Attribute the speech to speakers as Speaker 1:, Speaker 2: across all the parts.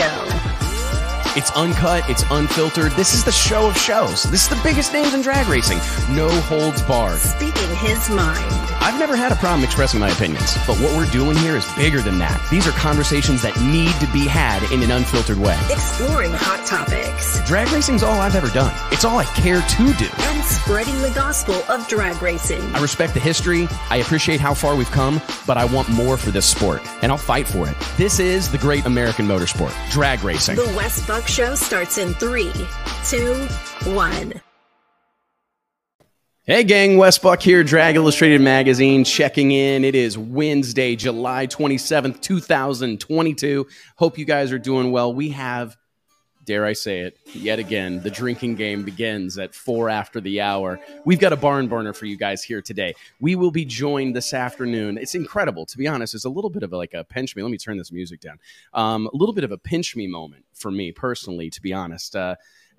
Speaker 1: Show.
Speaker 2: It's uncut, it's unfiltered. This is the show of shows. This is the biggest names in drag racing. No holds barred.
Speaker 1: Speaking his mind.
Speaker 2: I've never had a problem expressing my opinions, but what we're doing here is bigger than that. These are conversations that need to be had in an unfiltered way.
Speaker 1: Exploring hot topics.
Speaker 2: Drag racing's all I've ever done. It's all I care to do.
Speaker 1: And spreading the gospel of drag racing.
Speaker 2: I respect the history. I appreciate how far we've come, but I want more for this sport, and I'll fight for it. This is the great American motorsport, drag racing.
Speaker 1: The Wes Buck Show starts in three, two, one.
Speaker 2: Hey gang, Wes Buck here, Drag Illustrated Magazine, checking in. It is Wednesday, July 27th, 2022. Hope you guys are doing well. We have, dare I say it, yet again, the drinking game begins at four after the hour. We've got a barn burner for you guys here today. We will be joined this afternoon. It's incredible, to be honest. It's a little bit of like a pinch me. Let me turn this music down. Um, a little bit of a pinch me moment for me personally, to be honest. Uh,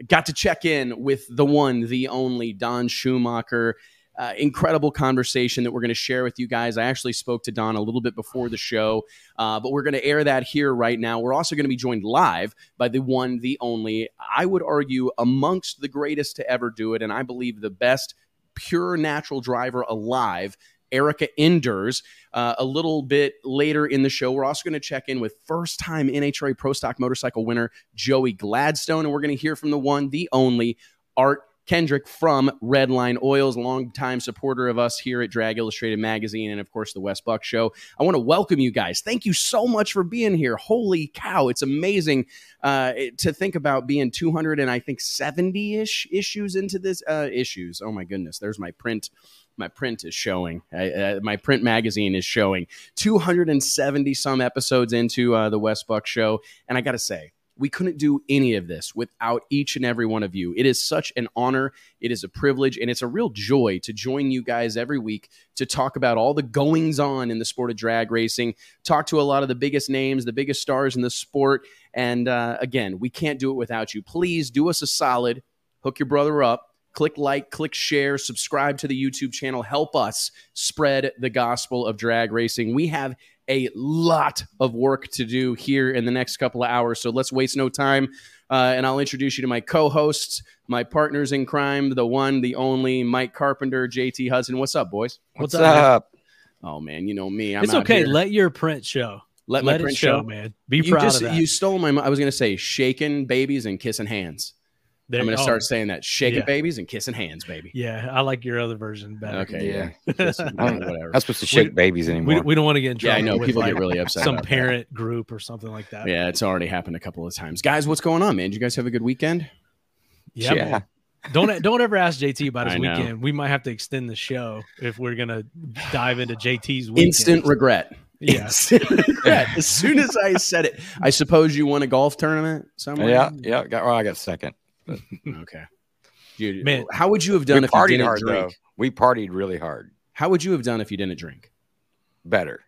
Speaker 2: got to check in with the one, the only Don Schumacher. Uh, incredible conversation that we're going to share with you guys. I actually spoke to Don a little bit before the show, uh, but we're going to air that here right now. We're also going to be joined live by the one, the only, I would argue, amongst the greatest to ever do it, and I believe the best pure natural driver alive. Erica Enders. Uh, a little bit later in the show, we're also going to check in with first time NHRA Pro Stock Motorcycle winner Joey Gladstone. And we're going to hear from the one, the only Art Kendrick from Redline Oils, longtime supporter of us here at Drag Illustrated Magazine and, of course, the Wes Buck Show. I want to welcome you guys. Thank you so much for being here. Holy cow, it's amazing uh, to think about being 200 and I think 70 ish issues into this uh, issues. Oh my goodness, there's my print my print is showing. Uh, my print magazine is showing 270 some episodes into uh, the Wes Buck Show, and I got to say, we couldn't do any of this without each and every one of you. It is such an honor, it is a privilege, and it's a real joy to join you guys every week to talk about all the goings on in the sport of drag racing, talk to a lot of the biggest names, the biggest stars in the sport. And uh, again, we can't do it without you. Please do us a solid, hook your brother up click like, click share, subscribe to the YouTube channel. Help us spread the gospel of drag racing. We have a lot of work to do here in the next couple of hours, so let's waste no time. Uh, and I'll introduce you to my co hosts, my partners in crime, the one, the only Mike Carpenter, JT Hudson. What's up, boys?
Speaker 3: What's, What's up?
Speaker 2: Oh, man, you know me. I'm
Speaker 4: it's okay.
Speaker 2: Here.
Speaker 4: Let your print show.
Speaker 2: Let, Let my print show, show,
Speaker 4: man. Be
Speaker 2: you
Speaker 4: proud
Speaker 2: just,
Speaker 4: of that.
Speaker 2: You stole my. I was going to say shaking babies and kissing hands. There, I'm going to oh, start saying that. Shaking yeah. babies and kissing hands, baby.
Speaker 4: Yeah, I like your other version better.
Speaker 2: Okay, yeah.
Speaker 3: whatever. Not supposed to shake we, babies anymore.
Speaker 4: We, we, don't want to get in trouble.
Speaker 2: Yeah, I know. People like get really upset.
Speaker 4: Some parent that. group or something like that.
Speaker 2: Yeah, it's already happened a couple of times. Guys, what's going on, man? Did you guys have a good weekend?
Speaker 4: Yeah. yeah. Don't don't ever ask JT about his weekend. We might have to extend the show if we're gonna dive into JT's weekend.
Speaker 2: Instant regret.
Speaker 4: Yeah.
Speaker 2: As soon as I said it, I suppose you won a golf tournament somewhere.
Speaker 3: Yeah, yeah. Got well, I got second.
Speaker 2: Okay. Dude, Man, how would you have done
Speaker 3: we
Speaker 2: if you didn't
Speaker 3: hard,
Speaker 2: drink?
Speaker 3: Though. We partied really hard.
Speaker 2: How would you have done if you didn't drink?
Speaker 3: Better.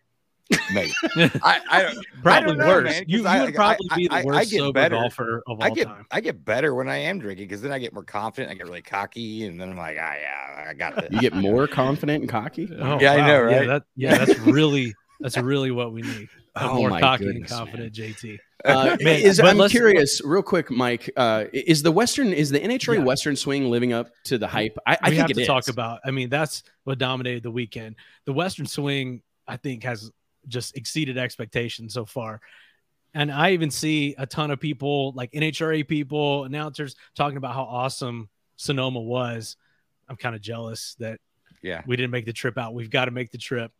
Speaker 3: Maybe. I, I,
Speaker 4: probably
Speaker 3: I know,
Speaker 4: worse.
Speaker 3: Man,
Speaker 4: you, you
Speaker 3: I,
Speaker 4: would probably be the worst
Speaker 3: get
Speaker 4: sober
Speaker 3: better.
Speaker 4: golfer of all
Speaker 3: I get,
Speaker 4: time.
Speaker 3: I get better when I am drinking because then I get more confident. I get really cocky, and then I'm like, ah, yeah, I got this.
Speaker 2: You get more confident and cocky.
Speaker 4: Oh,
Speaker 3: yeah,
Speaker 4: wow.
Speaker 3: I know, right?
Speaker 4: Yeah, that, yeah, that's really that's really what we need. A
Speaker 2: oh,
Speaker 4: more
Speaker 2: my
Speaker 4: cocky
Speaker 2: goodness,
Speaker 4: and confident
Speaker 2: man.
Speaker 4: JT.
Speaker 2: Uh,
Speaker 4: Man,
Speaker 2: is, I'm
Speaker 4: let's-
Speaker 2: curious, real quick, Mike. Uh, is the Western is the NHRA
Speaker 4: Yeah.
Speaker 2: Western swing living up to the hype? I, I
Speaker 4: we
Speaker 2: think
Speaker 4: have
Speaker 2: it
Speaker 4: to
Speaker 2: is.
Speaker 4: talk about. I mean, that's what dominated the weekend. The Western swing, I think, has just exceeded expectations so far. And I even see a ton of people, like NHRA people, announcers, talking about how awesome Sonoma was. I'm kind of jealous that
Speaker 3: Yeah.
Speaker 4: we didn't make the trip out. We've got to make the trip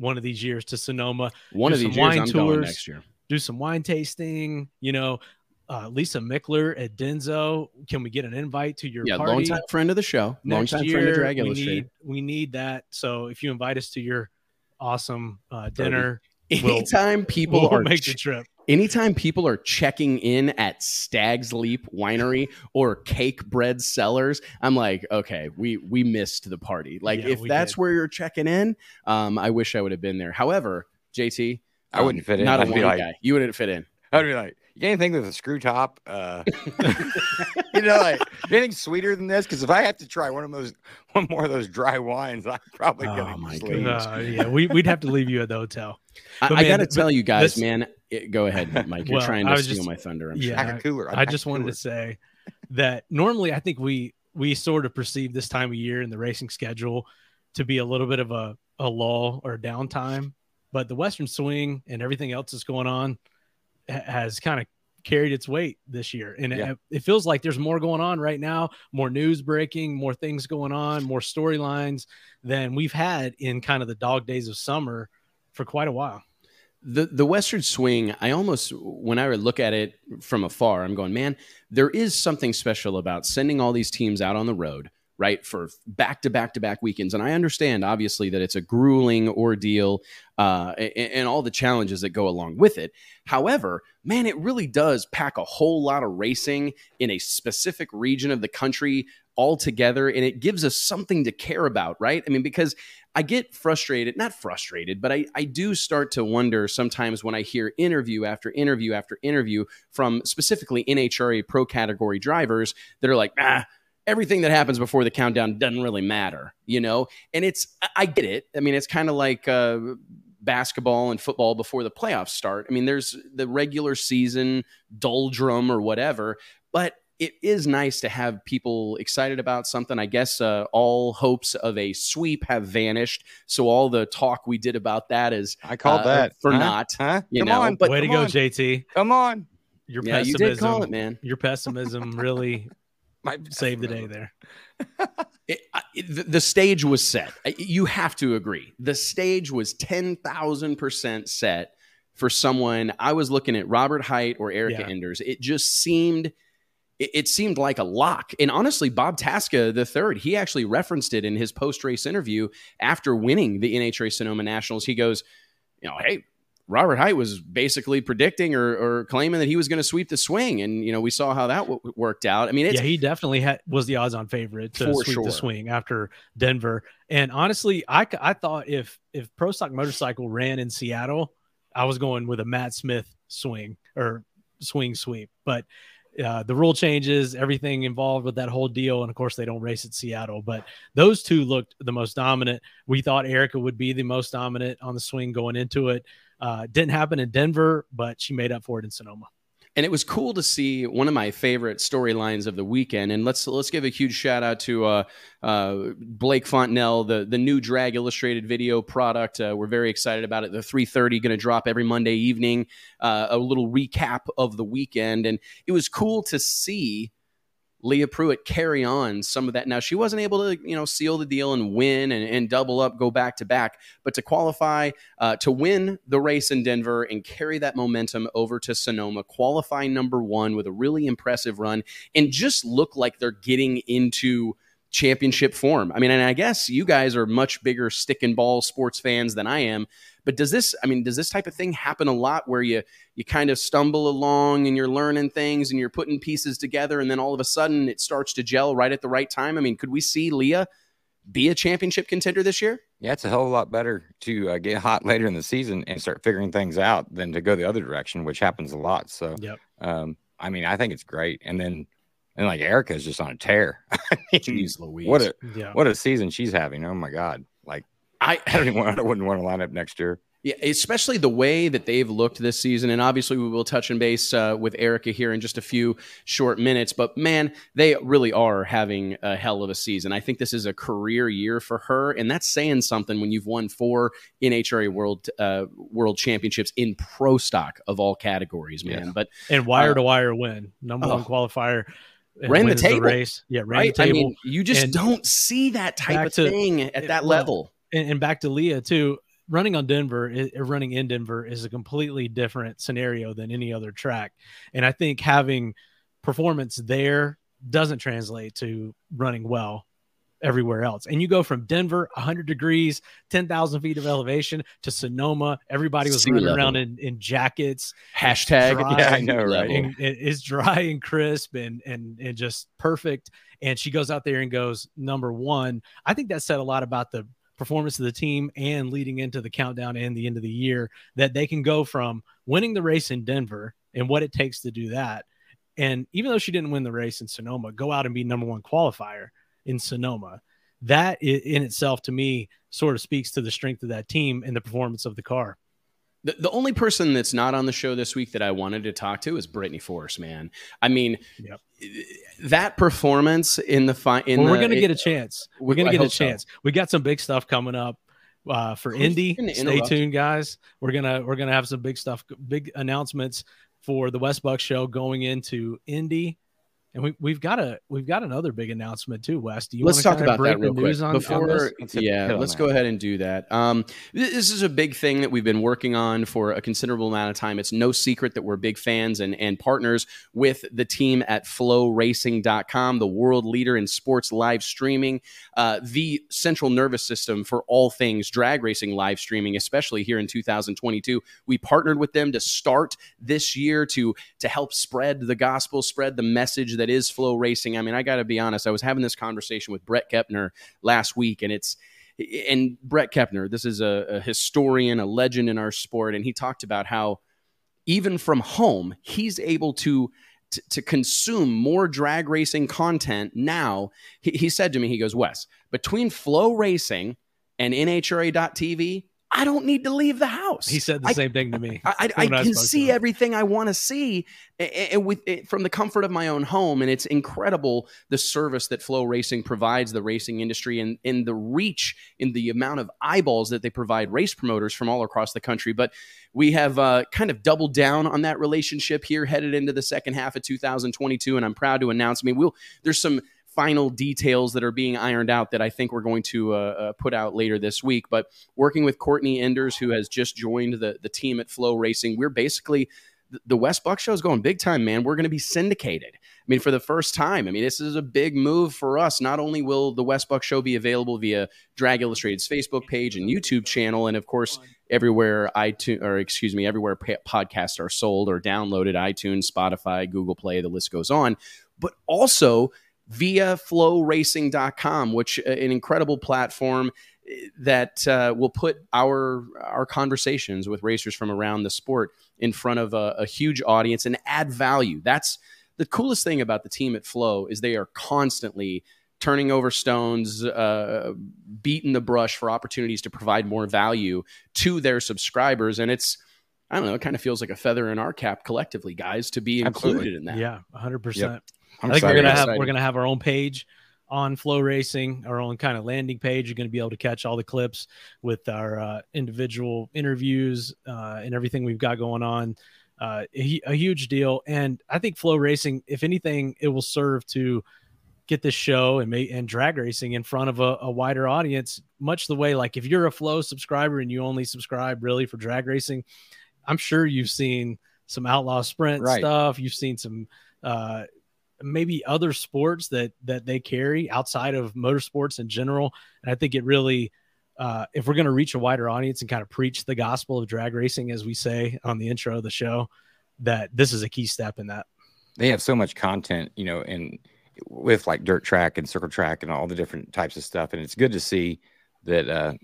Speaker 4: one of these years to Sonoma.
Speaker 2: One of these years,
Speaker 4: wine
Speaker 2: I'm going next year.
Speaker 4: do some wine tasting. You know, uh, Lisa Mickler at Denso. Can we get an invite to your
Speaker 2: Yeah,
Speaker 4: party
Speaker 2: long time friend of the show, long
Speaker 4: next
Speaker 2: time
Speaker 4: year?
Speaker 2: friend of Drag
Speaker 4: we need we need that. So if you invite us to your awesome uh, dinner, we'll-
Speaker 2: Anytime people
Speaker 4: we'll
Speaker 2: are
Speaker 4: make the trip.
Speaker 2: Anytime people are checking in at Stag's Leap Winery or Cakebread Cellars, I'm like, okay, we we missed the party. Like
Speaker 4: Yeah,
Speaker 2: if that's
Speaker 4: did.
Speaker 2: where you're checking in, um, I wish I would have been there. However, JT,
Speaker 3: I wouldn't
Speaker 2: um,
Speaker 3: fit in.
Speaker 2: Not a
Speaker 3: I'd be
Speaker 2: wine
Speaker 3: like-
Speaker 2: guy. You wouldn't fit in.
Speaker 3: I'd be like, you got anything with a screw top? Uh, you know, like anything sweeter than this? Because if I have to try one of those, one more of those dry wines, I'm probably
Speaker 2: Oh,
Speaker 3: gonna
Speaker 2: my
Speaker 3: sleep.
Speaker 2: goodness.
Speaker 4: Uh, yeah, we, we'd have to leave you at the hotel.
Speaker 2: I,
Speaker 4: But
Speaker 2: I
Speaker 4: man,
Speaker 2: got to tell you guys,
Speaker 4: this-
Speaker 2: man. It- go ahead, Mike. You're
Speaker 4: Well,
Speaker 2: trying
Speaker 4: I
Speaker 2: to
Speaker 4: was
Speaker 2: steal
Speaker 4: just-
Speaker 2: my thunder. I'm
Speaker 4: yeah,
Speaker 2: sure.
Speaker 3: Pack cooler. I'd
Speaker 4: I just wanted
Speaker 3: cooler.
Speaker 4: to say that normally I think we we sort of perceive this time of year in the racing schedule to be a little bit of a, a lull or downtime, but the Western Swing and everything else that's going on has kind of carried its weight this year, and
Speaker 3: Yeah.
Speaker 4: it, it feels like there's more going on right now, more news breaking, more things going on, more storylines than we've had in kind of the dog days of summer for quite a while.
Speaker 2: The the Western Swing, I almost when I would look at it from afar, I'm going, man, there is something special about sending all these teams out on the road, right, for back to back to back weekends. And I understand, obviously, that it's a grueling ordeal uh, and, and all the challenges that go along with it. However, man, it really does pack a whole lot of racing in a specific region of the country all together, and it gives us something to care about, right? I mean, because I get frustrated, not frustrated, but I, I do start to wonder sometimes when I hear interview after interview after interview from specifically NHRA pro category drivers that are like, ah, everything that happens before the countdown doesn't really matter, you know? And it's, I- get it. I mean, it's kind of like, uh, basketball and football before the playoffs start. I mean, there's the regular season doldrum or whatever, but it is nice to have people excited about something. I guess uh, all hopes of a sweep have vanished. So all the talk we did about that is
Speaker 3: I called
Speaker 2: uh,
Speaker 3: that
Speaker 2: for
Speaker 3: Huh?
Speaker 2: not,
Speaker 3: Huh?
Speaker 2: you
Speaker 3: come
Speaker 2: know,
Speaker 3: on,
Speaker 2: but-
Speaker 4: Way to go,
Speaker 3: on,
Speaker 4: JT.
Speaker 3: Come on.
Speaker 4: Your
Speaker 2: yeah, you
Speaker 4: pessimism,
Speaker 2: did call it, man.
Speaker 4: your pessimism really
Speaker 3: My
Speaker 4: saved the day there.
Speaker 2: It, I- it- the, the stage was set. You have to agree. The stage was 10,000% set for someone. I was looking at Robert Hight or Erica
Speaker 4: Yeah.
Speaker 2: Enders. It just seemed it, it seemed like a lock. And honestly, Bob Tasca the third, he actually referenced it in his post-race interview after winning the NHRA Sonoma Nationals. He goes, you know, hey, Robert Hight was basically predicting or, or claiming that he was going to sweep the swing, and you know we saw how that w- worked out. I mean, it's
Speaker 4: yeah, he definitely had was the odds-on favorite to sweep
Speaker 2: sure.
Speaker 4: the swing after Denver. And honestly, I, I thought if if Pro Stock Motorcycle ran in Seattle, I was going with a Matt Smith swing or swing sweep. But uh, the rule changes, everything involved with that whole deal, and of course they don't race at Seattle. But those two looked the most dominant. We thought Erica would be the most dominant on the swing going into it. Uh, didn't happen in Denver, but she made up for it in Sonoma.
Speaker 2: And it was cool to see one of my favorite storylines of the weekend. And let's let's give a huge shout out to uh, uh, Blake Fontenelle, the the new Drag Illustrated video product. Uh, we're very excited about it. The 3:30 going to drop every Monday evening. Uh, a little recap of the weekend, and it was cool to see. Leah Pruett carry on some of that. Now she wasn't able to, you know, seal the deal and win and, and double up, go back to back, but to qualify, uh, to win the race in Denver and carry that momentum over to Sonoma, qualify number one with a really impressive run, and just look like they're getting into championship form. I mean, and I guess you guys are much bigger stick and ball sports fans than I am. But does this, I mean, does this type of thing happen a lot where you you kind of stumble along and you're learning things and you're putting pieces together and then all of a sudden it starts to gel right at the right time? I mean, could we see Leah be a championship contender this year?
Speaker 3: Yeah, it's a hell of a lot better to uh, get hot later in the season and start figuring things out than to go the other direction, which happens a lot. So,
Speaker 4: Yep.
Speaker 3: um, I mean, I think it's great. And then, and like Erica is just on a tear.
Speaker 2: Jeez Louise.
Speaker 3: what a
Speaker 4: Yeah.
Speaker 3: what a season she's having. Oh my god! Like
Speaker 2: I,
Speaker 3: I don't even want, I wouldn't want to line up next year.
Speaker 2: Yeah, especially the way that they've looked this season. And obviously, we will touch and base uh, with Erica here in just a few short minutes. But man, they really are having a hell of a season. I think this is a career year for her. And that's saying something when you've won four NHRA World uh, World Championships in pro stock of all categories, man.
Speaker 3: Yeah.
Speaker 2: But
Speaker 4: and wire
Speaker 2: Uh,
Speaker 4: to wire win number one
Speaker 2: oh.
Speaker 4: qualifier and
Speaker 2: Ran the table,
Speaker 4: race. Yeah ran
Speaker 2: right?
Speaker 4: the
Speaker 2: I mean, you just
Speaker 4: And
Speaker 2: don't see that type of
Speaker 4: to-
Speaker 2: thing at that
Speaker 4: well,
Speaker 2: level.
Speaker 4: and, and back to Leah too running on Denver running in Denver is a completely different scenario than any other track. And I think having performance there doesn't translate to running well everywhere else and you go from Denver 100 degrees 10,000 feet of elevation to Sonoma everybody was
Speaker 2: Sea
Speaker 4: running
Speaker 2: level.
Speaker 4: around in, in jackets
Speaker 2: Hashtag.
Speaker 3: Yeah, I know, right?
Speaker 2: level.
Speaker 4: and it's dry and crisp and and and just perfect. And she goes out there and goes number one. I think that said a lot about the performance of the team and leading into the countdown and the end of the year that they can go from winning the race in Denver and what it takes to do that. And even though she didn't win the race in Sonoma, go out and be number one qualifier in Sonoma. That in itself, to me, sort of speaks to the strength of that team and the performance of the car.
Speaker 2: The, the only person that's not on the show this week that I wanted to talk to is Brittany Force, man. I mean,
Speaker 4: Yep.
Speaker 2: that performance in the fi- in
Speaker 4: well, we're gonna get a chance. We're gonna get a
Speaker 2: hope so.
Speaker 4: chance. We got some big stuff coming up uh, for Indy. Stay
Speaker 2: interrupt?
Speaker 4: tuned, guys. We're gonna we're gonna have some big stuff, big announcements for the Wes Buck show going into Indy. And we, we've got a we've got another big announcement too, Wes. Do you
Speaker 2: let's talk about
Speaker 4: break
Speaker 2: that real quick
Speaker 4: on- on
Speaker 2: before.
Speaker 4: this?
Speaker 3: Let's
Speaker 2: yeah, let's go ahead and do that. Um, this is a big thing that we've been working on for a considerable amount of time. It's no secret that we're big fans and, and partners with the team at FloRacing.com, the world leader in sports live streaming, uh, the central nervous system for all things drag racing live streaming, especially here in 2022. We partnered with them to start this year to to help spread the gospel, spread the message that is FloRacing. I mean, I got to be honest. I was having this conversation with Bret Kepner last week, and it's and Bret Kepner. This is a, a historian, a legend in our sport, and he talked about how even from home, he's able to. To, consume more drag racing content now, he, he said to me, he goes, Wes, between FloRacing and NHRA.TV, I don't need to leave the house.
Speaker 4: He said the
Speaker 2: I-
Speaker 4: same thing to me.
Speaker 2: I, I, I can see everything I want to see a- a- with it from the comfort of my own home, and it's incredible the service that FloRacing provides the racing industry and in the reach in the amount of eyeballs that they provide race promoters from all across the country. But we have uh, kind of doubled down on that relationship here, headed into the second half of 2022, and I'm proud to announce. I mean, we'll there's some final details that are being ironed out that I think we're going to uh, uh, put out later this week. But working with Courtney Enders, who has just joined the the team at FloRacing, we're basically the Wes Buck show is going big time, man. We're going to be syndicated. I mean, for the first time. I mean, this is a big move for us. Not only will the Wes Buck show be available via Drag Illustrated's Facebook page and YouTube channel, and of course everywhere iTunes or excuse me, everywhere podcasts are sold or downloaded, iTunes, Spotify, Google Play, the list goes on, but also via floracing.com, which uh, an incredible platform eh, that uh, will put our our conversations with racers from around the sport in front of a, a huge audience and add value. That's the coolest thing about the team at Flo is they are constantly turning over stones, uh, beating the brush for opportunities to provide more value to their subscribers, and it's I don't know, it kind of feels like a feather in our cap collectively, guys, to be
Speaker 3: Absolutely.
Speaker 2: included in that.
Speaker 4: Yeah, hundred percent.
Speaker 3: I'm
Speaker 4: I think we're gonna have we're gonna have our own page on FloRacing, our own kind of landing page. You're gonna be able to catch all the clips with our uh, individual interviews uh, and everything we've got going on. Uh, a, a huge deal, and I think FloRacing, if anything, it will serve to get this show and may, and drag racing in front of a, a wider audience. Much the way, like if you're a Flo subscriber and you only subscribe really for drag racing, I'm sure you've seen some outlaw sprint
Speaker 3: Right.
Speaker 4: stuff. You've seen some uh, maybe other sports that that they carry outside of motorsports in general. And I think it really, uh, if we're going to reach a wider audience and kind of preach the gospel of drag racing, as we say on the intro of the show, that this is a key step in that.
Speaker 3: they have so much content, you know, and with like dirt track and circle track and all the different types of stuff. And it's good to see that uh,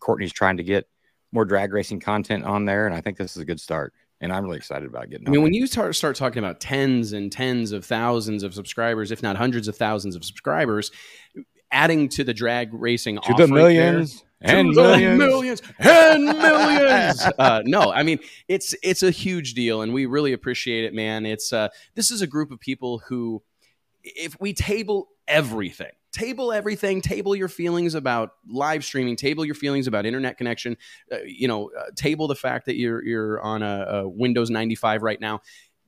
Speaker 3: Courtney's trying to get more drag racing content on there. And I think this is a good start. And I'm really excited about getting.
Speaker 2: I mean,
Speaker 3: on
Speaker 2: when you start start talking about tens and tens of thousands of subscribers, if not hundreds of thousands of subscribers, adding to the drag racing
Speaker 3: to the
Speaker 2: offering there-
Speaker 3: millions and millions.
Speaker 2: millions and millions. uh, no, I mean it's it's a huge deal, and we really appreciate it, man. It's uh, this is a group of people who, if we table everything, table everything, table your feelings about live streaming, table your feelings about internet connection, uh, you know, uh, table the fact that you're you're on a, a Windows 95 right now,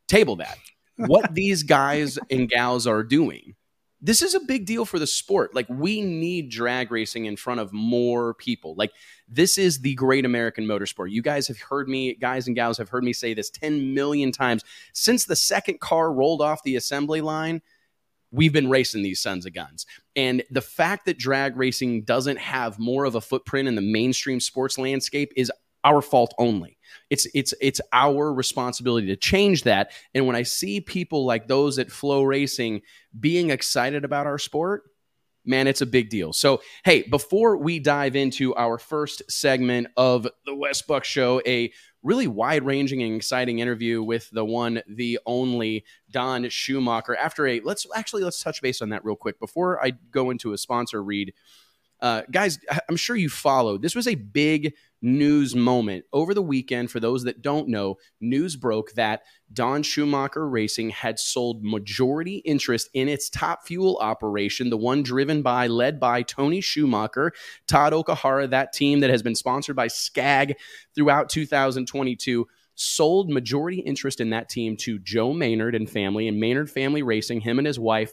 Speaker 2: table that. What these guys and gals are doing this is a big deal for the sport. Like we need drag racing in front of more people. Like this is the great American motorsport. You guys have heard me, guys and gals have heard me say this 10 million times since the second car rolled off the assembly line. We've been racing these sons of guns. And the fact that drag racing doesn't have more of a footprint in the mainstream sports landscape is our fault only. It's it's it's our responsibility to change that. And when I see people like those at FloRacing being excited about our sport, man, it's a big deal. So, hey, before we dive into our first segment of the Wes Buck Show, a really wide ranging and exciting interview with the one, the only Don Schumacher. After a, let's actually let's touch base on that real quick before I go into a sponsor read. Uh, guys, I'm sure you followed. This was a big news moment over the weekend. For those that don't know, news broke that Don Schumacher Racing had sold majority interest in its top fuel operation, the one driven by, led by Tony Schumacher, Todd Okuhara, that team that has been sponsored by SCAG throughout 2022 sold majority interest in that team to Joe Maynard and family and Maynard Family Racing, him and his wife.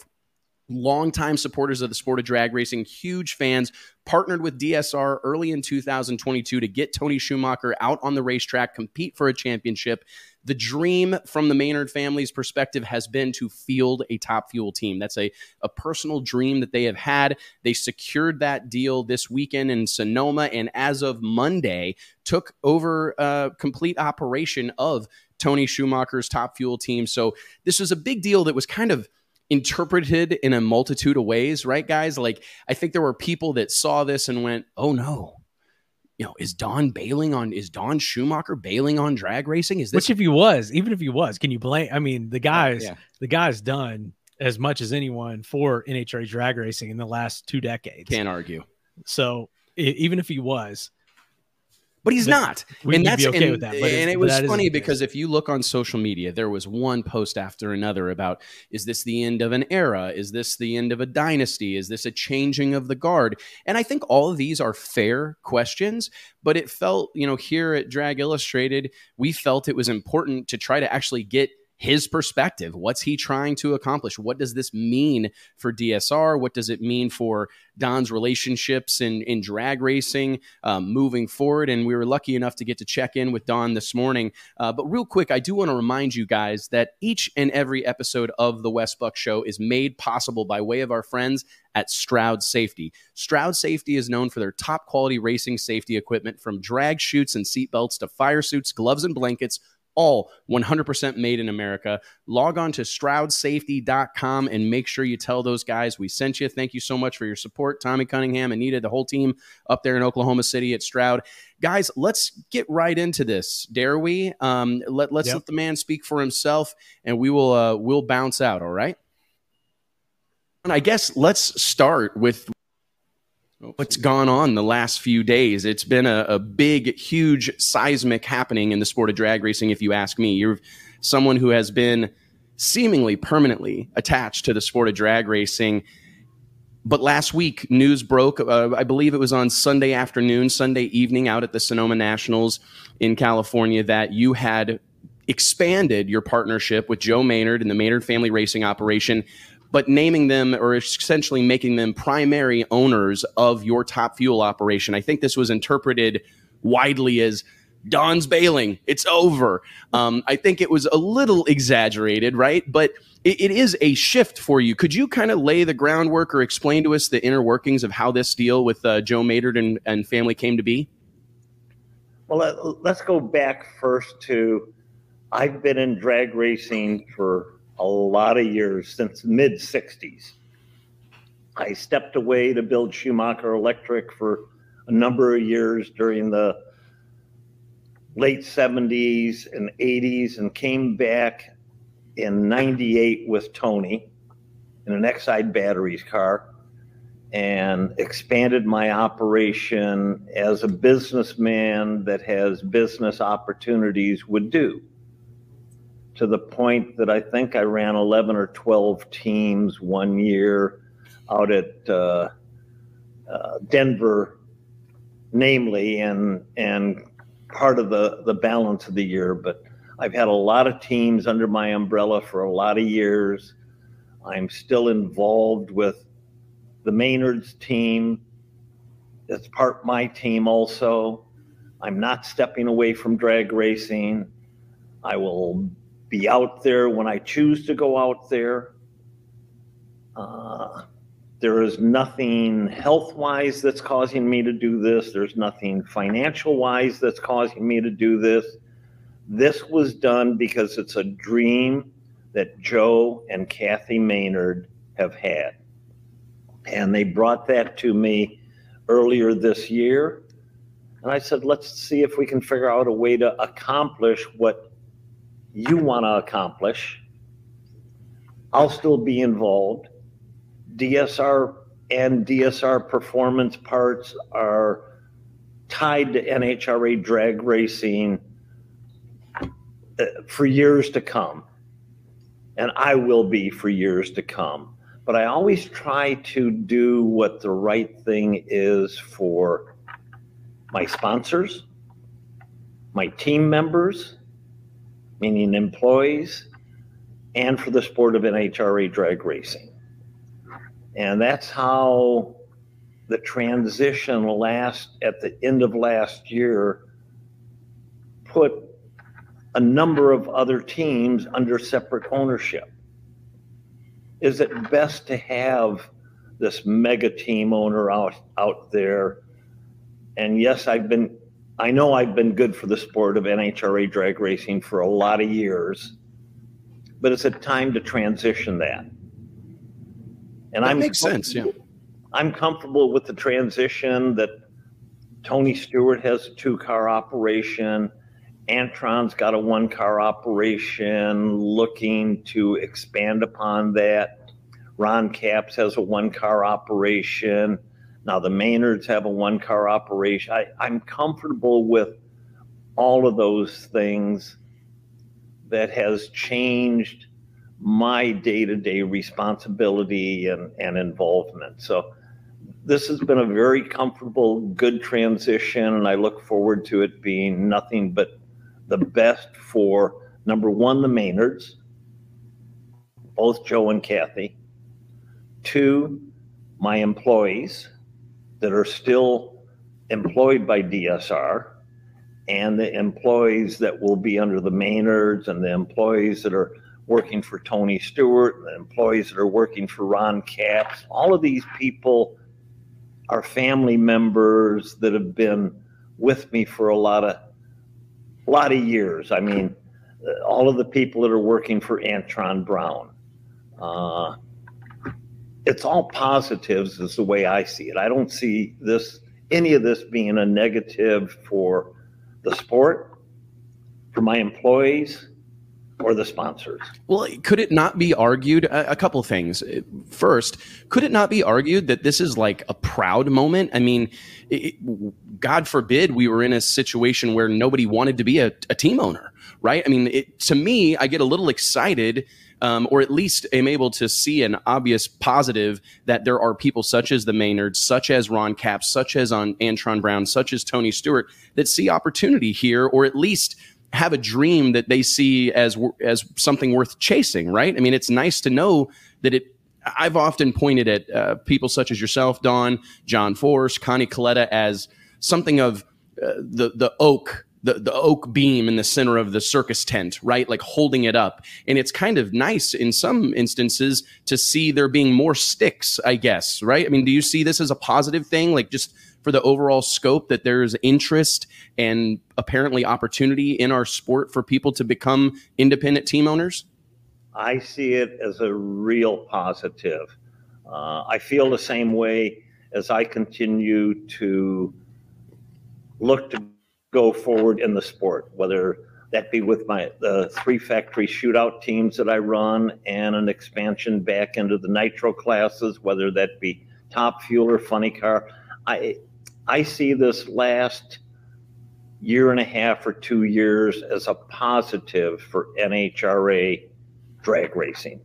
Speaker 2: Longtime supporters of the sport of drag racing, huge fans, partnered with DSR early in 2022 to get Tony Schumacher out on the racetrack, compete for a championship. The dream from the Maynard family's perspective has been to field a top fuel team. That's a, a personal dream that they have had. They secured that deal this weekend in Sonoma, and as of Monday, took over uh, complete operation of Tony Schumacher's top fuel team. So this was a big deal that was kind of interpreted in a multitude of ways, right, guys? Like, I think there were people that saw this and went, oh no. You know, is Don bailing on? Is Don Schumacher bailing on drag racing? Is this
Speaker 4: Which, if he was, even if he was, can you blame? I mean, the guys,
Speaker 3: yeah.
Speaker 4: the guy's done as much as anyone for NHRA drag racing in the last two decades.
Speaker 2: can't argue?
Speaker 4: So even if he was,
Speaker 2: But he's not.
Speaker 4: we
Speaker 2: and that's
Speaker 4: okay
Speaker 2: and,
Speaker 4: with that. But
Speaker 2: and it was funny because if you look on social media, there was one post after another about is this the end of an era? Is this the end of a dynasty? Is this a changing of the guard? And I think all of these are fair questions, but it felt, you know, here at Drag Illustrated, we felt it was important to try to actually get his perspective. What's he trying to accomplish? What does this mean for DSR? What does it mean for Don's relationships in, in drag racing um, moving forward? And we were lucky enough to get to check in with Don this morning. Uh, but real quick, I do want to remind you guys that each and every episode of the Wes Buck Show is made possible by way of our friends at Stroud Safety. Stroud Safety is known for their top quality racing safety equipment from drag chutes and seatbelts to fire suits, gloves, and blankets all 100% made in America. Log on to stroudsafety.com and make sure you tell those guys we sent you. Thank you so much for your support, Tommy Cunningham, Anita, the whole team up there in Oklahoma City at Stroud. Guys, let's get right into this. Dare we? Um, let, let's
Speaker 4: Yep.
Speaker 2: let the man speak for himself and we will uh, we'll bounce out, all right? And I guess let's start with what's gone on the last few days. It's been a, a big, huge seismic happening in the sport of drag racing, if you ask me. You're someone who has been seemingly permanently attached to the sport of drag racing. But last week, news broke. Uh, I believe it was on Sunday afternoon, Sunday evening, out at the Sonoma Nationals in California, that you had expanded your partnership with Joe Maynard and the Maynard Family Racing Operation, but naming them or essentially making them primary owners of your top fuel operation. I think this was interpreted widely as Don's bailing. It's over. Um, I think it was a little exaggerated, right? But it, it is a shift for you. Could you kind of lay the groundwork or explain to us the inner workings of how this deal with uh, Joe Maynard and, and family came to be?
Speaker 5: Well, let, let's go back first to I've been in drag racing for a lot of years since mid 60s. I stepped away to build Schumacher Electric for a number of years during the late 70s and 80s and came back in 98 with Tony in an Exide batteries car and expanded my operation as a businessman that has business opportunities would do. To the point that I think I ran 11 or 12 teams one year out at uh, uh, Denver, namely, and and part of the the balance of the year. But I've had a lot of teams under my umbrella for a lot of years. I'm still involved with the Maynard's team. It's part my team also. I'm not stepping away from drag racing. I will be out there when I choose to go out there. Uh, there is nothing health wise that's causing me to do this. There's nothing financial wise that's causing me to do this. This was done because it's a dream that Joe and Kathy Maynard have had. And they brought that to me earlier this year. And I said, let's see if we can figure out a way to accomplish what you want to accomplish. I'll still be involved. DSR and DSR performance parts are tied to NHRA drag racing uh, for years to come. And I will be for years to come. But I always try to do what the right thing is for my sponsors, my team members, meaning employees, and for the sport of NHRA drag racing. And that's how the transition last at the end of last year put a number of other teams under separate ownership. Is it best to have this mega team owner out out there? And yes, I've been I know I've been good for the sport of NHRA drag racing for a lot of years, but it's a time to transition that. And
Speaker 2: That
Speaker 5: I'm
Speaker 2: makes sense, yeah.
Speaker 5: I'm comfortable with the transition that Tony Stewart has a two car operation. Antron's got a one car operation looking to expand upon that. Ron Capps has a one car operation. Now the Maynards have a one car operation. I, I'm comfortable with all of those things that has changed my day to day responsibility and, and involvement. So this has been a very comfortable, good transition, and I look forward to it being nothing but the best for number one, the Maynards, both Joe and Kathy. Two, my employees that are still employed by DSR, and the employees that will be under the Maynards, and the employees that are working for Tony Stewart, and the employees that are working for Ron Capps. All of these people are family members that have been with me for a lot of a lot of years. I mean, all of the people that are working for Antron Brown. Uh, it's all positives, is the way I see it. I don't see this any of this being a negative for the sport, for my employees, or the sponsors.
Speaker 2: Well, could it not be argued a, a couple things? First, could it not be argued that this is like a proud moment? I mean, it, God forbid we were in a situation where nobody wanted to be a, a team owner, right? I mean, it, to me, I get a little excited. Um, or at least am able to see an obvious positive that there are people such as the Maynards, such as Ron Capps, such as on Antron Brown, such as Tony Stewart, that see opportunity here, or at least have a dream that they see as as something worth chasing, right? I mean, it's nice to know that it. I've often pointed at uh, people such as yourself, Don, John Force, Connie Kalitta, as something of uh, the the oak, the the oak beam in the center of the circus tent, right? Like holding it up, and it's kind of nice in some instances to see there being more sticks, I guess, right? I mean, do you see this as a positive thing, like just for the overall scope that there's interest and apparently opportunity in our sport for people to become independent team owners?
Speaker 5: I see it as a real positive. Uh, I feel the same way as I continue to look to go forward in the sport, whether that be with my the three factory shootout teams that I run and an expansion back into the nitro classes, whether that be top fuel or funny car. I I see this last year and a half or two years as a positive for NHRA drag racing.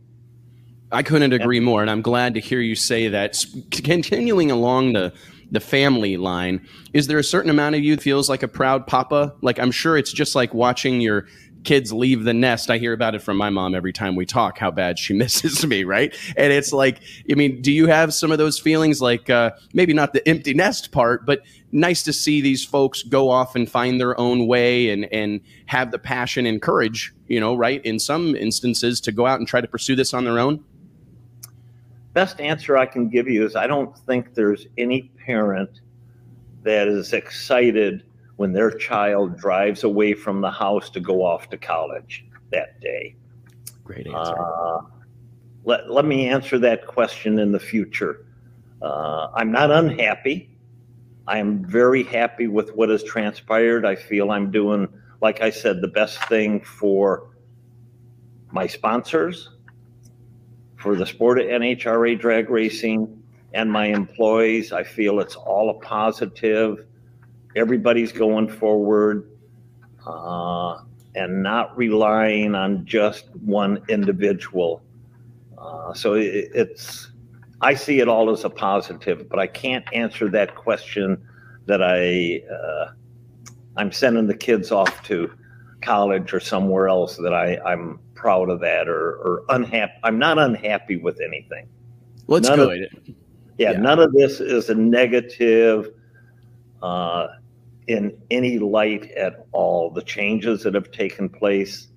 Speaker 2: I couldn't agree more, and I'm glad to hear you say that. Continuing along the the family line, is there a certain amount of you feels like a proud papa? Like I'm sure it's just like watching your kids leave the nest. I hear about it from my mom every time we talk how bad she misses me, right? And it's like, I mean, do you have some of those feelings like uh, maybe not the empty nest part, but nice to see these folks go off and find their own way and and have the passion and courage, you know, right? In some instances to go out and try to pursue this on their own?
Speaker 5: Best answer I can give you is I don't think there's any parent that is excited when their child drives away from the house to go off to college that day.
Speaker 2: Great answer.
Speaker 5: Uh, let, let me answer that question in the future. Uh, I'm not unhappy. I am very happy with what has transpired. I feel I'm doing, like I said, the best thing for my sponsors, for the sport of NHRA drag racing, and my employees. I feel it's all a positive. Everybody's going forward uh, and not relying on just one individual. Uh, so it, it's, I see it all as a positive, but I can't answer that question that I, uh, I'm sending the kids off to college or somewhere else that I, I'm proud of that or, or unhappy. I'm not unhappy with anything.
Speaker 2: Well, it's
Speaker 5: None of-
Speaker 2: good.
Speaker 5: Yeah,
Speaker 2: Yeah.
Speaker 5: none of this is a negative uh, in any light at all. The changes that have taken place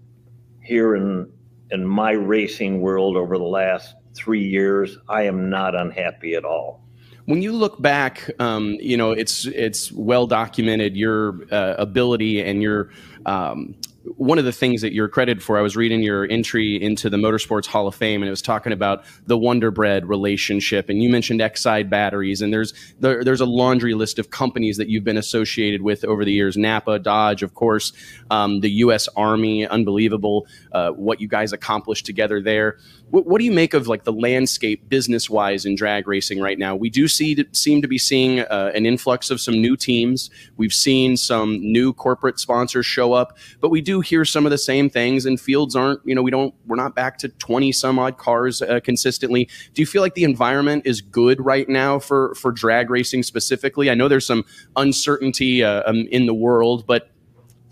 Speaker 5: here in in my racing world over the last three years, I am not unhappy at all.
Speaker 2: When you look back, um, you know it's it's well documented your uh, ability and your um, one of the things that you're credited for. I was reading your entry into the Motorsports Hall of Fame, and it was talking about the Wonder Bread relationship, and you mentioned Exide batteries, and there's there, there's a laundry list of companies that you've been associated with over the years. Napa, Dodge, of course, um, the U.S. Army, unbelievable uh, what you guys accomplished together there. What, what do you make of like the landscape business wise in drag racing right now? We do see seem to be seeing uh, an influx of some new teams. We've seen some new corporate sponsors show up, but we do hear some of the same things. And fields aren't, you know, we don't, we're not back to twenty some odd cars uh, consistently. Do you feel like the environment is good right now for for drag racing specifically? I know there's some uncertainty uh, um, in the world, but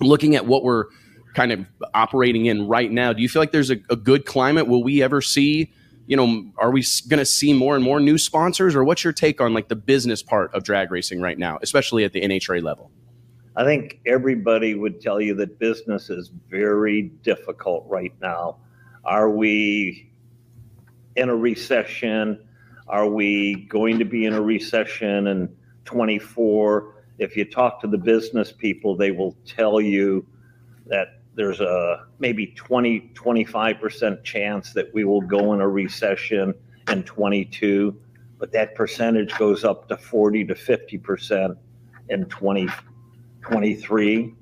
Speaker 2: looking at what we're kind of operating in right now, do you feel like there's a, a good climate? Will we ever see, you know, are we going to see more and more new sponsors, or what's your take on like the business part of drag racing right now, especially at the NHRA level?
Speaker 5: I think everybody would tell you that business is very difficult right now. Are we in a recession? Are we going to be in a recession in 24? If you talk to the business people, they will tell you that there's a maybe 20, 25% chance that we will go in a recession in 22, but that percentage goes up to 40 to 50% in 20, 23.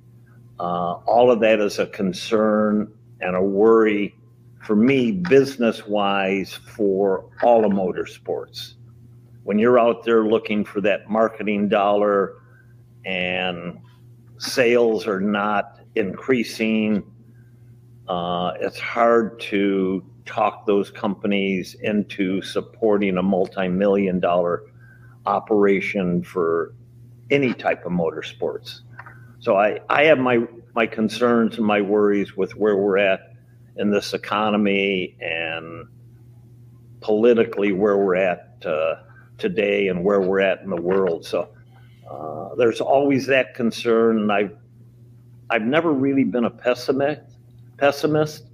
Speaker 5: Uh, all of that is a concern and a worry for me, business wise, for all of motorsports. When you're out there looking for that marketing dollar and sales are not increasing, uh, it's hard to talk those companies into supporting a multi million dollar operation for any type of motorsports. So I, I have my, my concerns and my worries with where we're at in this economy and politically where we're at uh, today and where we're at in the world. So uh, there's always that concern, and I've I've never really been a pessimist. Pessimist.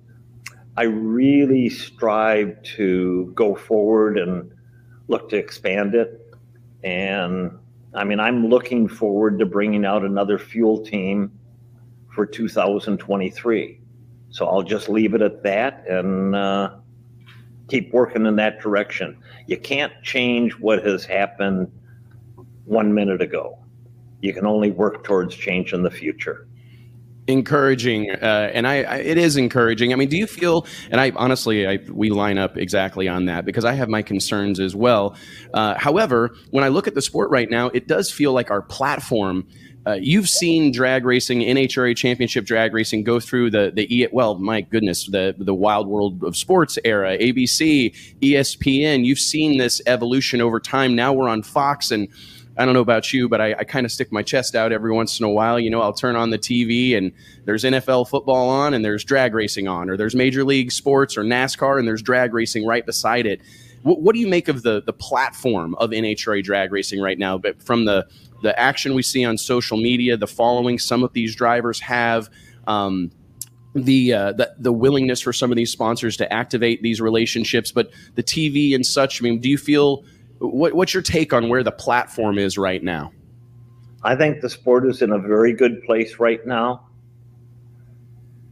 Speaker 5: I really strive to go forward and look to expand it. And I mean, I'm looking forward to bringing out another fuel team for 2023. So I'll just leave it at that and uh, keep working in that direction. You can't change what has happened one minute ago. You can only work towards change in the future.
Speaker 2: Encouraging uh, and I, I it is encouraging i mean do you feel and i honestly I, we line up exactly on that because i have my concerns as well uh, however when i look at the sport right now it does feel like our platform uh, you've seen drag racing, NHRA Championship drag racing go through the the well, my goodness, the the Wild World of Sports era, ABC, ESPN. You've seen this evolution over time. Now we're on Fox, and I don't know about you, but I, I kind of stick my chest out every once in a while. You know, I'll turn on the TV and there's NFL football on, and there's drag racing on, or there's Major League Sports or NASCAR, and there's drag racing right beside it. What, what do you make of the the platform of NHRA drag racing right now? But from the the action we see on social media, the following some of these drivers have. Um, the, uh, the the willingness for some of these sponsors to activate these relationships, but the TV and such. I mean, do you feel what, what's your take on where the platform is right now?
Speaker 5: I think the sport is in a very good place right now.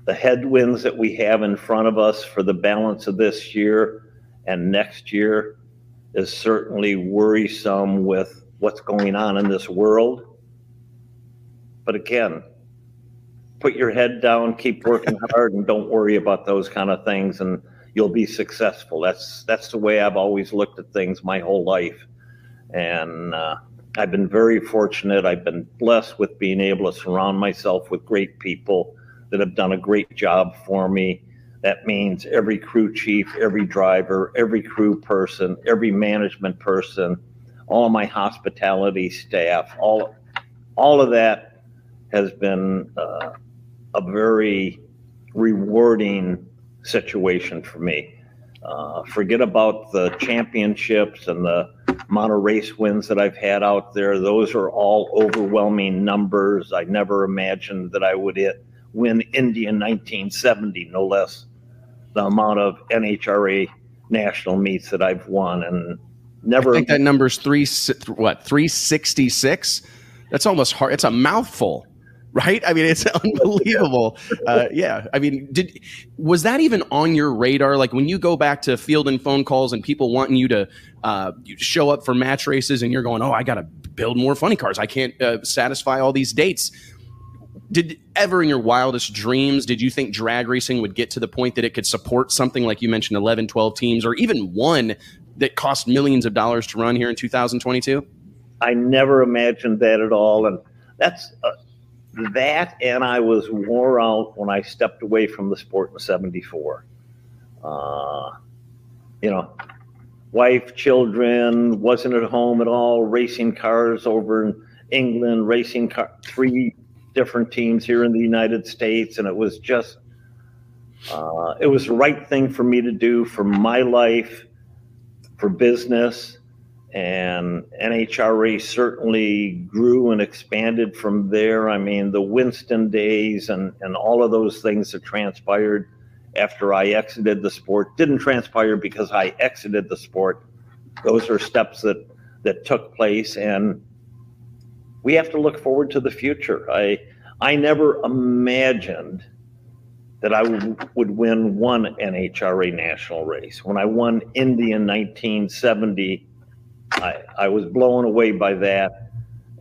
Speaker 5: The headwinds that we have in front of us for the balance of this year and next year is certainly worrisome with what's going on in this world. But again, put your head down, keep working hard, and don't worry about those kind of things, and you'll be successful. That's that's the way I've always looked at things my whole life. And uh, I've been very fortunate. I've been blessed with being able to surround myself with great people that have done a great job for me. That means every crew chief, every driver, every crew person, every management person, all my hospitality staff, all all of that has been uh, a very rewarding situation for me. Uh, forget about the championships and the amount of race wins that I've had out there. Those are all overwhelming numbers. I never imagined that I would hit, win Indy in 1970, no less. The amount of NHRA national meets that I've won, and never.
Speaker 2: I think that number's three what three sixty six. That's almost hard. It's a mouthful right? I mean, it's unbelievable. Uh, yeah, I mean, did was that even on your radar? Like when you go back to field and phone calls and people wanting you to uh, show up for match races, and you're going, "Oh, I got to build more funny cars. I can't uh, satisfy all these dates." Did ever in your wildest dreams did you think drag racing would get to the point that it could support something like you mentioned 11 12 teams or even one that cost millions of dollars to run here in 2022
Speaker 5: i never imagined that at all and that's uh, that and I was wore out when I stepped away from the sport in 74. Uh, you know, wife, children, wasn't at home at all, racing cars over in England, racing car, three different teams here in the United States. And it was just, uh, it was the right thing for me to do for my life, for business and NHRA certainly grew and expanded from there. I mean, the Winston days and, and all of those things that transpired after I exited the sport didn't transpire because I exited the sport. Those are steps that, that took place, and we have to look forward to the future. I, I never imagined that I would, would win one NHRA national race. When I won Indy in 1970, I, I was blown away by that.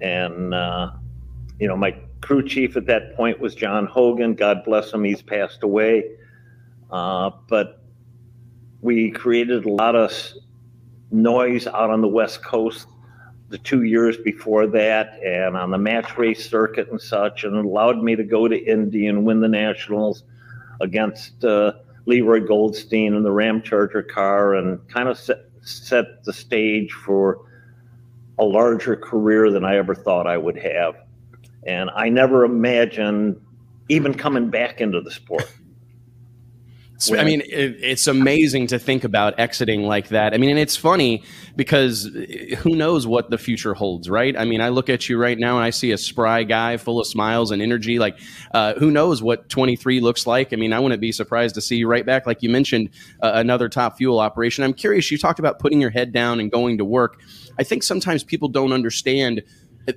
Speaker 5: And, uh, you know, my crew chief at that point was John Hogan. God bless him, he's passed away. Uh, but we created a lot of noise out on the West Coast the two years before that and on the match race circuit and such, and allowed me to go to Indy and win the Nationals against uh, Leroy Goldstein in the Ramcharger car and kind of set, set the stage for a larger career than I ever thought I would have. And I never imagined even coming back into the sport.
Speaker 2: I mean, it, it's amazing to think about exiting like that. I mean, and it's funny because who knows what the future holds, right? I mean, I look at you right now and I see a spry guy full of smiles and energy. Like, uh, who knows what 23 looks like? I mean, I wouldn't be surprised to see you right back, like you mentioned, uh, another top fuel operation. I'm curious, you talked about putting your head down and going to work. I think sometimes people don't understand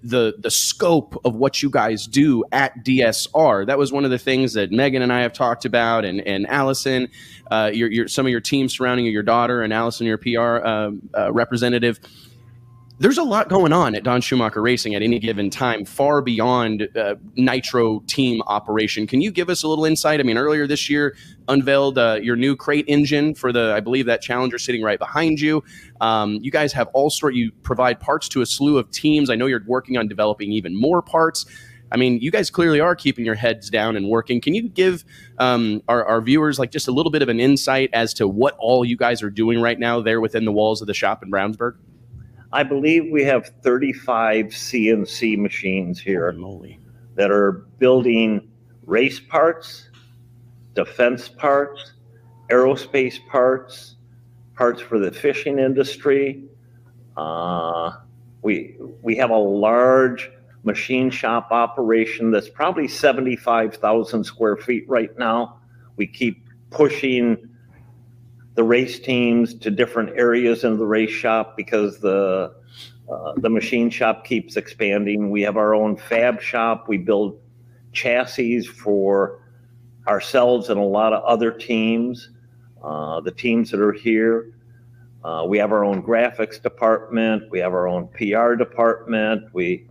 Speaker 2: the the scope of what you guys do at DSR. That was one of the things that Megan and I have talked about, and and Allison, uh, your, your some of your team surrounding you, your daughter, and Allison, your PR um, uh, representative there's a lot going on at Don Schumacher Racing at any given time, far beyond uh, Nitro team operation. Can you give us a little insight? I mean, earlier this year, unveiled uh, your new crate engine for the, I believe that Challenger sitting right behind you. Um, you guys have all sort. You provide parts to a slew of teams. I know you're working on developing even more parts. I mean, you guys clearly are keeping your heads down and working. Can you give um, our, our, viewers like just a little bit of an insight as to what all you guys are doing right now there within the walls of the shop in Brownsburg?
Speaker 5: I believe we have 35 CNC machines here that are building race parts, defense parts, aerospace parts, parts for the fishing industry. Uh, we we have a large machine shop operation that's probably 75,000 square feet right now. We keep pushing the race teams to different areas in the race shop because the uh, the machine shop keeps expanding. We have our own fab shop. We build chassis for ourselves and a lot of other teams. Uh, the teams that are here. Uh, we have our own graphics department. We have our own PR department. We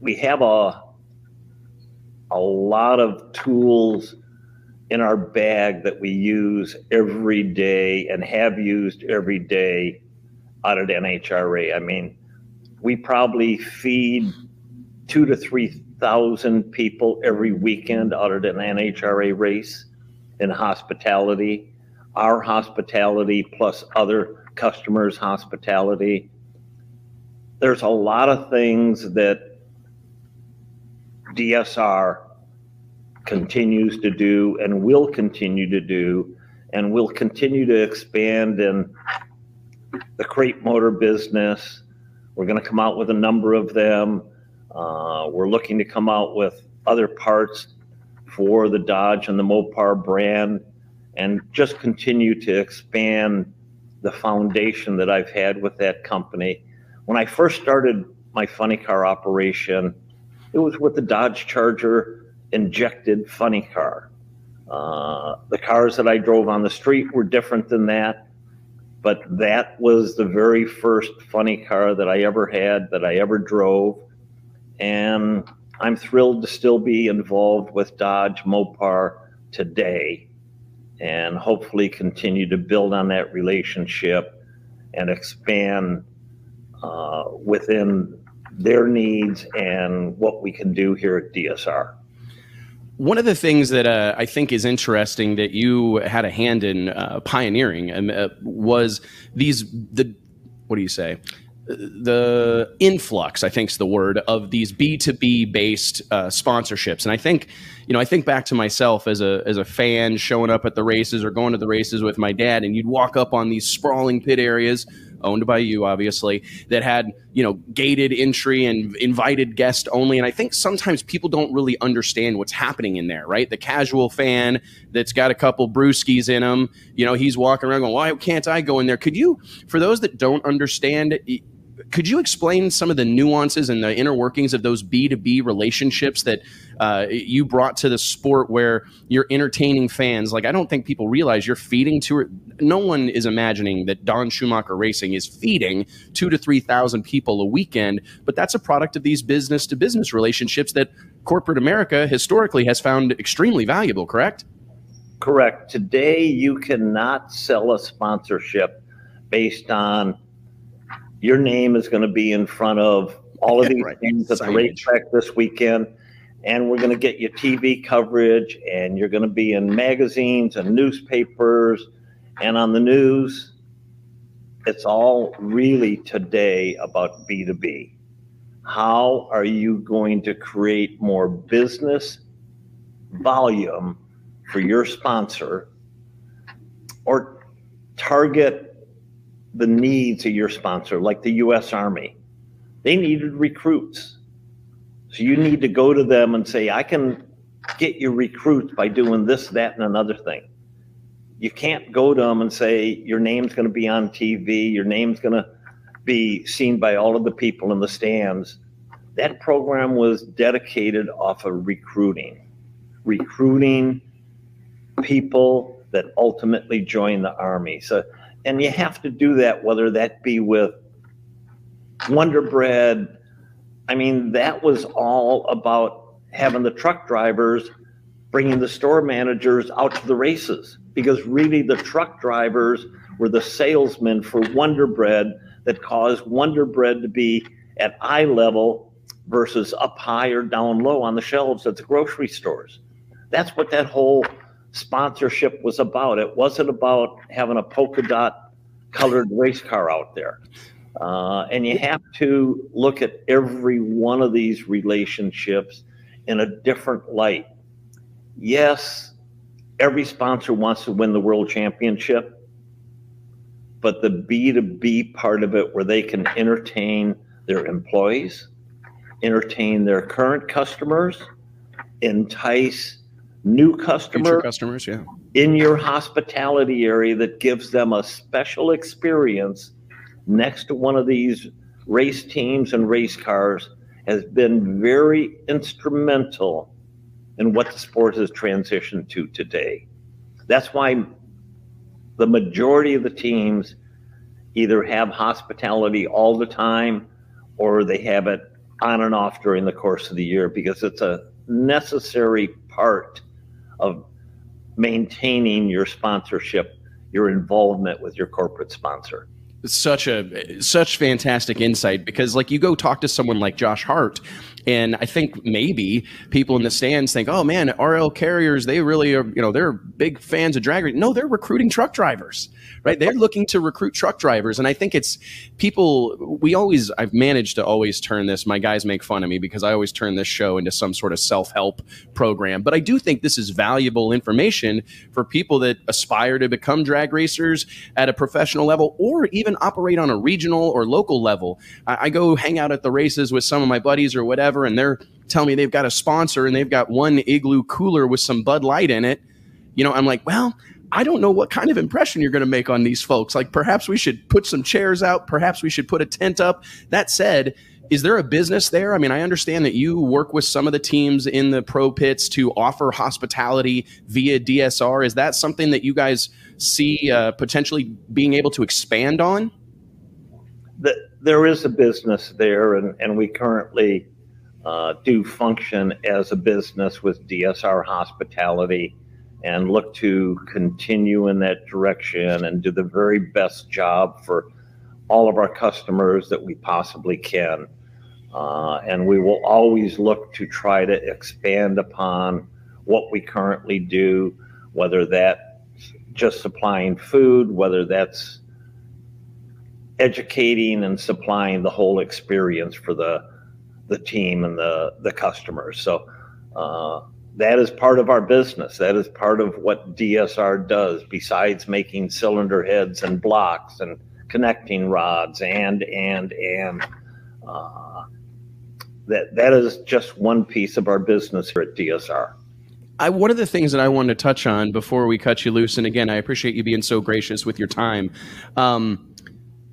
Speaker 5: we have a a lot of tools in our bag that we use every day and have used every day out at NHRA. I mean, we probably feed two to three thousand people every weekend out at an NHRA race in hospitality. Our hospitality plus other customers' hospitality. There's a lot of things that DSR continues to do and will continue to do and will continue to expand in the crate motor business. We're going to come out with a number of them. Uh, we're looking to come out with other parts for the Dodge and the Mopar brand and just continue to expand the foundation that I've had with that company. When I first started my funny car operation, it was with the Dodge Charger injected funny car. Uh, the cars that I drove on the street were different than that, but that was the very first funny car that I ever had, that I ever drove. And I'm thrilled to still be involved with Dodge Mopar today and hopefully continue to build on that relationship and expand uh, within their needs and what we can do here at DSR.
Speaker 2: One of the things that uh, I think is interesting that you had a hand in uh, pioneering um, uh, was these the what do you say? The influx i think is the word of these b2b based uh, sponsorships. And i think you know i think back to myself as a as a fan showing up at the races or going to the races with my dad and you'd walk up on these sprawling pit areas owned by you, obviously, that had you know gated entry and invited guest only. And I think sometimes people don't really understand what's happening in there, right? The casual fan that's got a couple brewskis in him, you know, he's walking around going, "Why can't I go in there?" Could you, for those that don't understand? Could you explain some of the nuances and the inner workings of those B2B relationships that uh, you brought to the sport where you're entertaining fans? Like, I don't think people realize you're feeding to No one is imagining that Don Schumacher Racing is feeding two to 3,000 people a weekend, but that's a product of these business to business relationships that corporate America historically has found extremely valuable, correct?
Speaker 5: Correct. Today, you cannot sell a sponsorship based on your name is going to be in front of all of these right. things at the racetrack this weekend. And we're going to get you TV coverage, and you're going to be in magazines and newspapers and on the news. It's all really today about B2B. How are you going to create more business volume for your sponsor or target the needs of your sponsor, like the U.S. Army. They needed recruits. So you need to go to them and say, I can get you recruits by doing this, that, and another thing. You can't go to them and say, your name's going to be on TV, your name's going to be seen by all of the people in the stands. That program was dedicated off of recruiting, recruiting people that ultimately join the Army. So and you have to do that, whether that be with Wonder Bread. I mean, that was all about having the truck drivers bringing the store managers out to the races because really the truck drivers were the salesmen for Wonder Bread that caused Wonder Bread to be at eye level versus up high or down low on the shelves at the grocery stores. That's what that whole sponsorship was about. It wasn't about having a polka dot colored race car out there. Uh, and you have to look at every one of these relationships in a different light. Yes, every sponsor wants to win the world championship, but the B2B part of it where they can entertain their employees, entertain their current customers, entice new customers,
Speaker 2: Future customers, yeah,
Speaker 5: in your hospitality area that gives them a special experience next to one of these race teams and race cars has been very instrumental in what the sport has transitioned to today. That's why the majority of the teams either have hospitality all the time or they have it on and off during the course of the year because it's a necessary part of maintaining your sponsorship, your involvement with your corporate sponsor.
Speaker 2: such a such fantastic insight because like you go talk to someone like Josh Hart and I think maybe people in the stands think, "Oh man, RL Carriers, they really are, you know, they're big fans of drag racing." No, they're recruiting truck drivers right? They're looking to recruit truck drivers. And I think it's people, we always, I've managed to always turn this, my guys make fun of me because I always turn this show into some sort of self help program. But I do think this is valuable information for people that aspire to become drag racers at a professional level or even operate on a regional or local level. I, I go hang out at the races with some of my buddies or whatever, and they're telling me they've got a sponsor and they've got one igloo cooler with some Bud Light in it. You know, I'm like, well, I don't know what kind of impression you're going to make on these folks. Like perhaps we should put some chairs out, perhaps we should put a tent up. That said, is there a business there? I mean, I understand that you work with some of the teams in the pro pits to offer hospitality via DSR. Is that something that you guys see uh, potentially being able to expand on?
Speaker 5: The, there is a business there, and, and we currently uh, do function as a business with DSR Hospitality and look to continue in that direction and do the very best job for all of our customers that we possibly can. Uh, and we will always look to try to expand upon what we currently do, whether that's just supplying food, whether that's educating and supplying the whole experience for the the team and the the customers. So uh, that is part of our business. That is part of what DSR does, besides making cylinder heads and blocks and connecting rods and and and. Uh, that that is just one piece of our business here at DSR.
Speaker 2: I, one of the things that I wanted to touch on before we cut you loose, and again, I appreciate you being so gracious with your time. Um,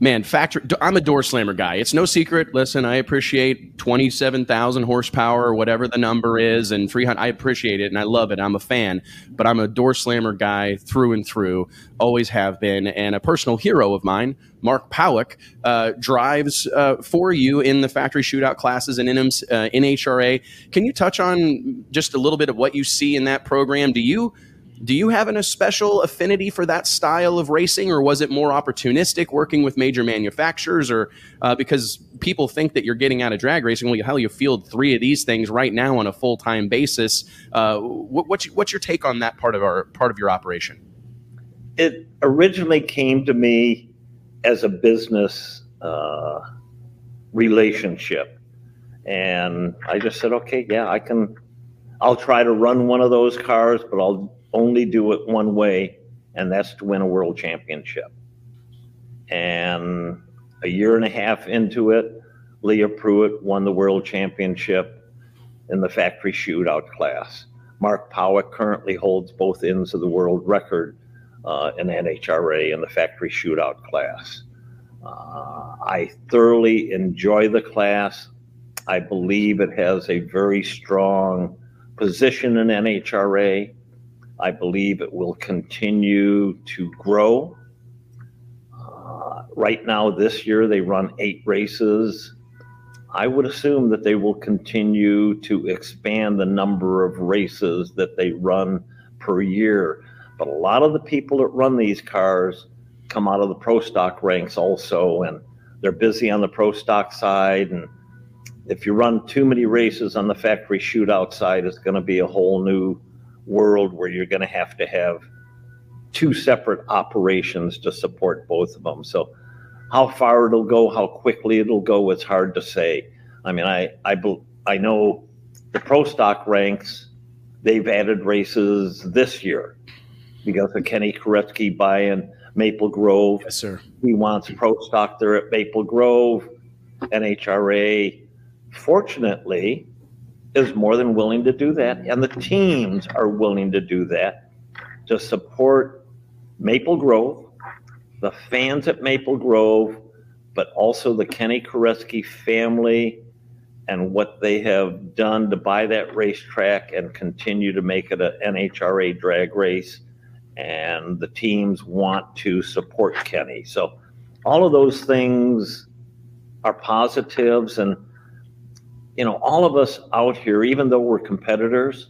Speaker 2: man, factory. I'm a door slammer guy. It's no secret. Listen, I appreciate 27,000 horsepower or whatever the number is, and 300. I appreciate it and I love it. I'm a fan, but I'm a door slammer guy through and through. Always have been, and a personal hero of mine, Mark Pawuk, uh, drives uh, for you in the factory shootout classes and in uh, NHRA. Can you touch on just a little bit of what you see in that program? Do you do you have an, a special affinity for that style of racing, or was it more opportunistic working with major manufacturers, or uh, because people think that you're getting out of drag racing? Well, hell, you field three of these things right now on a full time basis. Uh, what, what's, what's your take on that part of our part of your operation?
Speaker 5: It originally came to me as a business uh, relationship, and I just said, okay, yeah, I can. I'll try to run one of those cars, but I'll only do it one way, and that's to win a world championship. And a year and a half into it, Leah Pruett won the world championship in the factory shootout class. Mark Pawuk currently holds both ends of the world record uh, in NHRA in the factory shootout class. Uh, I thoroughly enjoy the class. I believe it has a very strong position in NHRA. I believe it will continue to grow. Uh, right now, this year, they run eight races. I would assume that they will continue to expand the number of races that they run per year. But a lot of the people that run these cars come out of the pro stock ranks also, and they're busy on the pro stock side. And if you run too many races on the factory shootout side, it's going to be a whole new world where you're going to have to have two separate operations to support both of them. So, how far it'll go, how quickly it'll go, it's hard to say. I mean, I I I know the pro stock ranks. They've added races this year because of Kenny Koretsky buying Maple Grove.
Speaker 2: Yes, sir.
Speaker 5: He wants pro stock there at Maple Grove. NHRA, fortunately, is more than willing to do that, and the teams are willing to do that to support Maple Grove, the fans at Maple Grove, but also the Kenny Koretsky family and what they have done to buy that racetrack and continue to make it an NHRA drag race. And the teams want to support Kenny. So all of those things are positives and you know, all of us out here, even though we're competitors,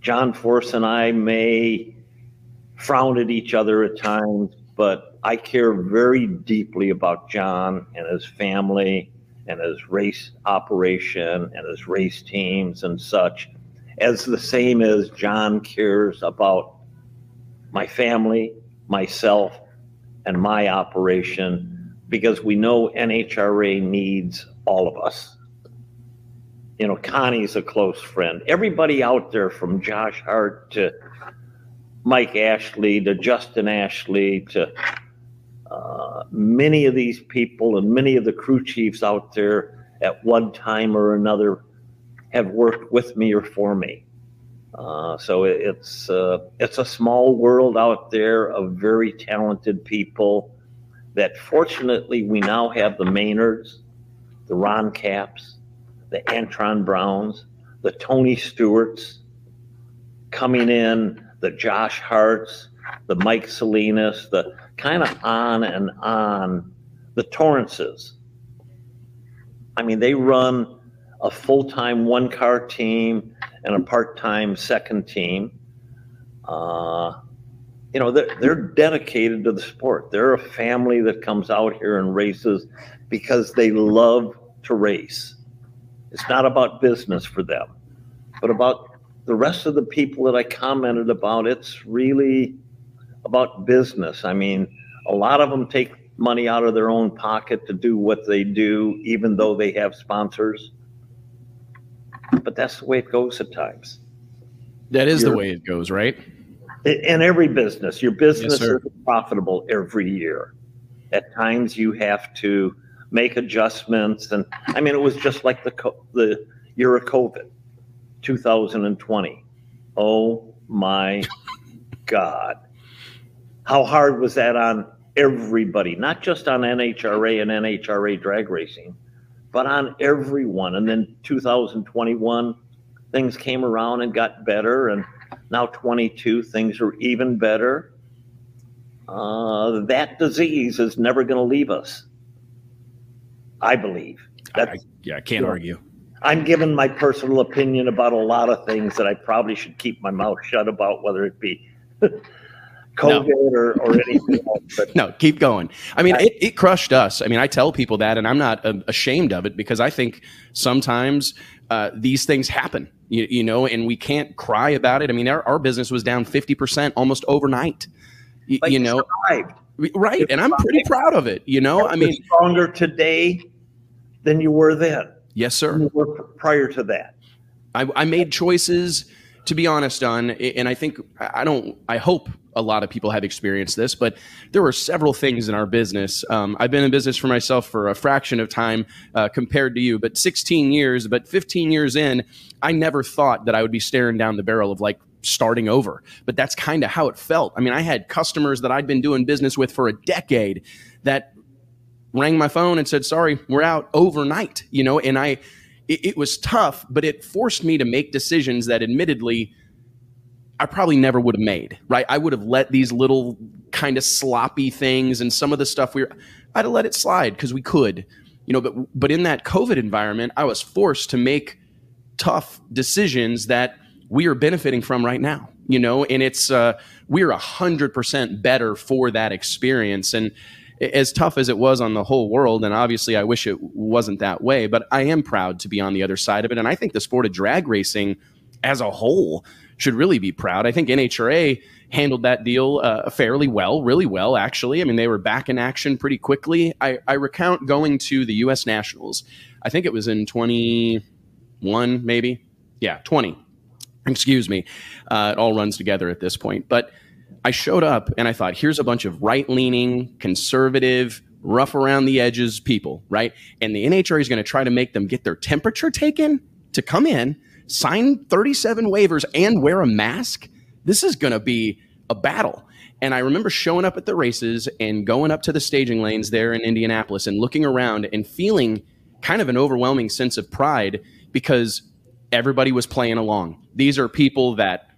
Speaker 5: John Force and I may frown at each other at times, but I care very deeply about John and his family and his race operation and his race teams and such, as the same as John cares about my family, myself, and my operation, because we know NHRA needs all of us. You know, Connie's a close friend. Everybody out there from Josh Hart to Mike Ashley to Justin Ashley to uh, many of these people and many of the crew chiefs out there at one time or another have worked with me or for me. Uh, so it's uh, it's a small world out there of very talented people that fortunately we now have the Maynards, the Ron Capps, the Antron Browns, the Tony Stewarts coming in, the Josh Harts, the Mike Salinas, the kind of on and on, the Torrances. I mean, they run a full time one car team and a part time second team. Uh, you know, they're, they're dedicated to the sport. They're a family that comes out here and races because they love to race. It's not about business for them, but about the rest of the people that I commented about. It's really about business. I mean, a lot of them take money out of their own pocket to do what they do, even though they have sponsors. But that's the way it goes at times.
Speaker 2: That is the
Speaker 5: You're-
Speaker 2: way it goes, right?
Speaker 5: In every business, your business
Speaker 2: sir.
Speaker 5: is profitable every year. At times, you have to make adjustments, and I mean, it was just like the the year of COVID, 2020. Oh my God! How hard was that on everybody? Not just on NHRA and NHRA drag racing, but on everyone. And then 2021, things came around and got better, and now 22 things are even better uh, that disease is never going to leave us i believe
Speaker 2: I, yeah, I can't argue.
Speaker 5: i'm giving my personal opinion about a lot of things that i probably should keep my mouth shut about whether it be covid or, or anything else but
Speaker 2: No, keep going. I mean, it, it crushed us. I mean, I tell people that, and I'm not uh, ashamed of it because I think sometimes uh, these things happen, you, you know, and we can't cry about it. I mean, our, our business was down 50% almost overnight, y- you know,
Speaker 5: survived.
Speaker 2: Right. And I'm pretty proud of it, you know, I mean,
Speaker 5: stronger today than you were then
Speaker 2: yes, sir.
Speaker 5: prior to that
Speaker 2: I, I made choices to be honest on and i think i don't i hope a lot of people have experienced this but there were several things in our business um, i've been in business for myself for a fraction of time uh, compared to you but 16 years but 15 years in i never thought that i would be staring down the barrel of like starting over. But that's kind of how it felt. I mean i had customers that i'd been doing business with for a decade that rang my phone and said sorry we're out overnight you know? And i it, it was tough, but it forced me to make decisions that admittedly I probably never would have made, right? I would have let these little kind of sloppy things and some of the stuff we were, I'd have let it slide because we could, you know, but, but in that COVID environment, I was forced to make tough decisions that we are benefiting from right now, you know, and it's, uh, we're a hundred percent better for that experience. And as tough as it was on the whole world, and obviously I wish it wasn't that way, but I am proud to be on the other side of it. And I think the sport of drag racing as a whole should really be proud. I think NHRA handled that deal uh, fairly well, really well, actually. I mean, they were back in action pretty quickly. I, I recount going to the U.S. Nationals. I think it was in 21, maybe. Yeah, 20. Excuse me. Uh, it all runs together at this point. But I showed up and I thought, here's a bunch of right leaning, conservative, rough around the edges people, right? And the NHRA is going to try to make them get their temperature taken to come in, sign 37 waivers, and wear a mask. This is going to be a battle. And I remember showing up at the races and going up to the staging lanes there in Indianapolis and looking around and feeling kind of an overwhelming sense of pride because everybody was playing along. These are people that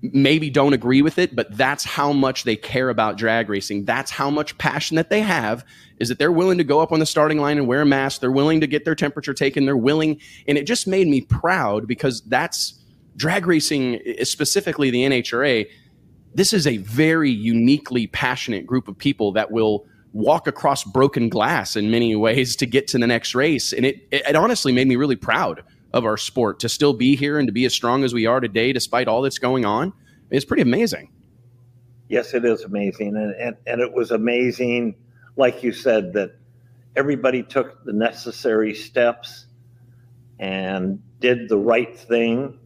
Speaker 2: maybe don't agree with it, but that's how much they care about drag racing. That's how much passion that they have is that they're willing to go up on the starting line and wear a mask. They're willing to get their temperature taken. They're willing. And it just made me proud because that's drag racing, eh, specifically the NHRA. this is a very uniquely passionate group of people that will walk across broken glass in many ways to get to the next race. And it, it, it honestly made me really proud of our sport to still be here and to be as strong as we are today, despite all that's going on. It's pretty amazing.
Speaker 5: Yes, it is amazing. And, and, and it was amazing, like you said, that everybody took the necessary steps and did the right thing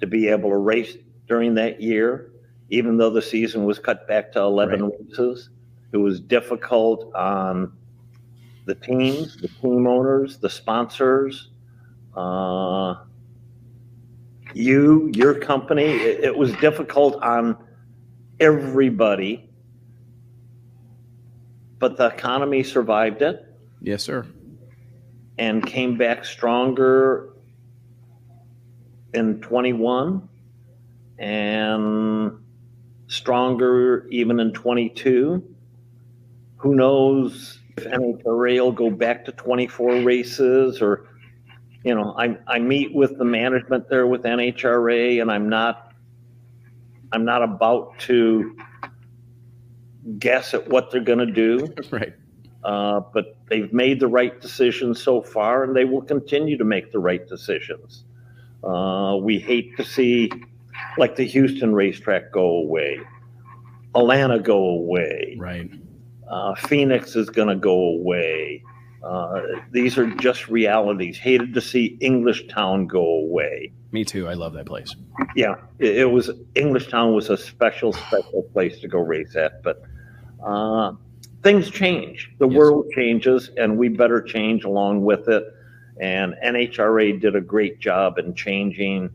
Speaker 5: to be able to race during that year, even though the season was cut back to 11 right. races. It was difficult on the teams, the team owners, the sponsors, uh, you, your company. It, it was difficult on everybody, but the economy survived it
Speaker 2: Yes, sir.
Speaker 5: and came back stronger in 21 and stronger even in 22. Who knows if NHRA will go back to 24 races or, you know, I, I meet with the management there with NHRA and I'm not, I'm not about to guess at what they're going to do.
Speaker 2: Right.
Speaker 5: Uh, but they've made the right decisions so far, and they will continue to make the right decisions. Uh, we hate to see, like the Houston racetrack, go away, Atlanta go away,
Speaker 2: Right.
Speaker 5: uh, Phoenix is going to go away. Uh, these are just realities. Hated to see Englishtown go away.
Speaker 2: Me too. I love that place.
Speaker 5: Yeah, it, it was Englishtown was a special, special place to go race at, but uh, things change. The
Speaker 2: Yes.
Speaker 5: world changes, and we better change along with it. And NHRA did a great job in changing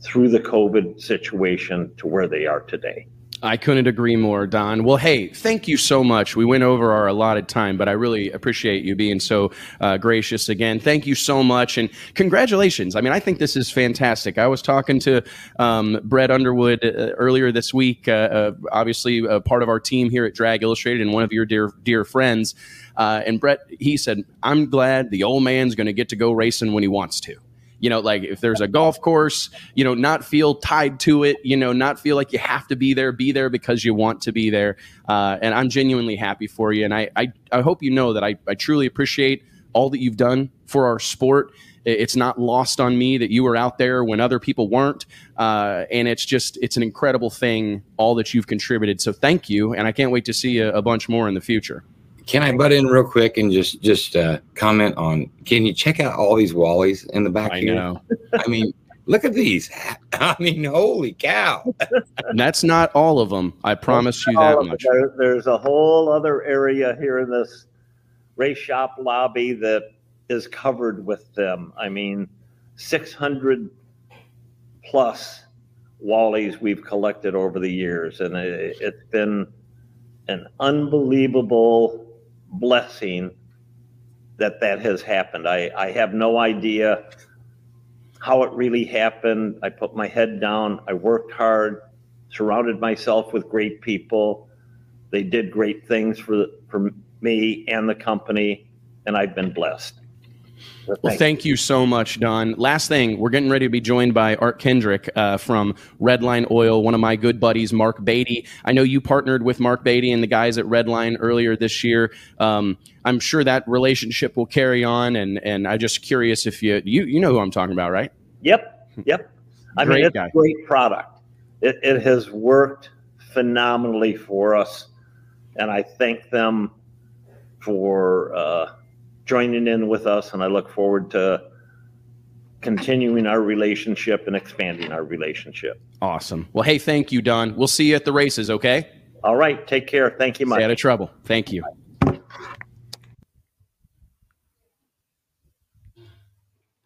Speaker 5: through the COVID situation to where they are today.
Speaker 2: I couldn't agree more, Don. Well, hey, thank you so much. We went over our allotted time, but I really appreciate you being so uh, gracious again. Thank you so much, and congratulations. I mean, I think this is fantastic. I was talking to um, Brett Underwood uh, earlier this week, uh, uh, obviously a part of our team here at Drag Illustrated, and one of your dear dear friends. Uh, and Brett, he said, "I'm glad the old man's going to get to go racing when he wants to." You know like if there's a golf course you know not feel tied to it you know not feel like you have to be there be there because you want to be there. Uh, and i'm genuinely happy for you. And I, I i hope you know that i, I truly appreciate all that you've done for our sport. It's not lost on me that you were out there when other people weren't. Uh, and it's just it's an incredible thing all that you've contributed. So thank you. And i can't wait to see a, a bunch more in the future
Speaker 3: Can I butt in real quick and just just uh, comment on? Can you check out all these wallies in the back
Speaker 2: i
Speaker 3: here?
Speaker 2: know
Speaker 3: I mean, look at these. I mean, holy cow!
Speaker 2: and that's not all of them i promise you that much
Speaker 5: there- there's a whole other area here in this race shop lobby that is covered with them. I mean, 600 plus Wallies we've collected over the years, and it, it's been an unbelievable blessing that that has happened. I, I have no idea how it really happened. I put my head down, I worked hard, surrounded myself with great people. They did great things for for me and the company, and I've been blessed.
Speaker 2: Well,
Speaker 5: thank
Speaker 2: thank you so much, Don. Last thing, we're getting ready to be joined by Art Kendrick uh, from Redline Oil, one of my good buddies, Mark Beatty. I know you partnered with Mark Beatty and the guys at Redline earlier this year. Um, I'm sure that relationship will carry on, and and I'm just curious if you you you know who I'm talking about, right?
Speaker 5: Yep, yep. I
Speaker 2: Great
Speaker 5: mean, it's
Speaker 2: guy.
Speaker 5: a great product. It, it has worked phenomenally for us, and I thank them for uh, joining in with us. And I look forward to continuing our relationship and expanding our relationship.
Speaker 2: Awesome. Well, hey, thank you, Don. We'll see you at the races. Okay.
Speaker 5: All right, take care. Thank you,
Speaker 2: Stay out of trouble. Thank you.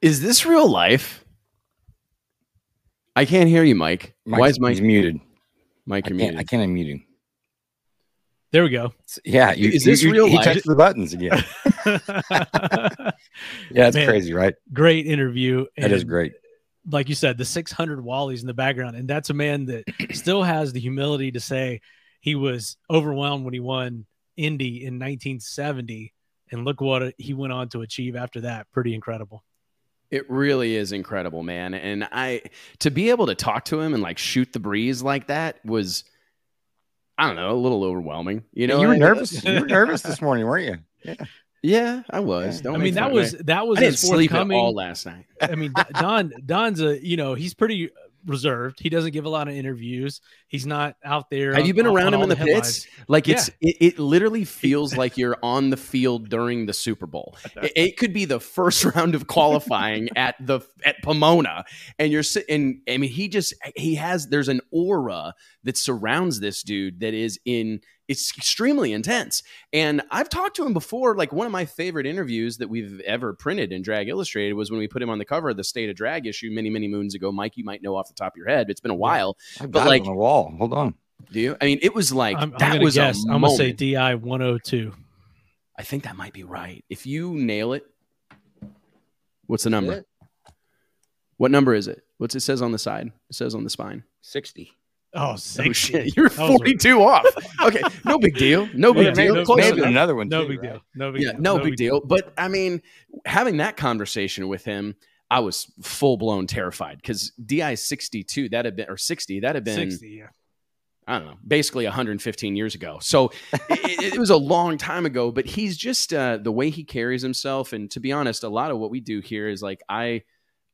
Speaker 2: Is this real life? I can't hear you, Mike. Why is Mike?
Speaker 3: He's muted?
Speaker 2: Mike, you're
Speaker 3: can't.
Speaker 2: muted.
Speaker 3: I can't unmute him.
Speaker 4: There we go.
Speaker 3: Yeah, you,
Speaker 2: Is this
Speaker 3: you, you,
Speaker 2: real
Speaker 3: He
Speaker 2: life?
Speaker 3: touched the buttons again. Yeah, it's
Speaker 4: Man.
Speaker 3: crazy, right?
Speaker 4: great interview.
Speaker 3: That is
Speaker 4: and
Speaker 3: great.
Speaker 4: Like you said, the 600 Wallies in the background. And that's a man that still has the humility to say he was overwhelmed when he won Indy in 1970. And look what he went on to achieve after that. Pretty incredible.
Speaker 2: It really is incredible, man. And I to be able to talk to him and like shoot the breeze like that was I don't know, a little overwhelming. You know,
Speaker 3: you were nervous. You were nervous this morning, weren't you? Yeah.
Speaker 2: Yeah, I was. Don't
Speaker 4: I mean, that was that was
Speaker 2: I didn't sleep at all last night.
Speaker 4: I mean, Don Don's a you know he's pretty reserved. He doesn't give a lot of interviews. He's not out there.
Speaker 2: Have you been
Speaker 4: on-
Speaker 2: around
Speaker 4: on
Speaker 2: him in
Speaker 4: all
Speaker 2: the pits? Like it's it, it literally feels like you're on the field during the Super Bowl. It, it could be the first round of qualifying at the at Pomona, and you're sitting. I mean, he just he has there's an aura that surrounds this dude that is in. It's extremely intense, and I've talked to him before. Like one of my favorite interviews that we've ever printed in Drag Illustrated was when we put him on the cover of the State of Drag issue many, many moons ago. Mike, you might know off the top of your head. It's been a while.
Speaker 3: I've
Speaker 2: But,
Speaker 3: got it
Speaker 2: like-
Speaker 3: on the wall. Hold on.
Speaker 2: Do you? I mean, it was like
Speaker 4: I'm, I'm
Speaker 2: that was
Speaker 4: guess.
Speaker 2: a
Speaker 4: I'm gonna say. Di 102.
Speaker 2: I think that might be right. If you nail it, what's the number? What number is it? What's it says on the side? It says on the spine.
Speaker 3: 60.
Speaker 4: Oh,
Speaker 2: Oh shit, you're
Speaker 4: That was a-
Speaker 2: 42 off. Okay, no big deal. No big
Speaker 4: Yeah,
Speaker 2: deal.
Speaker 4: no-
Speaker 2: Close
Speaker 3: maybe
Speaker 2: enough.
Speaker 3: another one.
Speaker 4: No
Speaker 3: too,
Speaker 4: big
Speaker 3: right?
Speaker 4: deal. No big
Speaker 2: Yeah,
Speaker 4: deal.
Speaker 2: no, big deal. But I mean, having that conversation with him, I was full blown terrified because Di 62, that had been or 60, that had been
Speaker 4: 60. Yeah.
Speaker 2: I don't know, basically 115 years ago. So it, it was a long time ago, but he's just uh, the way he carries himself. And to be honest, a lot of what we do here is like I,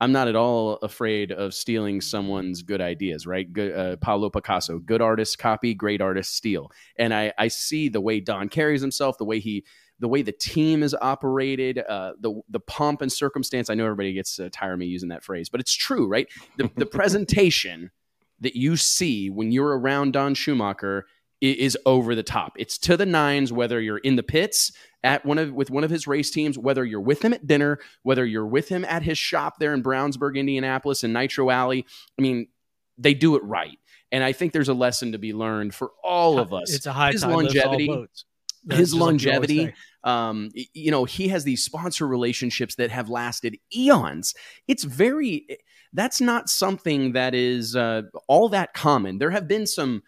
Speaker 2: I'm not at all afraid of stealing someone's good ideas. Right? Good, uh, Pablo Picasso, good artist copy, great artist steal. And I, I see the way Don carries himself, the way he. The way the team is operated, uh, the the pomp and circumstance. I know everybody gets uh, tired of me using that phrase, but it's true, right? The, the presentation that you see when you're around Don Schumacher is over the top. It's to the nines, whether you're in the pits at one of with one of his race teams, whether you're with him at dinner, whether you're with him at his shop there in Brownsburg, Indianapolis, and Nitro Alley. I mean, they do it right. And I think there's a lesson to be learned for all of us.
Speaker 4: It's a high
Speaker 2: His
Speaker 4: all
Speaker 2: longevity- his
Speaker 4: just like
Speaker 2: longevity, um, you know, he has these sponsor relationships that have lasted eons. It's very, that's not something that is uh, all that common. There have been some,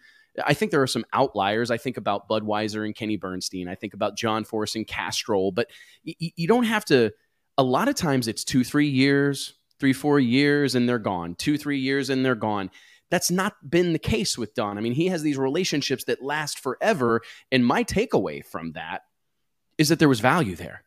Speaker 2: I think there are some outliers. I think about Budweiser and Kenny Bernstein. I think about John Force and Castrol, but y- you don't have to, a lot of times it's two, three years, three, four years, and they're gone. Two, three years, and they're gone. That's not been the case with Don. I mean, he has these relationships that last forever. And my takeaway from that is that there was value there.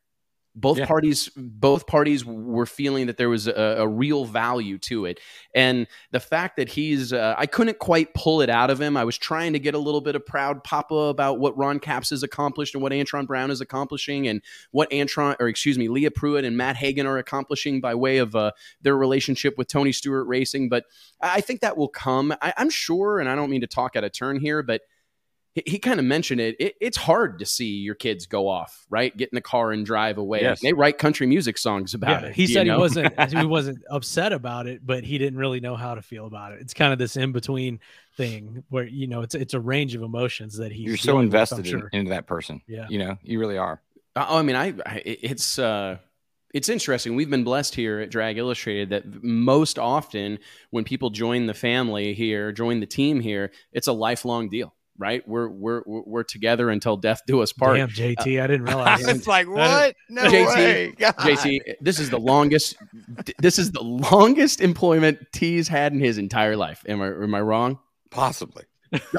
Speaker 2: Both
Speaker 3: Yeah.
Speaker 2: parties, both parties were feeling that there was a, a real value to it, and the fact that he's, uh, I couldn't quite pull it out of him. I was trying to get a little bit of proud papa about what Ron Capps has accomplished and what Antron Brown is accomplishing, and what Antron, or excuse me, Leah Pruett and Matt Hagan are accomplishing by way of uh, their relationship with Tony Stewart Racing. But I I think that will come. I, I'm sure, and I don't mean to talk out of turn here, but he, he kind of mentioned it. it. It's hard to see your kids go off, right? Get in the car and drive away.
Speaker 3: Yes.
Speaker 2: They write country music songs about
Speaker 4: Yeah,
Speaker 2: it.
Speaker 4: he said
Speaker 2: know?
Speaker 4: he wasn't he wasn't upset about it, but he didn't really know how to feel about it. It's kind of this in between thing where you know it's it's a range of emotions that he's
Speaker 3: You're so
Speaker 4: dealing with, I'm
Speaker 3: invested in, into that person.
Speaker 4: Yeah.
Speaker 3: You know, you really are.
Speaker 2: Oh, I mean, I, I it's uh it's interesting. We've been blessed here at Drag Illustrated that most often when people join the family here, join the team here, it's a lifelong deal, right? We're we're we're we're together until death do us part.
Speaker 4: Damn, JT, I didn't uh, realize.
Speaker 3: it's like
Speaker 4: That
Speaker 3: what? No
Speaker 2: JT,
Speaker 3: way. God.
Speaker 2: JT, this is the longest. This is the longest employment T's had in his entire life. Am I am I wrong?
Speaker 3: Possibly.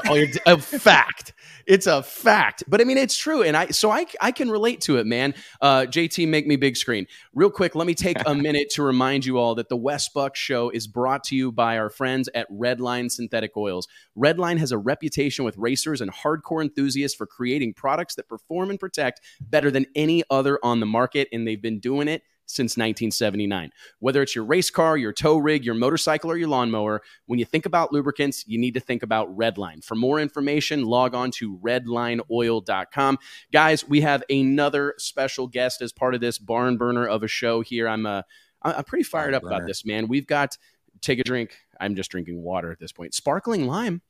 Speaker 2: Oh, a fact. It's a fact. But I mean, it's true, and I so I I can relate to it, man. Uh, JT, make me big screen real quick. Let me take a minute to remind you all that the Wes Buck Show is brought to you by our friends at Redline Synthetic Oils. Redline has a reputation with racers and hardcore enthusiasts for creating products that perform and protect better than any other on the market, and they've been doing it since 1979. Whether it's your race car, your tow rig, your motorcycle, or your lawnmower, when you think about lubricants, you need to think about Redline. For more information, log on to redlineoil.com. Guys, we have another special guest as part of this barn burner of a show here. I'm uh, I- I'm pretty fired
Speaker 3: Barn
Speaker 2: up about this, man. We've got take a drink. I'm just drinking water at this point. Sparkling lime.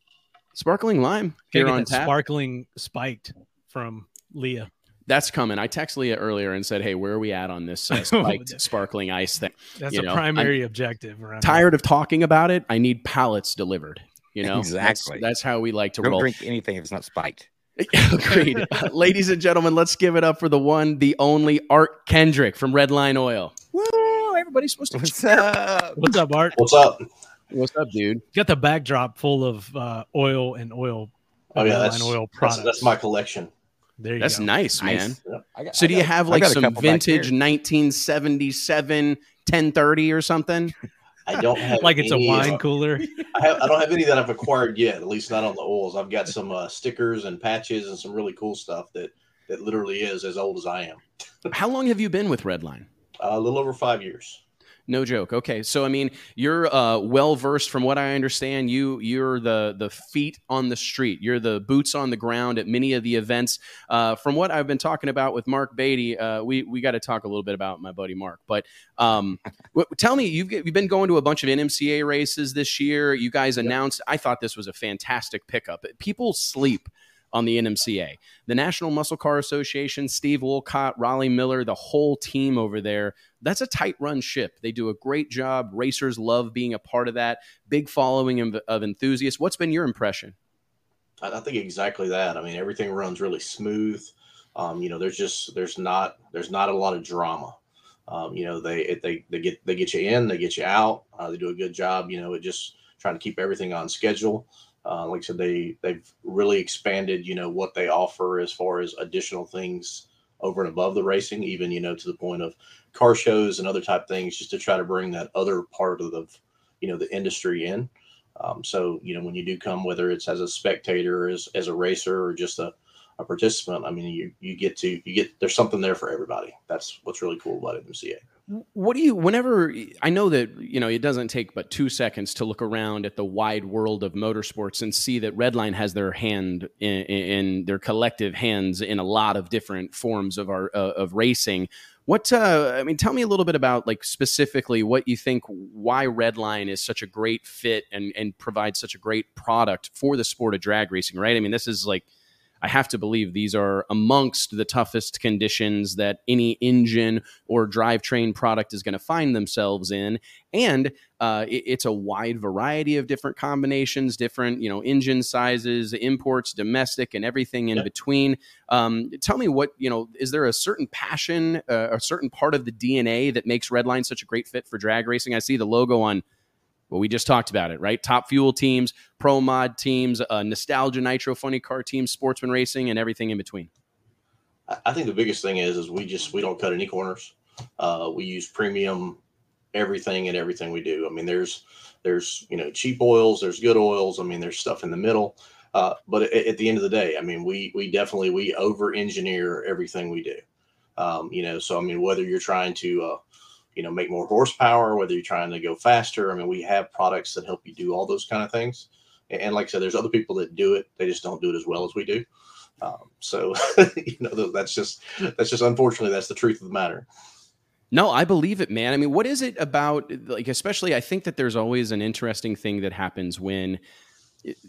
Speaker 2: Sparkling lime here on tap.
Speaker 4: sparkling spiked from Leah.
Speaker 2: That's coming. I texted Leah earlier and said, "Hey, where are we at on this uh, spiked sparkling ice thing?"
Speaker 4: That's
Speaker 2: You
Speaker 4: a
Speaker 2: know,
Speaker 4: primary objective. Around here.
Speaker 2: tired of talking about it. I need pallets delivered. You know,
Speaker 3: Exactly.
Speaker 2: That's, that's how we like to
Speaker 3: Don't
Speaker 2: roll.
Speaker 3: drink anything if it's not spiked.
Speaker 2: Agreed. Uh, ladies and gentlemen, let's give it up for the one, the only Art Kendrick from Redline Oil.
Speaker 3: Woo!
Speaker 2: everybody's supposed to.
Speaker 3: What's up?
Speaker 4: What's up, Art?
Speaker 6: What's up?
Speaker 2: What's up, dude?
Speaker 4: Got the backdrop full of uh, oil and oil.
Speaker 6: Oh yeah, that's,
Speaker 4: oil
Speaker 6: that's that's my collection.
Speaker 4: There you
Speaker 2: That's
Speaker 4: go.
Speaker 2: nice, man.
Speaker 3: I got-
Speaker 2: So
Speaker 3: I
Speaker 2: do you have like some vintage 1977 1030 or something?
Speaker 6: I don't have
Speaker 4: Like it's a wine
Speaker 6: uh,
Speaker 4: cooler.
Speaker 6: I, have, I don't have any that I've acquired yet. At least not on the oils. I've got some uh, stickers and patches and some really cool stuff that that literally is as old as I am.
Speaker 2: How long have you been with Redline?
Speaker 6: Uh, a little over five years.
Speaker 2: No joke. Okay, so I mean, you're uh, well versed. From what I understand, you you're the the feet on the street. You're the boots on the ground at many of the events. Uh, from what I've been talking about with Mark Beatty, uh, we we got to talk a little bit about my buddy Mark. But um, w- tell me, you've you've been going to a bunch of NMCA races this year. You guys announced. I thought this was a fantastic pickup. People sleep on the NMCA, the National Muscle Car Association, Steve Wolcott, Raleigh Miller, the whole team over there. That's a tight run ship. They do a great job. Racers love being a part of that. Big following of, of enthusiasts. What's been your impression?
Speaker 6: I, think exactly that. I mean, everything runs really smooth. Um, you know, there's just there's not there's not a lot of drama. Um, you know, they they they get they get you in, they get you out. Uh, they do a good job. You know, at just trying to keep everything on schedule. Uh, like I said, they they've really expanded. You know what they offer as far as additional things over and above the racing, even you know to the point of car shows and other type things, just to try to bring that other part of the you know the industry in. Um, so you know when you do come, whether it's as a spectator, as as a racer, or just a, a participant, I mean you you get to you get there's something there for everybody. That's what's really cool about MCA.
Speaker 2: What do you, whenever, I know that, you know, it doesn't take but two seconds to look around at the wide world of motorsports and see that Redline has their hand in, in their collective hands in a lot of different forms of our, uh, of racing. What, uh, I mean, tell me a little bit about like specifically what you think, why Redline is such a great fit and, and provides such a great product for the sport of drag racing, right? I mean, this is like, I have to believe these are amongst the toughest conditions that any engine or drivetrain product is going to find themselves in. And uh, it- it's a wide variety of different combinations, different you know engine sizes, imports, domestic, and everything in
Speaker 6: Yeah.
Speaker 2: between. Um, tell me what you know. Is there a certain passion, uh, a certain part of the DNA that makes Redline such a great fit for drag racing? I see the logo on. Well, we just talked about it, right? Top fuel teams, pro mod teams, uh, nostalgia nitro funny car teams, sportsman racing, and everything in between.
Speaker 6: I think the biggest thing is is we just we don't cut any corners. Uh, we use premium everything and everything we do. I mean, there's there's you know cheap oils, there's good oils. I mean, there's stuff in the middle. Uh, but at, at the end of the day, I mean, we we definitely we over engineer everything we do. Um, you know, so I mean, whether you're trying to uh, you know make more horsepower, whether you're trying to go faster, I mean, we have products that help you do all those kind of things. And, like I said, there's other people that do it; they just don't do it as well as we do. Um, so you know that's just that's just unfortunately that's the truth of the matter.
Speaker 2: No, I believe it, man. I mean, what is it about, like, especially, I think that there's always an interesting thing that happens when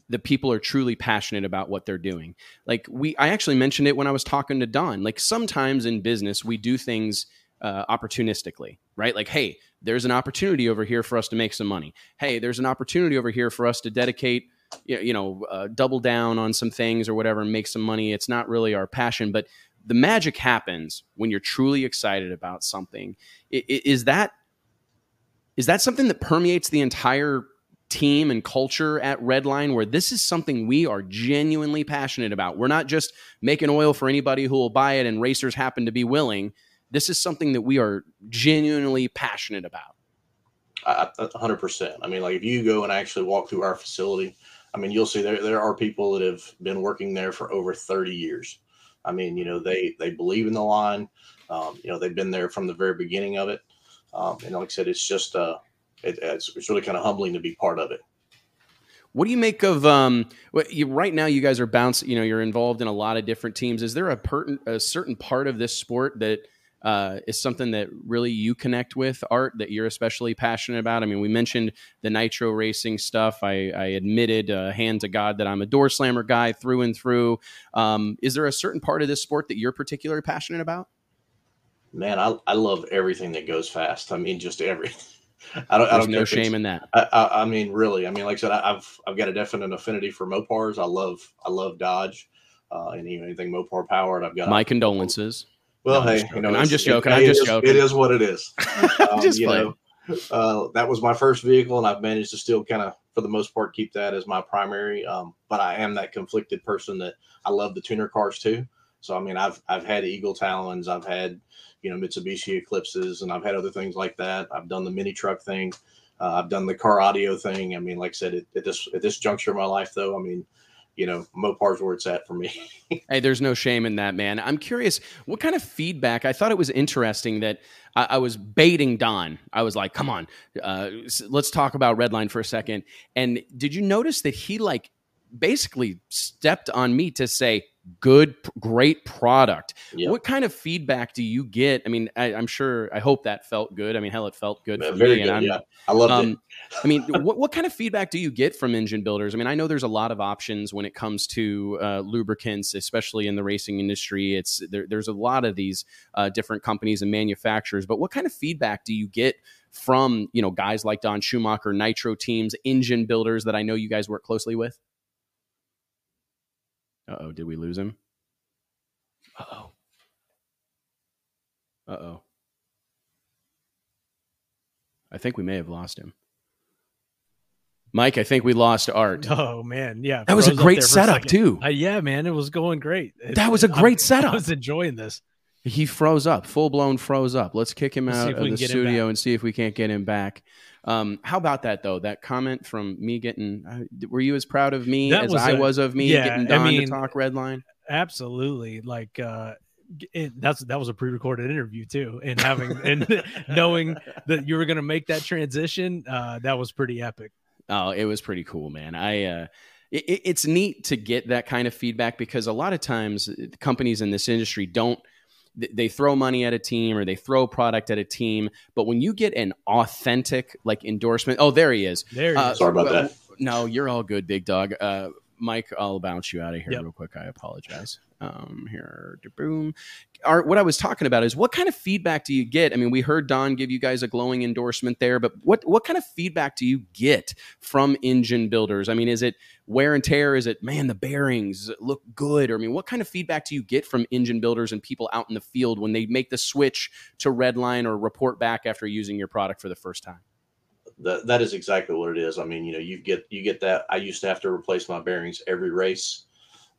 Speaker 2: the people are truly passionate about what they're doing. Like, we, I actually mentioned it when I was talking to Don. Like, sometimes in business, we do things uh, opportunistically, right? Like, hey, there's an opportunity over here for us to make some money. Hey, there's an opportunity over here for us to dedicate, you know, uh, double down on some things or whatever and make some money. It's not really our passion, but the magic happens when you're truly excited about something. Is that is that something that permeates the entire team and culture at Redline where this is something we are genuinely passionate about. We're not just making oil for anybody who will buy it and racers happen to be willing. This is something that we are genuinely passionate about.
Speaker 6: I- I- A hundred percent. I mean, like if you go and actually walk through our facility, I mean, you'll see there there are people that have been working there for over thirty years. I mean, you know, they they believe in the line. Um, you know, they've been there from the very beginning of it. Um, and like I said, it's just uh, it, it's it's really kind of humbling to be part of it.
Speaker 2: What do you make of um what you, right now you guys are bouncing, you know, you're involved in a lot of different teams. Is there a, pertin, a certain part of this sport that uh, is something that really you connect with art that you're especially passionate about? I mean, we mentioned the nitro racing stuff. I, I admitted, uh, hand to God, that I'm a door slammer guy through and through. Um, is there a certain part of this sport that you're particularly passionate about?
Speaker 6: Man, I, I love everything that goes fast. I mean, just every. I don't. I
Speaker 2: There's
Speaker 6: don't
Speaker 2: no
Speaker 6: care if it's-
Speaker 2: shame in that.
Speaker 6: I, I, I mean, really. I mean, like I said, I, I've I've got a definite affinity for Mopars. I love I love Dodge, uh, and anything Mopar powered. I've got
Speaker 2: My condolences.
Speaker 6: Well,
Speaker 2: No, I'm
Speaker 6: hey, you know.
Speaker 2: I'm just joking.
Speaker 6: it
Speaker 2: I'm just
Speaker 6: is-
Speaker 2: joking.
Speaker 6: It is what it is. Um,
Speaker 2: Just
Speaker 6: you
Speaker 2: playing.
Speaker 6: know, uh, that was my first vehicle, and I've managed to still kind of, for the most part, keep that as my primary. Um, but I am that conflicted person that I love the tuner cars too. So I mean, I've I've had Eagle Talons, I've had you know Mitsubishi Eclipses, and I've had other things like that. I've done the mini truck thing. Uh, I've done the car audio thing. I mean, like I said, at, at this at this juncture of my life, though, I mean, you know, Mopar's where it's at for me.
Speaker 2: Hey, there's no shame in that, man. I'm curious, what kind of feedback? I thought it was interesting that I, I was baiting Don. I was like, "Come on, uh, let's talk about Redline for a second. And did you notice that he like basically stepped on me to say, "Good, great product."
Speaker 6: Yeah.
Speaker 2: What kind of feedback do you get? I mean, I, I'm sure. I hope that felt good. I mean, hell, it felt good for
Speaker 6: Very
Speaker 2: me.
Speaker 6: good.
Speaker 2: and
Speaker 6: yeah, I loved it.
Speaker 2: um, I mean, what, what kind of feedback do you get from engine builders? I mean, I know there's a lot of options when it comes to uh, lubricants, especially in the racing industry. It's there, there's a lot of these uh, different companies and manufacturers. But what kind of feedback do you get from you know guys like Don Schumacher, Nitro teams, engine builders that I know you guys work closely with? Uh oh, did we lose him? Uh oh. Uh oh. I think we may have lost him. Mike, I think we lost Art.
Speaker 4: Oh man, yeah,
Speaker 2: That was a great
Speaker 4: there for a
Speaker 2: setup too.
Speaker 4: Uh, yeah, man, it was going great. It-
Speaker 2: That was a
Speaker 4: I'm-
Speaker 2: great setup.
Speaker 4: I was enjoying this.
Speaker 2: He froze up, full blown froze up. Let's kick him
Speaker 4: Let's
Speaker 2: out of the
Speaker 4: can get him
Speaker 2: studio and see if we can't get him back. Um, how about that though? That comment from me getting, uh, were you as proud of me
Speaker 4: That
Speaker 2: as
Speaker 4: was
Speaker 2: I
Speaker 4: a-
Speaker 2: was of me
Speaker 4: yeah,
Speaker 2: getting
Speaker 4: I
Speaker 2: Don
Speaker 4: mean-
Speaker 2: to talk Redline?
Speaker 4: Absolutely, like uh, it, that's that was a pre-recorded interview too, and having and knowing that you were going to make that transition, uh, that was pretty epic.
Speaker 2: Oh, it was pretty cool, man. I uh, it, it- it's neat to get that kind of feedback because a lot of times uh, companies in this industry don't they throw money at a team or they throw product at a team, but when you get an authentic like endorsement, oh, there he is.
Speaker 4: There you
Speaker 2: Uh,
Speaker 4: go.
Speaker 6: Sorry about that.
Speaker 2: No, you're all good, big dog. Uh, Mike, I'll bounce you out of here
Speaker 4: Yep.
Speaker 2: real quick. I apologize. Um, here, boom. Art, what I was talking about is what kind of feedback do you get? I mean, we heard Don give you guys a glowing endorsement there, but what what kind of feedback do you get from engine builders? I mean, is it wear and tear? Is it man, the bearings look good? Or I mean, what kind of feedback do you get from engine builders and people out in the field when they make the switch to Redline or report back after using your product for the first time?
Speaker 6: That that is exactly what it is. I mean, you know, you get you get that. I used to have to replace my bearings every race.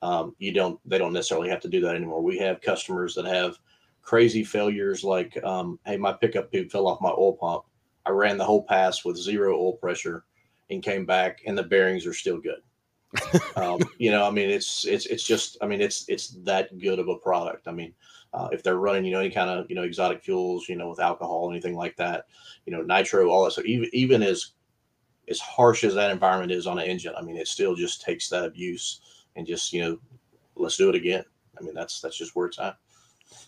Speaker 6: Um, you don't. They don't necessarily have to do that anymore. We have customers that have crazy failures, like, um, hey, my pickup tube fell off my oil pump. I ran the whole pass with zero oil pressure, and came back, and the bearings are still good. um, you know, I mean, it's it's it's just. I mean, it's it's that good of a product. I mean, uh, if they're running, you know, any kind of you know exotic fuels, you know, with alcohol, anything like that, you know, nitro, all that. So even even as as harsh as that environment is on an engine, I mean, it still just takes that abuse and just you know, let's do it again. I mean, that's that's just where it's at.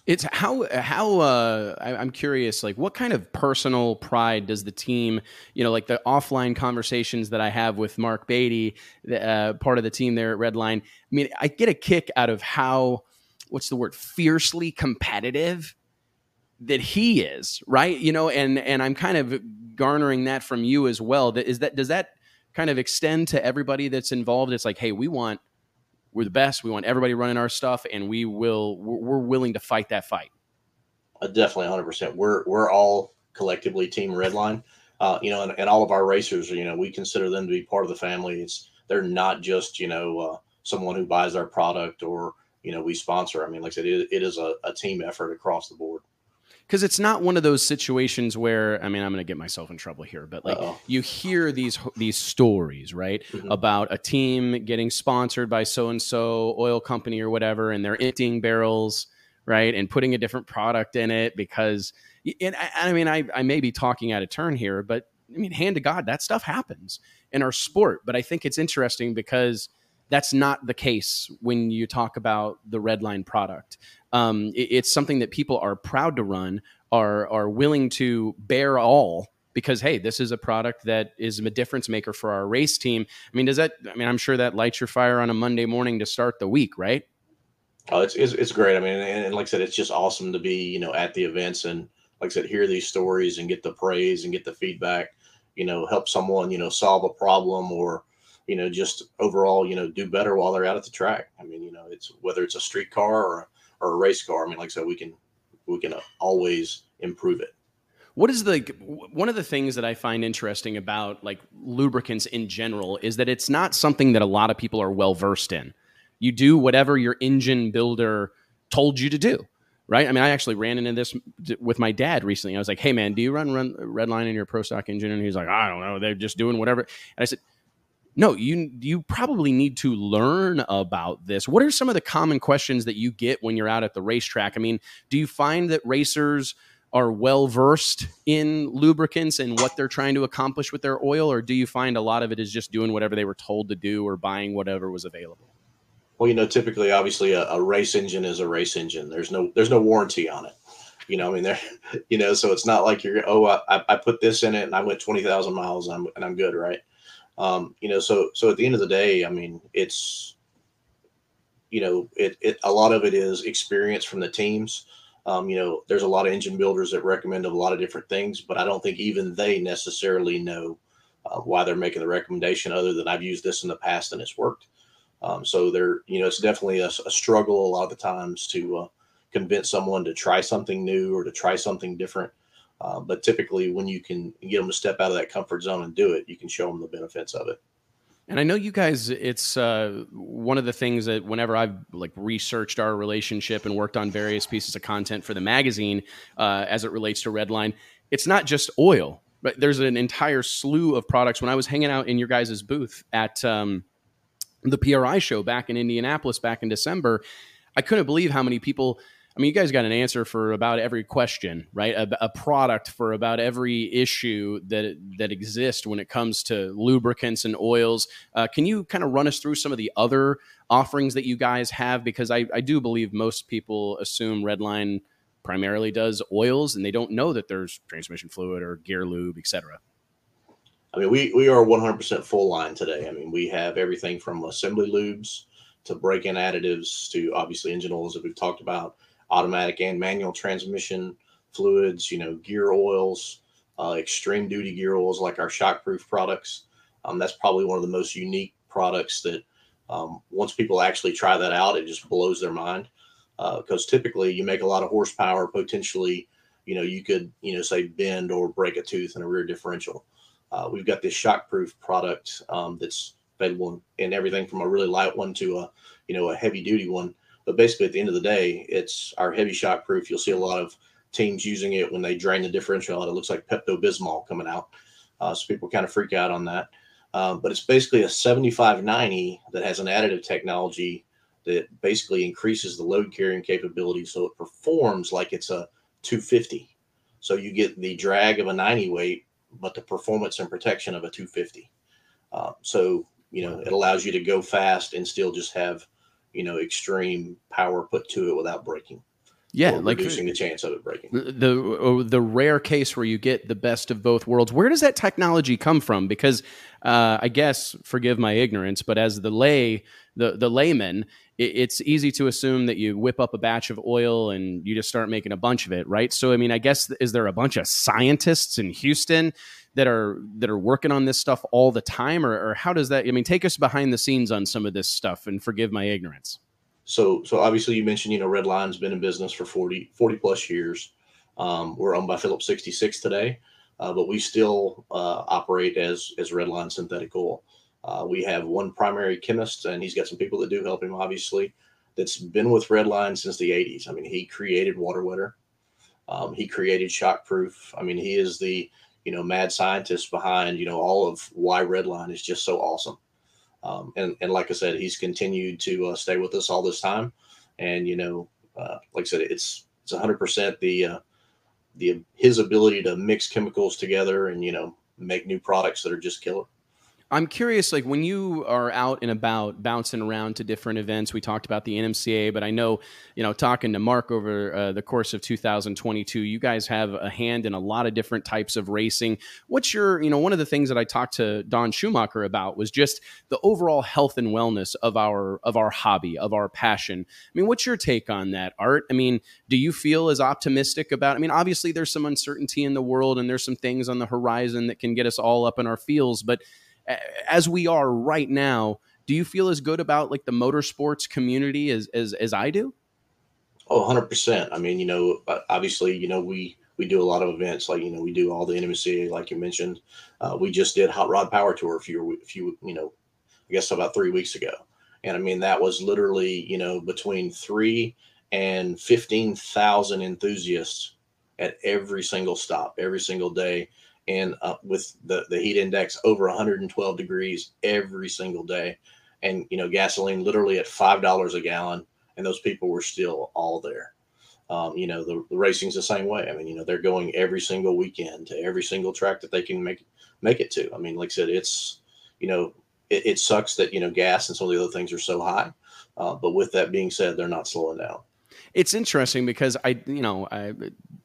Speaker 2: It's how how uh, I, I'm curious. Like, what kind of personal pride does the team? You know, like the offline conversations that I have with Mark Beatty, the, uh, part of the team there at Redline. I mean, I get a kick out of how what's the word fiercely competitive that he is, right? You know, and and I'm kind of garnering that from you as well. That is that does that kind of extend to everybody that's involved? It's like, hey, we want we're the best. We want everybody running our stuff, and we will. We're, willing to fight that fight.
Speaker 6: Uh, definitely 100. percent We're we're all collectively Team Redline. Uh, you know, and, and all of our racers, you know, we consider them to be part of the family. It's they're not just you know uh, someone who buys our product or you know we sponsor. I mean, like I said, it, it is a, a team effort across the board.
Speaker 2: because it's not one of those situations where I mean I'm going to get myself in trouble here, but like
Speaker 6: Uh-oh.
Speaker 2: you hear these these stories, right,
Speaker 6: Mhm.
Speaker 2: about a team getting sponsored by so and so oil company or whatever, and they're emptying barrels, right, and putting a different product in it because, and I, I mean I I may be talking out of turn here, but I mean hand to God that stuff happens in our sport, but I think it's interesting because that's not the case when you talk about the Redline product. Um, it- it's something that people are proud to run, are are willing to bear all because hey, this is a product that is a difference maker for our race team. I mean, does that? I mean, I'm sure that lights your fire on a Monday morning to start the week, right?
Speaker 6: Oh, it's, it's it's great. I mean, and, and like I said, it's just awesome to be you know at the events and like I said, hear these stories and get the praise and get the feedback. You know, help someone you know solve a problem or you know just overall you know do better while they're out at the track. I mean, you know, it's whether it's a street car or or a race car. I mean, like I said, we can we can always improve it.
Speaker 2: What is the one of the things that I find interesting about like lubricants in general is that it's not something that a lot of people are well versed in. You do whatever your engine builder told you to do, right? I mean, I actually ran into this with my dad recently. I was like, "Hey, man, do you run run Redline in your pro stock engine?" And he's like, "I don't know. They're just doing whatever." And I said, "No, you you probably need to learn about this. What are some of the common questions that you get when you're out at the racetrack? I mean, do you find that racers are well versed in lubricants and what they're trying to accomplish with their oil, or do you find a lot of it is just doing whatever they were told to do or buying whatever was available?
Speaker 6: Well, you know, typically, obviously, a, a race engine is a race engine. There's no there's no warranty on it. You know, I mean, there, you know, so it's not like you're oh, I, I put this in it and I went twenty thousand miles and I'm and I'm good, right? Um, you know, so so at the end of the day, I mean, it's you know, it, it a lot of it is experience from the teams. Um, you know, there's a lot of engine builders that recommend a lot of different things, but I don't think even they necessarily know uh, why they're making the recommendation other than I've used this in the past and it's worked. Um, so there, you know, it's definitely a, a, struggle a lot of the times to uh, convince someone to try something new or to try something different. Uh, but typically, when you can get them to step out of that comfort zone and do it, you can show them the benefits of it.
Speaker 2: And I know you guys, it's uh, one of the things that whenever I've like researched our relationship and worked on various pieces of content for the magazine uh, as it relates to Redline, it's not just oil, but there's an entire slew of products. When I was hanging out in your guys' booth at um, the PRI show back in Indianapolis back in December, I couldn't believe how many people I mean, you guys got an answer for about every question, right? A, a, product for about every issue that that exists when it comes to lubricants and oils. Uh, can you kind of run us through some of the other offerings that you guys have? Because I, I do believe most people assume Redline primarily does oils, and they don't know that there's transmission fluid or gear lube, etc.
Speaker 6: I mean, we we are 100% full line today. I mean, we have everything from assembly lubes to break-in additives to obviously engine oils that we've talked about automatic and manual transmission fluids, you know, gear oils, uh, extreme duty gear oils like our shockproof products. Um, that's probably one of the most unique products that um, once people actually try that out, it just blows their mind. Because uh, typically you make a lot of horsepower, potentially, you know, you could, you know, say bend or break a tooth in a rear differential. Uh, we've got this shockproof product um, that's available in everything from a really light one to a, you know, a heavy duty one but basically, at the end of the day, it's our heavy shock proof. You'll see a lot of teams using it when they drain the differential out. It looks like Pepto Bismol coming out. Uh, so people kind of freak out on that. Um, but it's basically a 7590 that has an additive technology that basically increases the load carrying capability so it performs like it's a 250. So you get the drag of a 90 weight, but the performance and protection of a 250. Uh, so, you know, it allows you to go fast and still just have you know extreme power put to it without breaking.
Speaker 2: Yeah, like
Speaker 6: reducing the chance of it breaking.
Speaker 2: The, the, the rare case where you get the best of both worlds. Where does that technology come from? Because uh, I guess, forgive my ignorance, but as the lay, the the layman, it, it's easy to assume that you whip up a batch of oil and you just start making a bunch of it, right? So, I mean, I guess is there a bunch of scientists in Houston that are that are working on this stuff all the time, or, or how does that? I mean, take us behind the scenes on some of this stuff, and forgive my ignorance.
Speaker 6: So, so obviously, you mentioned you know Redline's been in business for 40, 40 plus years. Um, we're owned by Phillips 66 today, uh, but we still uh, operate as as Redline Synthetic Oil. Uh, we have one primary chemist, and he's got some people that do help him, obviously, that's been with Redline since the 80s. I mean, he created Water Wetter. Um, he created Shockproof. I mean, he is the you know mad scientist behind you know all of why Redline is just so awesome. Um, and and like I said, he's continued to uh, stay with us all this time. And you know, uh, like I said, it's it's 100 percent the uh, the his ability to mix chemicals together and you know make new products that are just killer.
Speaker 2: I'm curious, like when you are out and about, bouncing around to different events. We talked about the NMCA, but I know, you know, talking to Mark over uh, the course of 2022, you guys have a hand in a lot of different types of racing. What's your, you know, one of the things that I talked to Don Schumacher about was just the overall health and wellness of our of our hobby, of our passion. I mean, what's your take on that, Art? I mean, do you feel as optimistic about? I mean, obviously there's some uncertainty in the world, and there's some things on the horizon that can get us all up in our feels, but as we are right now, do you feel as good about like the motorsports community as as, as I do?
Speaker 6: Oh, 100%. I mean, you know, uh, obviously, you know, we we do a lot of events like you know we do all the NMCA like you mentioned. Uh, we just did Hot Rod Power Tour a few a few you know I guess about three weeks ago, and I mean that was literally you know between three and fifteen thousand enthusiasts at every single stop every single day, and uh, with the the heat index over 112 degrees every single day, and you know gasoline literally at five dollars a gallon, and those people were still all there. Um, you know, the, the racing's the same way. I mean, you know, they're going every single weekend to every single track that they can make make it to. I mean, like I said, it's you know, it, it sucks that you know gas and some of the other things are so high. Uh, but with that being said, they're not slowing down.
Speaker 2: It's interesting because I, you know, I,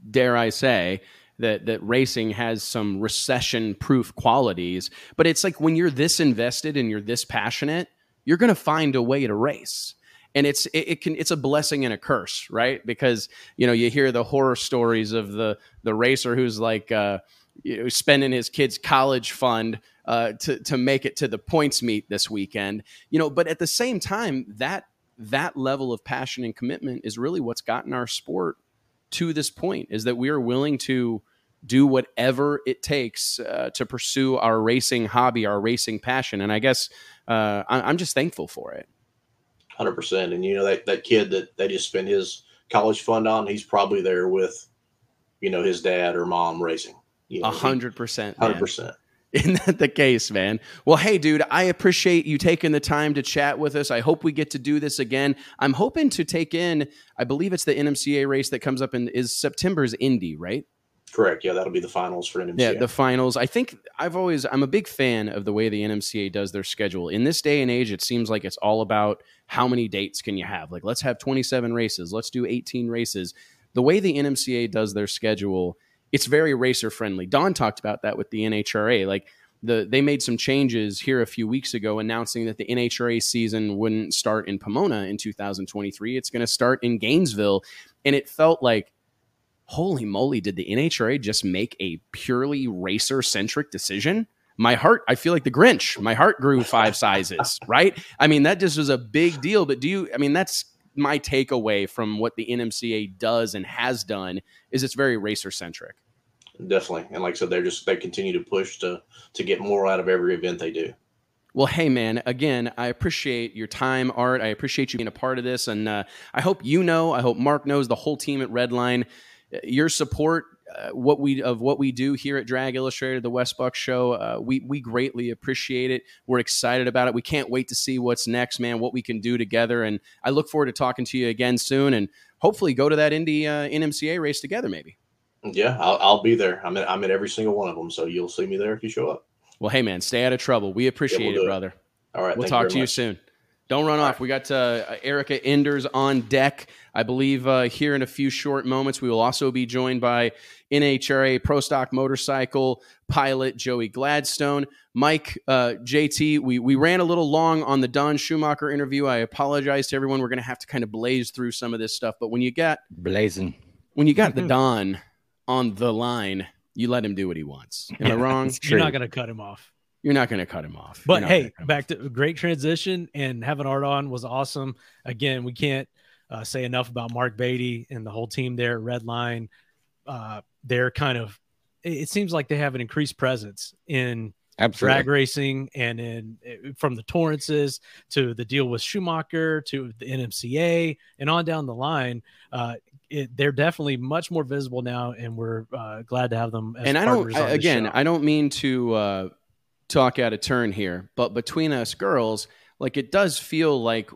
Speaker 2: dare I say that that racing has some recession-proof qualities. But it's like when you're this invested and you're this passionate, you're going to find a way to race and it's it, it, can it's a blessing and a curse right because you know you hear the horror stories of the the racer who's like uh you know, spending his kid's college fund uh, to to make it to the points meet this weekend. You know, but at the same time, that that level of passion and commitment is really what's gotten our sport to this point is that we are willing to do whatever it takes uh, to pursue our racing hobby, our racing passion. And I guess uh, I- am just thankful for it.
Speaker 6: 100%. And, you know, that, that kid that they just spent his college fund on, he's probably there with, you know, his dad or mom racing.
Speaker 2: A hundred percent. 100% in the case, man. Well, hey, dude, I appreciate you taking the time to chat with us. I hope we get to do this again. I'm hoping to take in, I believe it's the NMCA race that comes up in is September's Indy, right?
Speaker 6: Correct. Yeah, that'll be the finals for NMCA.
Speaker 2: Yeah, the finals. I think I've always I'm a big fan of the way the NMCA does their schedule. In this day and age, it seems like it's all about how many dates can you have? Like let's have 27 races, let's do 18 races. The way the NMCA does their schedule it's very racer friendly. Don talked about that with the NHRA. Like the they made some changes here a few weeks ago announcing that the NHRA season wouldn't start in Pomona in 2023. It's going to start in Gainesville and it felt like holy moly, did the NHRA just make a purely racer centric decision? My heart, I feel like the Grinch. My heart grew five sizes, right? I mean, that just was a big deal. But do you, I mean, that's my takeaway from what the NMCA does and has done is it's very racer centric.
Speaker 6: Definitely. And like I said, they're just, they continue to push to, to get more out of every event they do.
Speaker 2: Well, hey, man, again, I appreciate your time, Art. I appreciate you being a part of this. And uh, I hope you know, I hope Mark knows, the whole team at Redline your support uh, what we of what we do here at Drag Illustrated, the Wes Buck Show. Uh, we we greatly appreciate it. We're excited about it. We can't wait to see what's next, man. What we can do together, and I look forward to talking to you again soon, and hopefully go to that Indy uh, NMCA race together, maybe.
Speaker 6: Yeah, I'll, I'll be there. I'm at, I'm at every single one of them, so you'll see me there if you show up.
Speaker 2: Well, hey man, stay out of trouble. We appreciate yeah, we'll it, brother.
Speaker 6: All right,
Speaker 2: we'll talk to much. you soon. Don't run All off. Right. We got uh, Erica Enders on deck. I believe uh, here in a few short moments, we will also be joined by NHRA Pro Stock Motorcycle pilot Joey Gladstone. Mike, uh, JT, we, we ran a little long on the Don Schumacher interview. I apologize to everyone. We're going to have to kind of blaze through some of this stuff. But when you got
Speaker 3: blazing,
Speaker 2: when you got the Don on the line, you let him do what he wants. Am I wrong?
Speaker 4: You're not going to cut him off
Speaker 2: you're not going to cut him off.
Speaker 4: But hey, back to great transition and having Art on was awesome. Again, we can't uh, say enough about Mark Beatty and the whole team there at Redline. Uh, they're kind of, it seems like they have an increased presence in Absolutely. drag racing and in from the Torrences to the deal with Schumacher to the NMCA and on down the line. Uh, it, they're definitely much more visible now, and we're uh, glad to have them.
Speaker 2: and I don't, I, again, I don't mean to uh, talk out of turn here, but between us girls, like it does feel like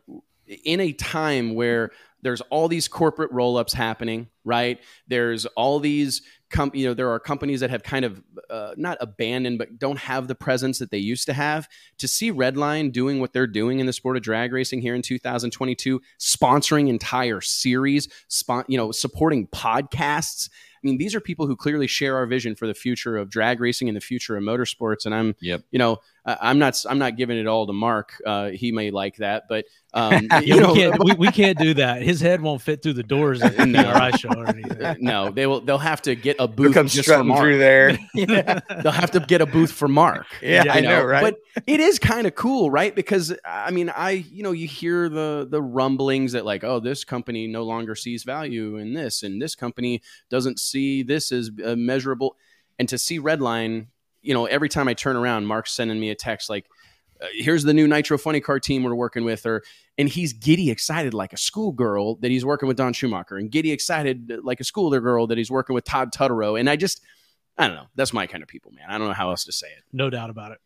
Speaker 2: in a time where there's all these corporate roll-ups happening, right? There's all these com- you know there are companies that have kind of uh, not abandoned but don't have the presence that they used to have. To see Redline doing what they're doing in the sport of drag racing here in 2022, sponsoring entire series, spon- you know, supporting podcasts I mean, these are people who clearly share our vision for the future of drag racing and the future of motorsports. And I'm,
Speaker 3: yep.
Speaker 2: you know, I, I'm not I'm not giving it all to Mark. Uh, he may like that, but um,
Speaker 4: Yeah,
Speaker 2: you know,
Speaker 4: we can't we, we can't do that. His head won't fit through the doors at the
Speaker 2: No.
Speaker 4: PRI show or anything.
Speaker 2: no, they will. They'll have to get a
Speaker 3: Who
Speaker 2: booth
Speaker 3: comes
Speaker 2: just for Mark.
Speaker 3: through there? yeah,
Speaker 2: They'll have to get a booth for Mark.
Speaker 3: yeah,
Speaker 4: Yeah,
Speaker 3: I know, right?
Speaker 2: But it is kind of cool, right? Because I mean, I you know you hear the the rumblings that like, oh, this company no longer sees value in this, and this company doesn't see this as uh, measurable. And to see Redline, you know, every time I turn around, Mark's sending me a text like, uh, "Here's the new Nitro Funny Car team we're working with," or and he's giddy excited like a schoolgirl that he's working with Don Schumacher, and giddy excited like a schoolgirl that he's working with Todd Tutterow. And I just, I don't know, that's my kind of people, man. I don't know how else to say it.
Speaker 4: No doubt about it.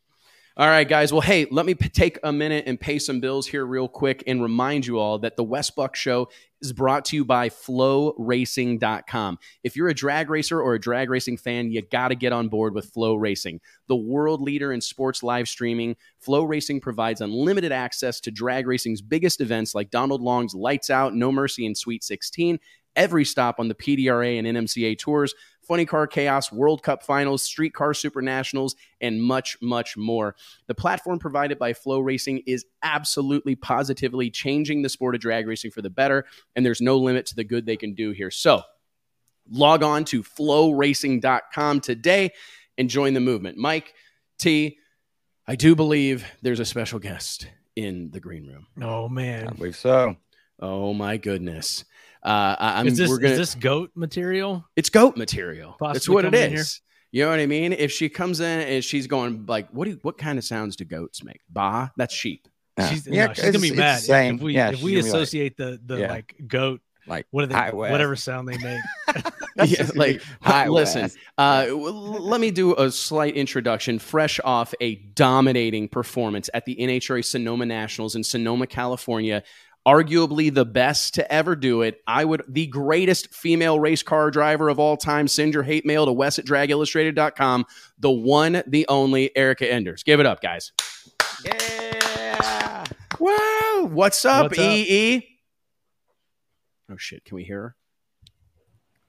Speaker 2: All right, guys. Well, hey, let me p- take a minute and pay some bills here, real quick, and remind you all that the Wes Buck Show is brought to you by FloRacing.com. If you're a drag racer or a drag racing fan, you got to get on board with FloRacing. The world leader in sports live streaming, FloRacing provides unlimited access to drag racing's biggest events like Donald Long's Lights Out, No Mercy, and Sweet 16, every stop on the PDRA and NMCA tours. Funny Car Chaos, World Cup Finals, Streetcar Super Nationals, and much, much more. The platform provided by FloRacing is absolutely positively changing the sport of drag racing for the better, and there's no limit to the good they can do here. So log on to floracing.com today and join the movement. Mike, T, I do believe there's a special guest in the green room.
Speaker 4: Oh man.
Speaker 3: I believe so.
Speaker 2: Oh my goodness. Uh, I, I'm,
Speaker 4: is this
Speaker 2: we're gonna,
Speaker 4: is this goat material?
Speaker 2: it's goat material. That's
Speaker 4: Possibly
Speaker 2: what it
Speaker 4: coming in here?
Speaker 2: is. You know what I mean? If she comes in and she's going like, what do you, what kind of sounds do goats make? Ba, that's sheep.
Speaker 3: Yeah.
Speaker 4: She's,
Speaker 3: Yeah,
Speaker 4: no, she's gonna be
Speaker 3: it's- it's
Speaker 4: mad
Speaker 3: the same.
Speaker 4: if we
Speaker 3: Yeah,
Speaker 4: if we
Speaker 3: gonna like-
Speaker 4: associate the the
Speaker 3: Yeah.
Speaker 4: like goat
Speaker 3: Like
Speaker 4: what are they
Speaker 3: Hi,
Speaker 4: whatever sound they make.
Speaker 2: yeah, like
Speaker 3: Hi,
Speaker 2: listen. Uh, let me do a slight introduction. Fresh off a dominating performance at the NHRA Sonoma Nationals in Sonoma, California, arguably the best to ever do it. I would the greatest female race car driver of all time. Send your hate mail to Wes at dragillustrated.com. The one, the only Erica Enders. Give it up, guys.
Speaker 3: Yeah.
Speaker 2: Wow. What's up,
Speaker 4: What's up?
Speaker 2: EE? Oh shit, can we hear her?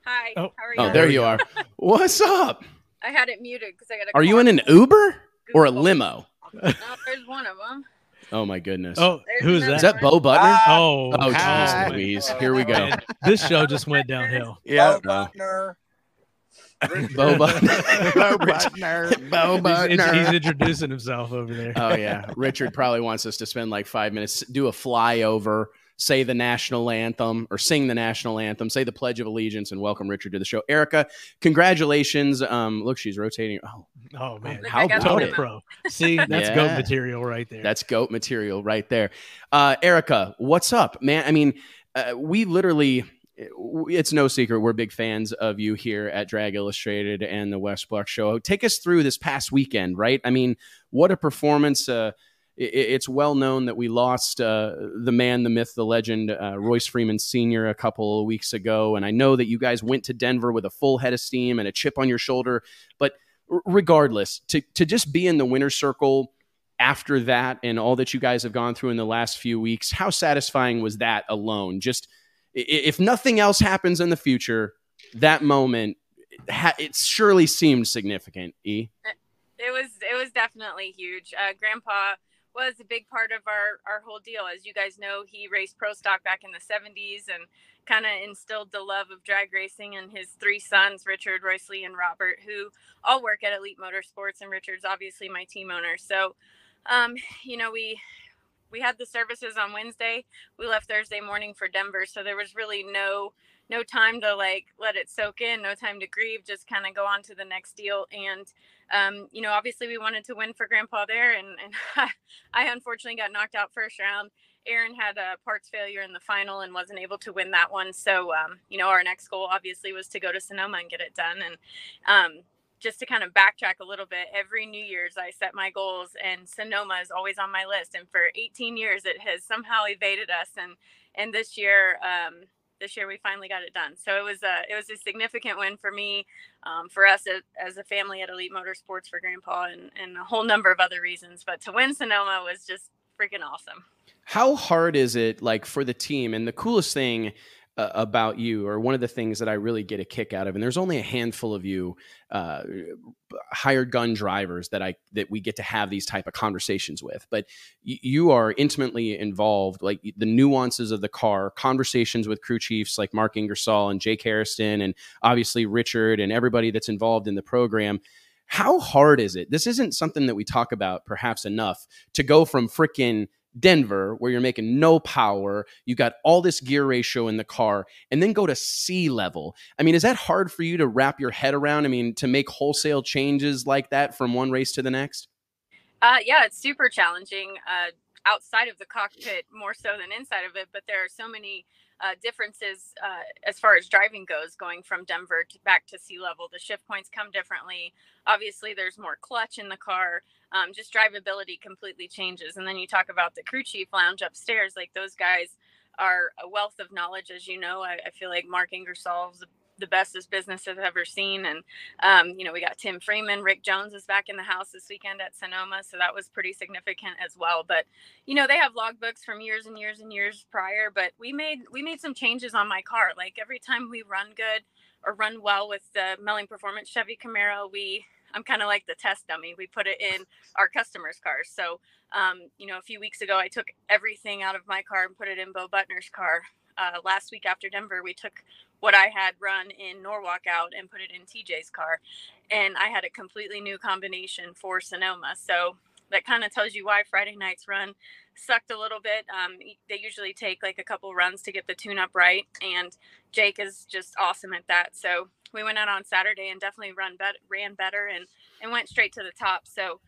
Speaker 7: Hi.
Speaker 4: Oh.
Speaker 7: How are oh, you?
Speaker 2: Oh, there
Speaker 4: there
Speaker 2: you are. What's up?
Speaker 7: I had it muted because I got.
Speaker 2: Are you in an Uber or a limo?
Speaker 7: No, there's one of them.
Speaker 2: Oh my goodness.
Speaker 4: Oh, who's
Speaker 7: another
Speaker 2: Is
Speaker 4: that?
Speaker 2: that Bo Butner?
Speaker 4: Oh,
Speaker 2: Oh,
Speaker 3: Hi.
Speaker 2: jeez Louise. Here we go.
Speaker 4: This show just went downhill.
Speaker 3: Yeah.
Speaker 2: Bo Butner.
Speaker 3: Bo Butner.
Speaker 2: Bo
Speaker 4: He's, he's introducing himself over there.
Speaker 2: Oh yeah. Richard probably wants us to spend like five minutes, do a flyover, say the national anthem or sing the national anthem, say the Pledge of Allegiance, and welcome Richard to the show. Erica, congratulations. Um, look, she's rotating. Oh,
Speaker 4: Oh man,
Speaker 7: Look,
Speaker 2: how about it?
Speaker 4: pro. See, that's
Speaker 2: Yeah.
Speaker 4: goat material right there.
Speaker 2: That's goat material right there. Uh, Erica, what's up, man? I mean, uh, we literally, it's no secret, we're big fans of you here at Drag Illustrated and the Wes Buck Show. Take us through this past weekend, right? I mean, what a performance. Uh, i- i- it's well known that we lost uh, the man, the myth, the legend, uh, Royce Freeman Sr. a couple of weeks ago. And I know that you guys went to Denver with a full head of steam and a chip on your shoulder. But regardless, to, to just be in the winner's circle after that and all that you guys have gone through in the last few weeks, how satisfying was that alone? Just if nothing else happens in the future, that moment, it surely seemed significant. E.
Speaker 7: It was. It was definitely huge. Uh, Grandpa was a big part of our our whole deal. As you guys know, he raced pro stock back in the '70s and kind of instilled the love of drag racing in his three sons, Richard, Royce Lee, and Robert, who all work at Elite Motorsports. And Richard's obviously my team owner. So, um, you know, we we had the services on Wednesday. We left Thursday morning for Denver, so there was really no no time to like let it soak in, no time to grieve, just kind of go on to the next deal. And um, you know, obviously we wanted to win for Grandpa there, and, and I unfortunately got knocked out first round. Aaron had a parts failure in the final and wasn't able to win that one. So, um, you know, our next goal obviously was to go to Sonoma and get it done. And um, just to kind of backtrack a little bit, every New Year's I set my goals, and Sonoma is always on my list. And for 18 years, it has somehow evaded us. And and this year, um, this year we finally got it done. So it was a it was a significant win for me, um, for us as, as a family at Elite Motorsports for Grandpa, and and a whole number of other reasons. But to win Sonoma was just freaking awesome.
Speaker 2: How hard is it, like, for the team? And the coolest thing uh, about you, or one of the things that I really get a kick out of, and there's only a handful of you uh, hired gun drivers that I that we get to have these type of conversations with, but y- you are intimately involved, like the nuances of the car, conversations with crew chiefs like Mark Ingersoll and Jake Hairston, and obviously Richard and everybody that's involved in the program how hard is it? This isn't something that we talk about perhaps enough to go from freaking Denver, where you're making no power, you got all this gear ratio in the car, and then go to sea level. I mean, is that hard for you to wrap your head around? I mean, to make wholesale changes like that from one race to the next?
Speaker 7: Uh, yeah, it's super challenging uh, outside of the cockpit more so than inside of it, but there are so many uh, differences uh, as far as driving goes going from Denver to back to sea level. The shift points come differently. Obviously, there's more clutch in the car. Um, just drivability completely changes. And then you talk about the crew chief lounge upstairs. Like those guys are a wealth of knowledge, as you know. I, I feel like Mark Ingersoll is the best business has ever seen. And, um, you know, we got Tim Freeman, Rick Jones is back in the house this weekend at Sonoma. So that was pretty significant as well. But, you know, they have logbooks from years and years and years prior, but we made, we made some changes on my car. Like every time we run good or run well with the Melling Performance Chevy Camaro, we, I'm kind of like the test dummy. We put it in our customers' cars. So, um, you know, a few weeks ago, I took everything out of my car and put it in Bo Butner's car. Uh, last week after Denver, we took what I had run in Norwalk out and put it in TJ's car. And I had a completely new combination for Sonoma. So that kind of tells you why Friday night's run sucked a little bit. Um, they usually take like a couple runs to get the tune up right. And Jake is just awesome at that. So we went out on Saturday and definitely run bet- ran better and, and went straight to the top. So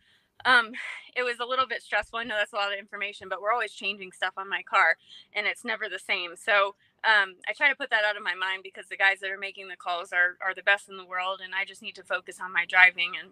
Speaker 7: um, it was a little bit stressful. I know that's a lot of information, but we're always changing stuff on my car and it's never the same. So um, I try to put that out of my mind because the guys that are making the calls are, are the best in the world. And I just need to focus on my driving and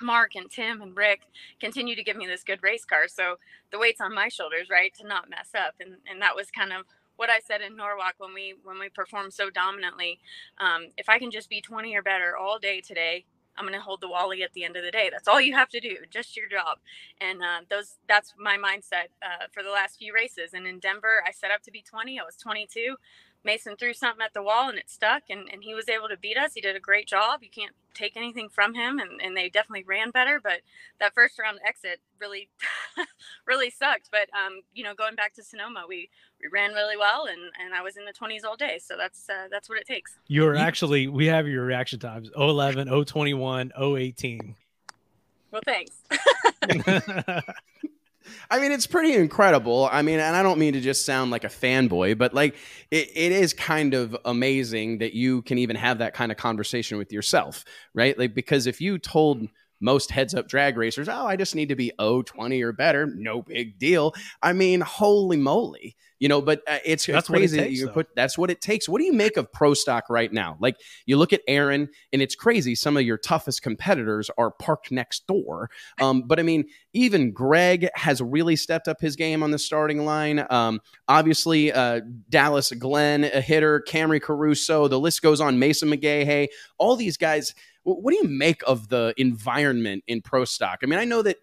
Speaker 7: Mark and Tim and Rick continue to give me this good race car. So the weight's on my shoulders, right, to not mess up. And, and that was kind of what I said in Norwalk when we when we performed so dominantly. Um, if I can just be 20 or better all day today, I'm going to hold the Wally at the end of the day. That's all you have to do, just your job. And uh, those that's my mindset uh, for the last few races. And in Denver, I set up to be 20. I was 22. Mason threw something at the wall and it stuck, and, and he was able to beat us. He did a great job. You can't take anything from him, and, and they definitely ran better. But that first round exit really, really sucked. But um, you know, going back to Sonoma, we we ran really well, and and I was in the 20s all day. So that's uh, that's what it takes.
Speaker 4: You're actually we have your reaction times 011, 021, 018.
Speaker 7: Well, thanks.
Speaker 2: I mean, it's pretty incredible. I mean, and I don't mean to just sound like a fanboy, but like it, it is kind of amazing that you can even have that kind of conversation with yourself, right? Like, because if you told most heads up drag racers, oh, I just need to be 020 or better, no big deal. I mean, holy moly you know but uh, it's that's crazy it takes, you put that's what it takes. What do you make of pro stock right now? Like you look at aaron and it's crazy some of your toughest competitors are parked next door. Um, but i mean even greg has really stepped up his game on the starting line. Um, obviously uh, dallas glenn a hitter Camrie caruso the list goes on mason McGaha all these guys what do you make of the environment in pro stock i mean i know that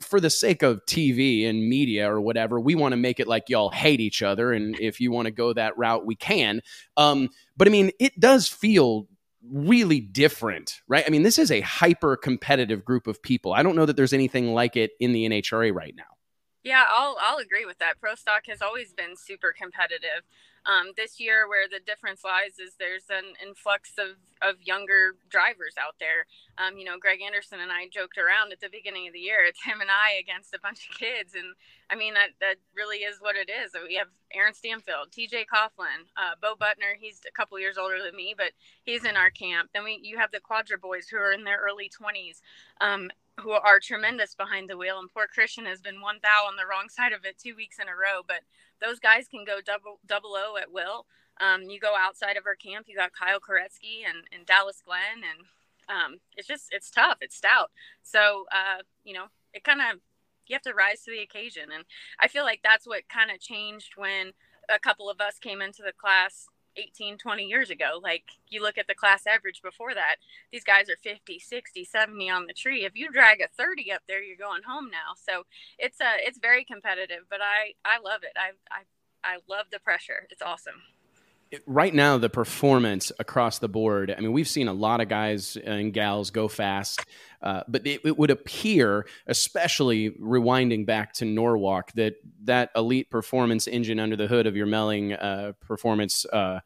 Speaker 2: for the sake of TV and media or whatever, we want to make it like y'all hate each other. And if you want to go that route, we can. Um, but I mean, it does feel really different, right? I mean, this is a hyper competitive group of people. I don't know that there's anything like it in the NHRA right now.
Speaker 7: Yeah, I'll I'll agree with that. Pro stock has always been super competitive. Um, this year, where the difference lies is there's an influx of, of younger drivers out there. Um, you know, Greg Anderson and I joked around at the beginning of the year. It's him and I against a bunch of kids, and I mean that that really is what it is. We have Aaron Stanfield, T.J. Coughlin, uh, Bo Butner. He's a couple years older than me, but he's in our camp. Then we you have the Cuadra boys who are in their early 20s. Um, who are tremendous behind the wheel. And poor Christian has been one thou on the wrong side of it two weeks in a row. But those guys can go double double O at will. Um, you go outside of our camp, you got Kyle Koretsky and, and Dallas Glenn, and um, it's just it's tough. It's stout. So uh, you know, it kind of you have to rise to the occasion. And I feel like that's what kind of changed when a couple of us came into the class 18 20 years ago like you look at the class average before that these guys are 50 60 70 on the tree. If you drag a 30 up there you're going home now. So it's uh it's very competitive but i i love it. I i, I love the pressure. It's awesome
Speaker 2: right now the performance across the board i mean we've seen a lot of guys and gals go fast uh, but it, it, would appear especially rewinding back to norwalk that that elite performance engine under the hood of your melling uh, performance uh,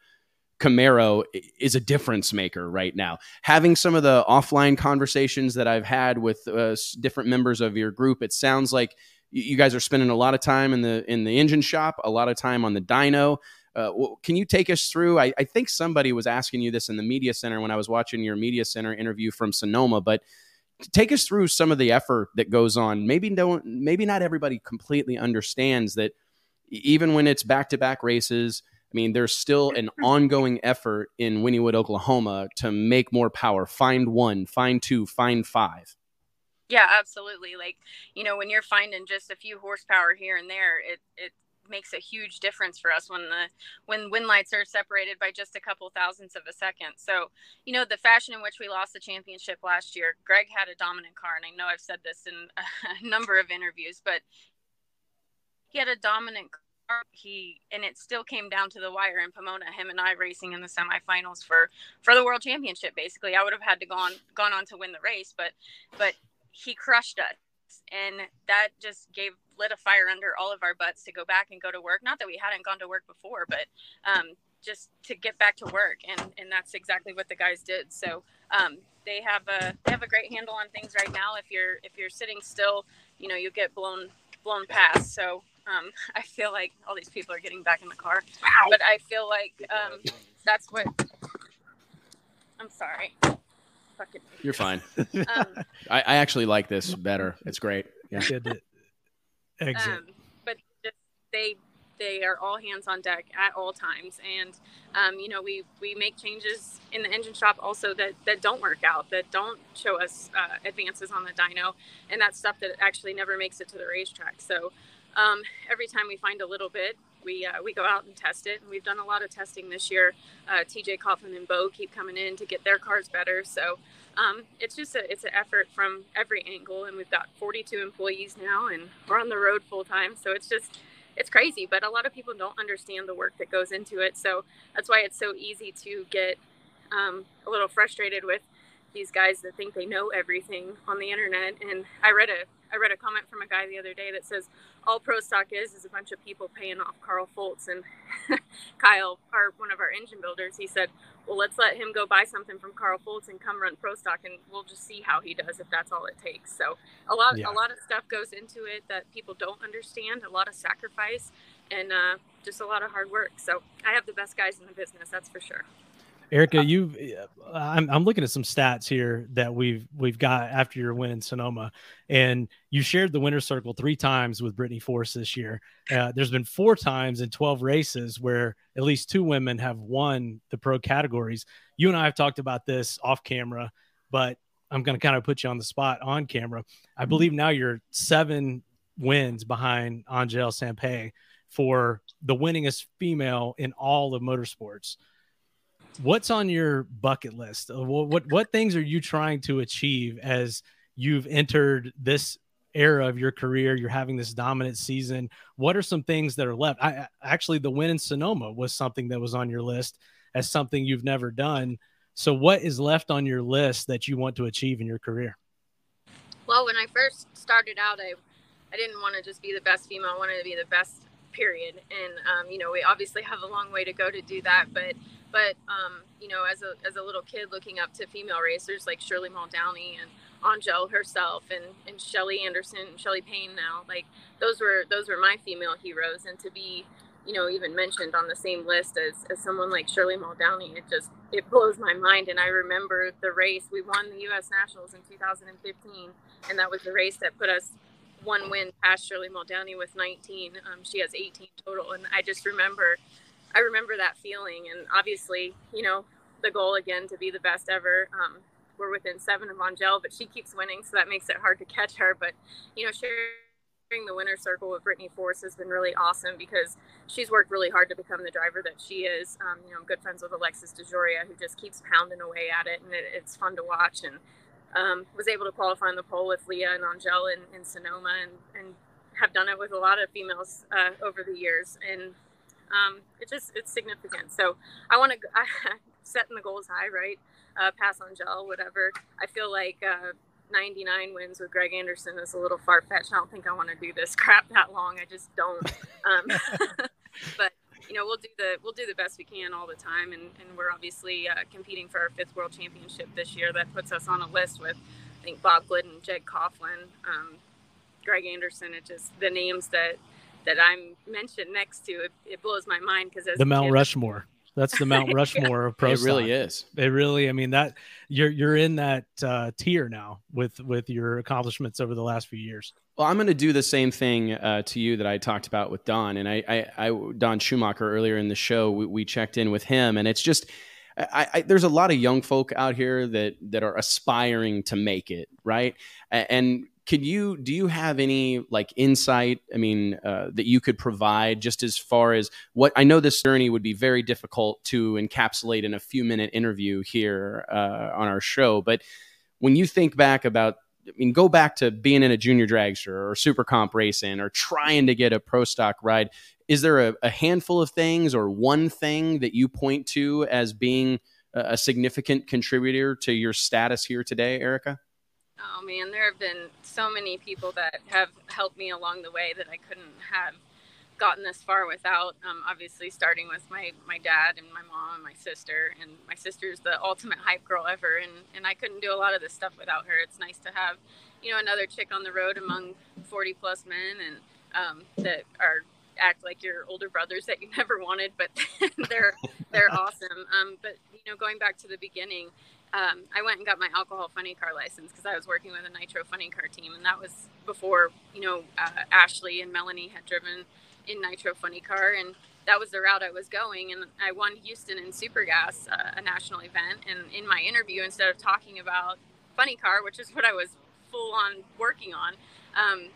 Speaker 2: Camaro is a difference maker right now. Having some of the offline conversations that I've had with uh, different members of your group, it sounds like you guys are spending a lot of time in the in the engine shop, a lot of time on the dyno. Uh, can you take us through? I, I, think somebody was asking you this in the media center when I was watching your media center interview from Sonoma, but take us through some of the effort that goes on. Maybe don't, maybe not everybody completely understands that even when it's back to back races, I mean, there's still an ongoing effort in Wynnewood, Oklahoma to make more power, find one, find two, find five.
Speaker 7: Yeah, absolutely. Like, you know, when you're finding just a few horsepower here and there, it, it makes a huge difference for us when the when wind lights are separated by just a couple thousandths of a second. So, you know, the fashion in which we lost the championship last year, Greg had a dominant car, and I know I've said this in a number of interviews, but he had a dominant car. He and it still came down to the wire in Pomona. Him and I racing in the semifinals for for the world championship. Basically, I would have had to gone gone on to win the race, but but he crushed us and that just gave lit a fire under all of our butts to go back and go to work. Not that we hadn't gone to work before but um, just to get back to work and and that's exactly what the guys did. So um, they have a they have a great handle on things right now. If you're if you're sitting still you know you get blown blown past. So um, i feel like all these people are getting back in the car. But i feel like um, that's what i'm sorry
Speaker 2: fucking. You're fine. Um, I, I, actually like this better. It's great. Yeah.
Speaker 4: Good exit. Um,
Speaker 7: but just, they they are all hands on deck at all times, and um, you know we we make changes in the engine shop also that that don't work out, that don't show us uh, advances on the dyno, and that stuff that actually never makes it to the racetrack. So um, every time we find a little bit, we uh, we go out and test it. And we've done a lot of testing this year. Uh, TJ Coughlin and Bo keep coming in to get their cars better. So um, it's just a it's an effort from every angle. And we've got 42 employees now, and we're on the road full time. So it's just it's crazy. But a lot of people don't understand the work that goes into it. So that's why it's so easy to get um, a little frustrated with these guys that think they know everything on the internet. And I read a I read a comment from a guy the other day that says all pro stock is is a bunch of people paying off Carl Foltz and Kyle, our one of our engine builders. He said, "Well, let's let him go buy something from Carl Foltz and come run pro stock, and we'll just see how he does if that's all it takes." So a lot yeah. a lot of stuff goes into it that people don't understand. A lot of sacrifice and uh, just a lot of hard work. So I have the best guys in the business, that's for sure.
Speaker 4: Erica, you, I'm, I'm looking at some stats here that we've we've got after your win in Sonoma, and you shared the winner's circle three times with Brittany Force this year. Uh, there's been four times in 12 races where at least two women have won the pro categories. You and I have talked about this off camera, but I'm going to kind of put you on the spot on camera. I believe now you're seven wins behind Angelle Sampey for the winningest female in all of motorsports what's on your bucket list? Uh, what, what what things are you trying to achieve as you've entered this era of your career? You're having this dominant season. What are some things that are left? I actually the win in Sonoma was something that was on your list as something you've never done. So what is left on your list that you want to achieve in your career?
Speaker 7: Well, when I first started out, I I didn't want to just be the best female. I wanted to be the best period. And um, you know, we obviously have a long way to go to do that, but but um, you know, as a as a little kid looking up to female racers like Shirley Muldowney and Angelle herself and, and Shelly Anderson and Shelly Payne now, like those were those were my female heroes. And to be, you know, even mentioned on the same list as, as someone like Shirley Muldowney, it just it blows my mind. And I remember the race. We won the US Nationals in 2015, and that was the race that put us one win past Shirley Muldowney with 19. Um, she has 18 total. And I just remember I remember that feeling. And obviously, you know, the goal again to be the best ever. Um, we're within seven of Angelle, but she keeps winning, so that makes it hard to catch her. But you know, sharing the winner circle with Brittany Force has been really awesome because she's worked really hard to become the driver that she is. Um, you know, I'm good friends with Alexis DeJoria, who just keeps pounding away at it, and it, it's fun to watch. And um, was able to qualify on the pole with Leah and Angelle in, in Sonoma, and, and have done it with a lot of females uh, over the years. And Um, it's just it's significant. So I want to setting the goals high, right? Uh, pass Angelle, whatever. I feel like uh, 99 wins with Greg Anderson is a little far fetched. I don't think I want to do this crap that long. I just don't. Um, but you know, we'll do the we'll do the best we can all the time, and, and we're obviously uh, competing for our fifth world championship this year. That puts us on a list with, I think Bob Glidden, Jeg Coughlin, um, Greg Anderson. It just the names that that I'm mentioned next to. It, it blows my mind because as
Speaker 4: the Mount kid, Rushmore. That's the Mount Rushmore of pro.
Speaker 2: It really is.
Speaker 4: It really. I mean that you're you're in that uh, tier now with with your accomplishments over the last few years.
Speaker 2: Well, I'm going to do the same thing uh, to you that I talked about with Don, and I, I, I Don Schumacher earlier in the show. We, we checked in with him, and it's just. I, I, there's a lot of young folk out here that that are aspiring to make it right and can you do you have any like insight i mean uh, that you could provide just as far as what i know this journey would be very difficult to encapsulate in a few minute interview here uh, on our show but when you think back about I mean, go back to being in a junior dragster or super comp racing or trying to get a pro stock ride. Is there a, a handful of things or one thing that you point to as being a significant contributor to your status here today, Erica?
Speaker 7: Oh man, there have been so many people that have helped me along the way that I couldn't have gotten this far without. Um, obviously, starting with my my dad and my mom and my sister, and my sister's the ultimate hype girl ever, and and I couldn't do a lot of this stuff without her. It's nice to have, you know, another chick on the road among 40 plus men, and um, that are act like your older brothers that you never wanted, but they're they're awesome. Um, but you know, going back to the beginning, um, I went and got my alcohol funny car license because I was working with a nitro funny car team, and that was before you know uh, Ashley and Melanie had driven in nitro funny car, and that was the route I was going. And I won Houston in Super Gas, uh, a national event. And in my interview, instead of talking about funny car, which is what I was full on working on, um,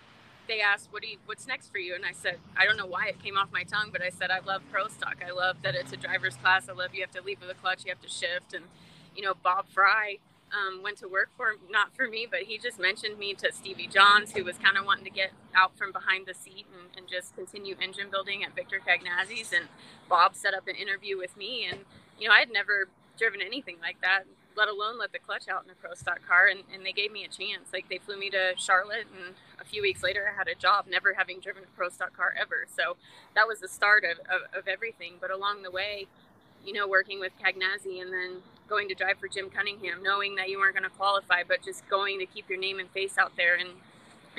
Speaker 7: they asked, "What do you? What's next for you?" And I said, "I don't know why it came off my tongue, but I said I love pro stock. I love that it's a driver's class. I love you have to leave with a clutch, you have to shift, and you know, Bob Fry um, went to work for not for me, but he just mentioned me to Stevie Johns, who was kind of wanting to get out from behind the seat and, and just continue engine building at Victor Cagnazzi's. And Bob set up an interview with me, and you know, I had never driven anything like that, let alone let the clutch out in a pro stock car. And, and they gave me a chance. Like they flew me to Charlotte, and a few weeks later, I had a job, never having driven a pro stock car ever. So that was the start of, of, of everything. But along the way, you know, working with Cagnazzi and then going to drive for Jim Cunningham, knowing that you weren't going to qualify, but just going to keep your name and face out there and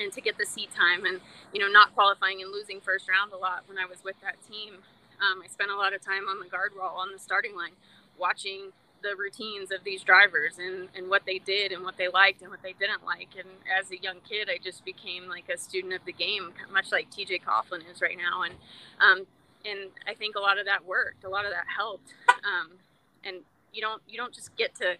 Speaker 7: and to get the seat time and you know not qualifying and losing first round a lot when I was with that team. Um, I spent a lot of time on the guard wall on the starting line, watching the routines of these drivers and, and what they did and what they liked and what they didn't like. And as a young kid, I just became like a student of the game, much like TJ Coughlin is right now. And um, and I think a lot of that worked. A lot of that helped. Um, and you don't you don't just get to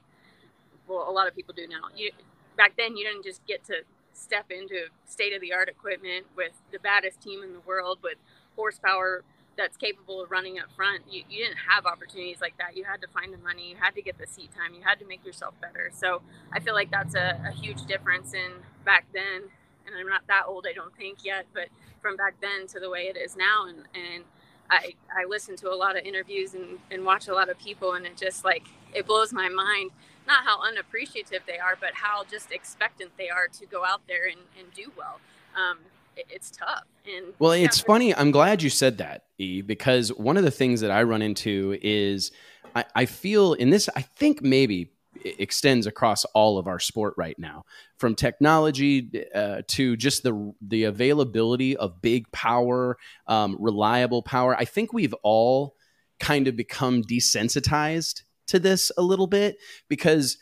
Speaker 7: well a lot of people do now. You back then you didn't just get to step into state of the art equipment with the baddest team in the world with horsepower that's capable of running up front. You, you didn't have opportunities like that. You had to find the money. You had to get the seat time. You had to make yourself better. So i feel like that's a, a huge difference in back then. And i'm not that old i don't think yet. But from back then to the way it is now and and I, I listen to a lot of interviews and, and watch a lot of people and it just like it blows my mind not how unappreciative they are but how just expectant they are to go out there and, and do well. Um, it, it's tough and
Speaker 2: well it's funny i'm glad you said that e because one of the things that i run into is I, I feel in this i think maybe extends across all of our sport right now. From technology uh, to just the the availability of big power um, reliable power i think we've all kind of become desensitized to this a little bit because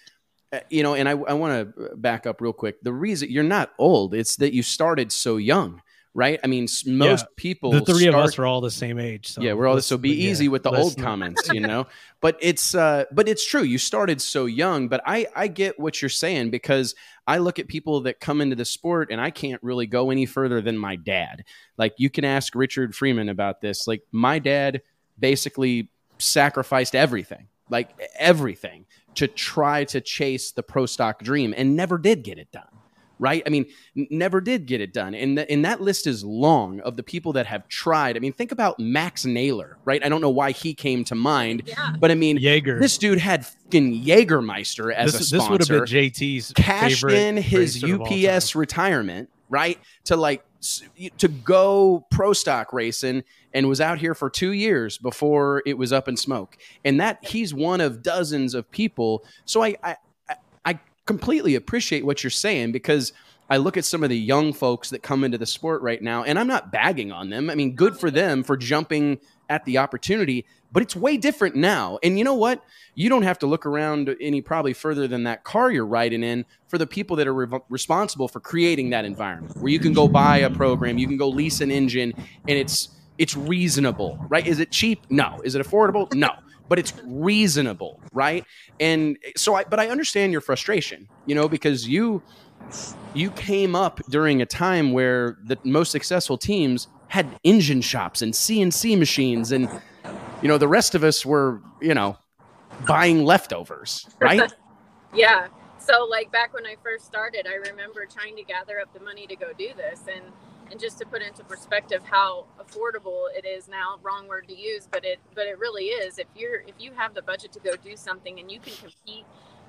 Speaker 2: uh, you know and i, I want to back up real quick. The reason you're not old. It's that you started so young right? I mean, most yeah, people.
Speaker 4: The three start, of us are all the same age.
Speaker 2: So yeah, we're all so be easy yeah, with the old comments, you know. but it's uh, but it's true. You started so young, but I I get what you're saying because I look at people that come into the sport and I can't really go any further than my dad. Like you can ask Richard Freeman about this. Like my dad basically sacrificed everything, like everything, to try to chase the pro stock dream and never did get it done right? I mean, n- never did get it done. And, th- and that list is long of the people that have tried. I mean, think about Max Naylor, right? I don't know why he came to mind,
Speaker 7: Yeah.
Speaker 2: but I mean,
Speaker 4: Jaeger.
Speaker 2: this dude had fucking Jägermeister as
Speaker 4: this,
Speaker 2: a
Speaker 4: this would have been JT's
Speaker 2: cashed in his
Speaker 4: racer of all
Speaker 2: UPS retirement, right? To like to go pro stock racing and was out here for 2 years before it was up in smoke. And that he's one of dozens of people. So I I I- I completely appreciate what you're saying because I look at some of the young folks that come into the sport right now and I'm not bagging on them. I mean, good for them for jumping at the opportunity, but it's way different now. And you know what? You don't have to look around any probably further than that car you're riding in for the people that are re- responsible for creating that environment where you can go buy a program, you can go lease an engine, and it's it's reasonable, right? Is it cheap? No. Is it affordable? No. But it's reasonable, right? And so I but I understand your frustration, you know, because you you came up during a time where the most successful teams had engine shops and CNC machines and you know the rest of us were, you know, buying leftovers, right?
Speaker 7: Yeah. So like back when I first started, I remember trying to gather up the money to go do this and and just to put into perspective how affordable it is now, wrong word to use, but it but it really is. If you're if you have the budget to go do something and you can compete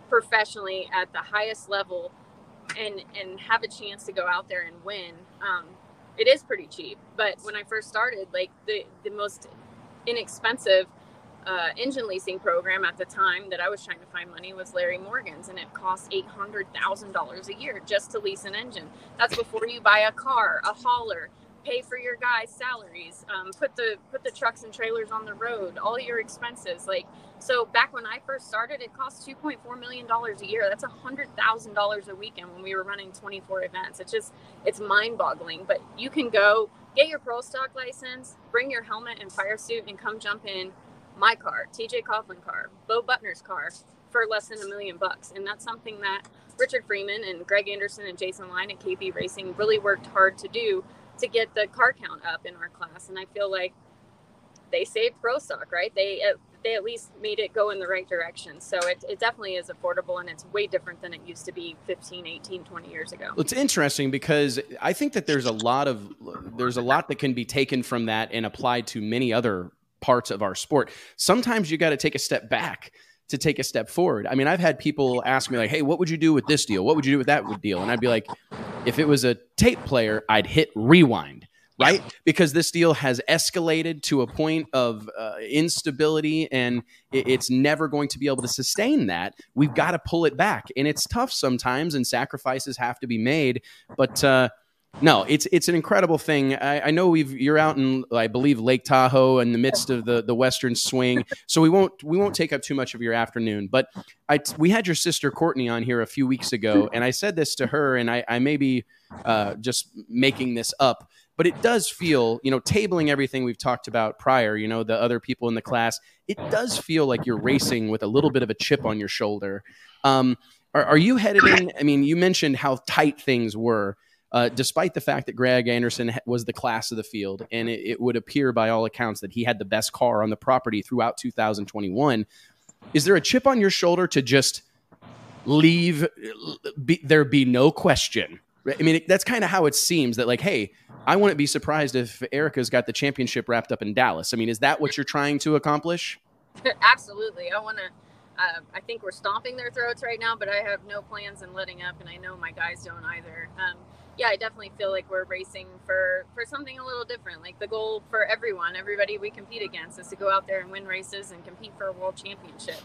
Speaker 7: professionally at the highest level and and have a chance to go out there and win, um, it is pretty cheap. But when I first started, like the the most inexpensive uh, engine leasing program at the time that I was trying to find money was Larry Morgan's, and it cost eight hundred thousand dollars a year just to lease an engine. That's before you buy a car, a hauler, pay for your guys' salaries, um, put the put the trucks and trailers on the road, all your expenses. Like so, back when I first started, it cost two point four million dollars a year. That's a hundred thousand dollars a weekend when we were running twenty four events. It's just it's mind boggling. But you can go get your pro stock license, bring your helmet and fire suit, and come jump in my car, TJ Coughlin car, Bo Butner's car for less than a million bucks. And that's something that Richard Freeman and Greg Anderson and Jason Line at KB Racing really worked hard to do to get the car count up in our class. And I feel like they saved pro stock, right? They uh, they at least made it go in the right direction. So it, it definitely is affordable and it's way different than it used to be 15, 18, 20 years ago.
Speaker 2: Well, it's interesting because I think that there's a lot of there's a lot that can be taken from that and applied to many other parts of our sport. Sometimes you got to take a step back to take a step forward. I mean, I've had people ask me like, "Hey, what would you do with this deal? What would you do with that deal?" And I'd be like, "If it was a tape player, I'd hit rewind." Right? Because this deal has escalated to a point of uh, instability and it- it's never going to be able to sustain that. We've got to pull it back. And it's tough sometimes and sacrifices have to be made. But, uh, no, it's it's an incredible thing. I, I know we've you're out in I believe Lake Tahoe in the midst of the the Western Swing, so we won't we won't take up too much of your afternoon. But I we had your sister Courtney on here a few weeks ago, and I said this to her, and I, I may be uh, just making this up, but it does feel you know tabling everything we've talked about prior. You know the other people in the class, it does feel like you're racing with a little bit of a chip on your shoulder. Um, are, are you headed in? I mean, you mentioned how tight things were uh, despite the fact that Greg Anderson was the class of the field, and it, it would appear by all accounts that he had the best car on the property throughout 2021. Is there a chip on your shoulder to just leave? Be, there be no question. I mean, it, that's kind of how it seems. That like, hey, I wouldn't be surprised if Erica's got the championship wrapped up in Dallas. I mean, is that what you're trying to accomplish?
Speaker 7: Absolutely. I want to. Uh, I think we're stomping their throats right now, but I have no plans in letting up, and I know my guys don't either. Um, yeah, I definitely feel like we're racing for for something a little different. Like the goal for everyone, everybody we compete against, is to go out there and win races and compete for a world championship.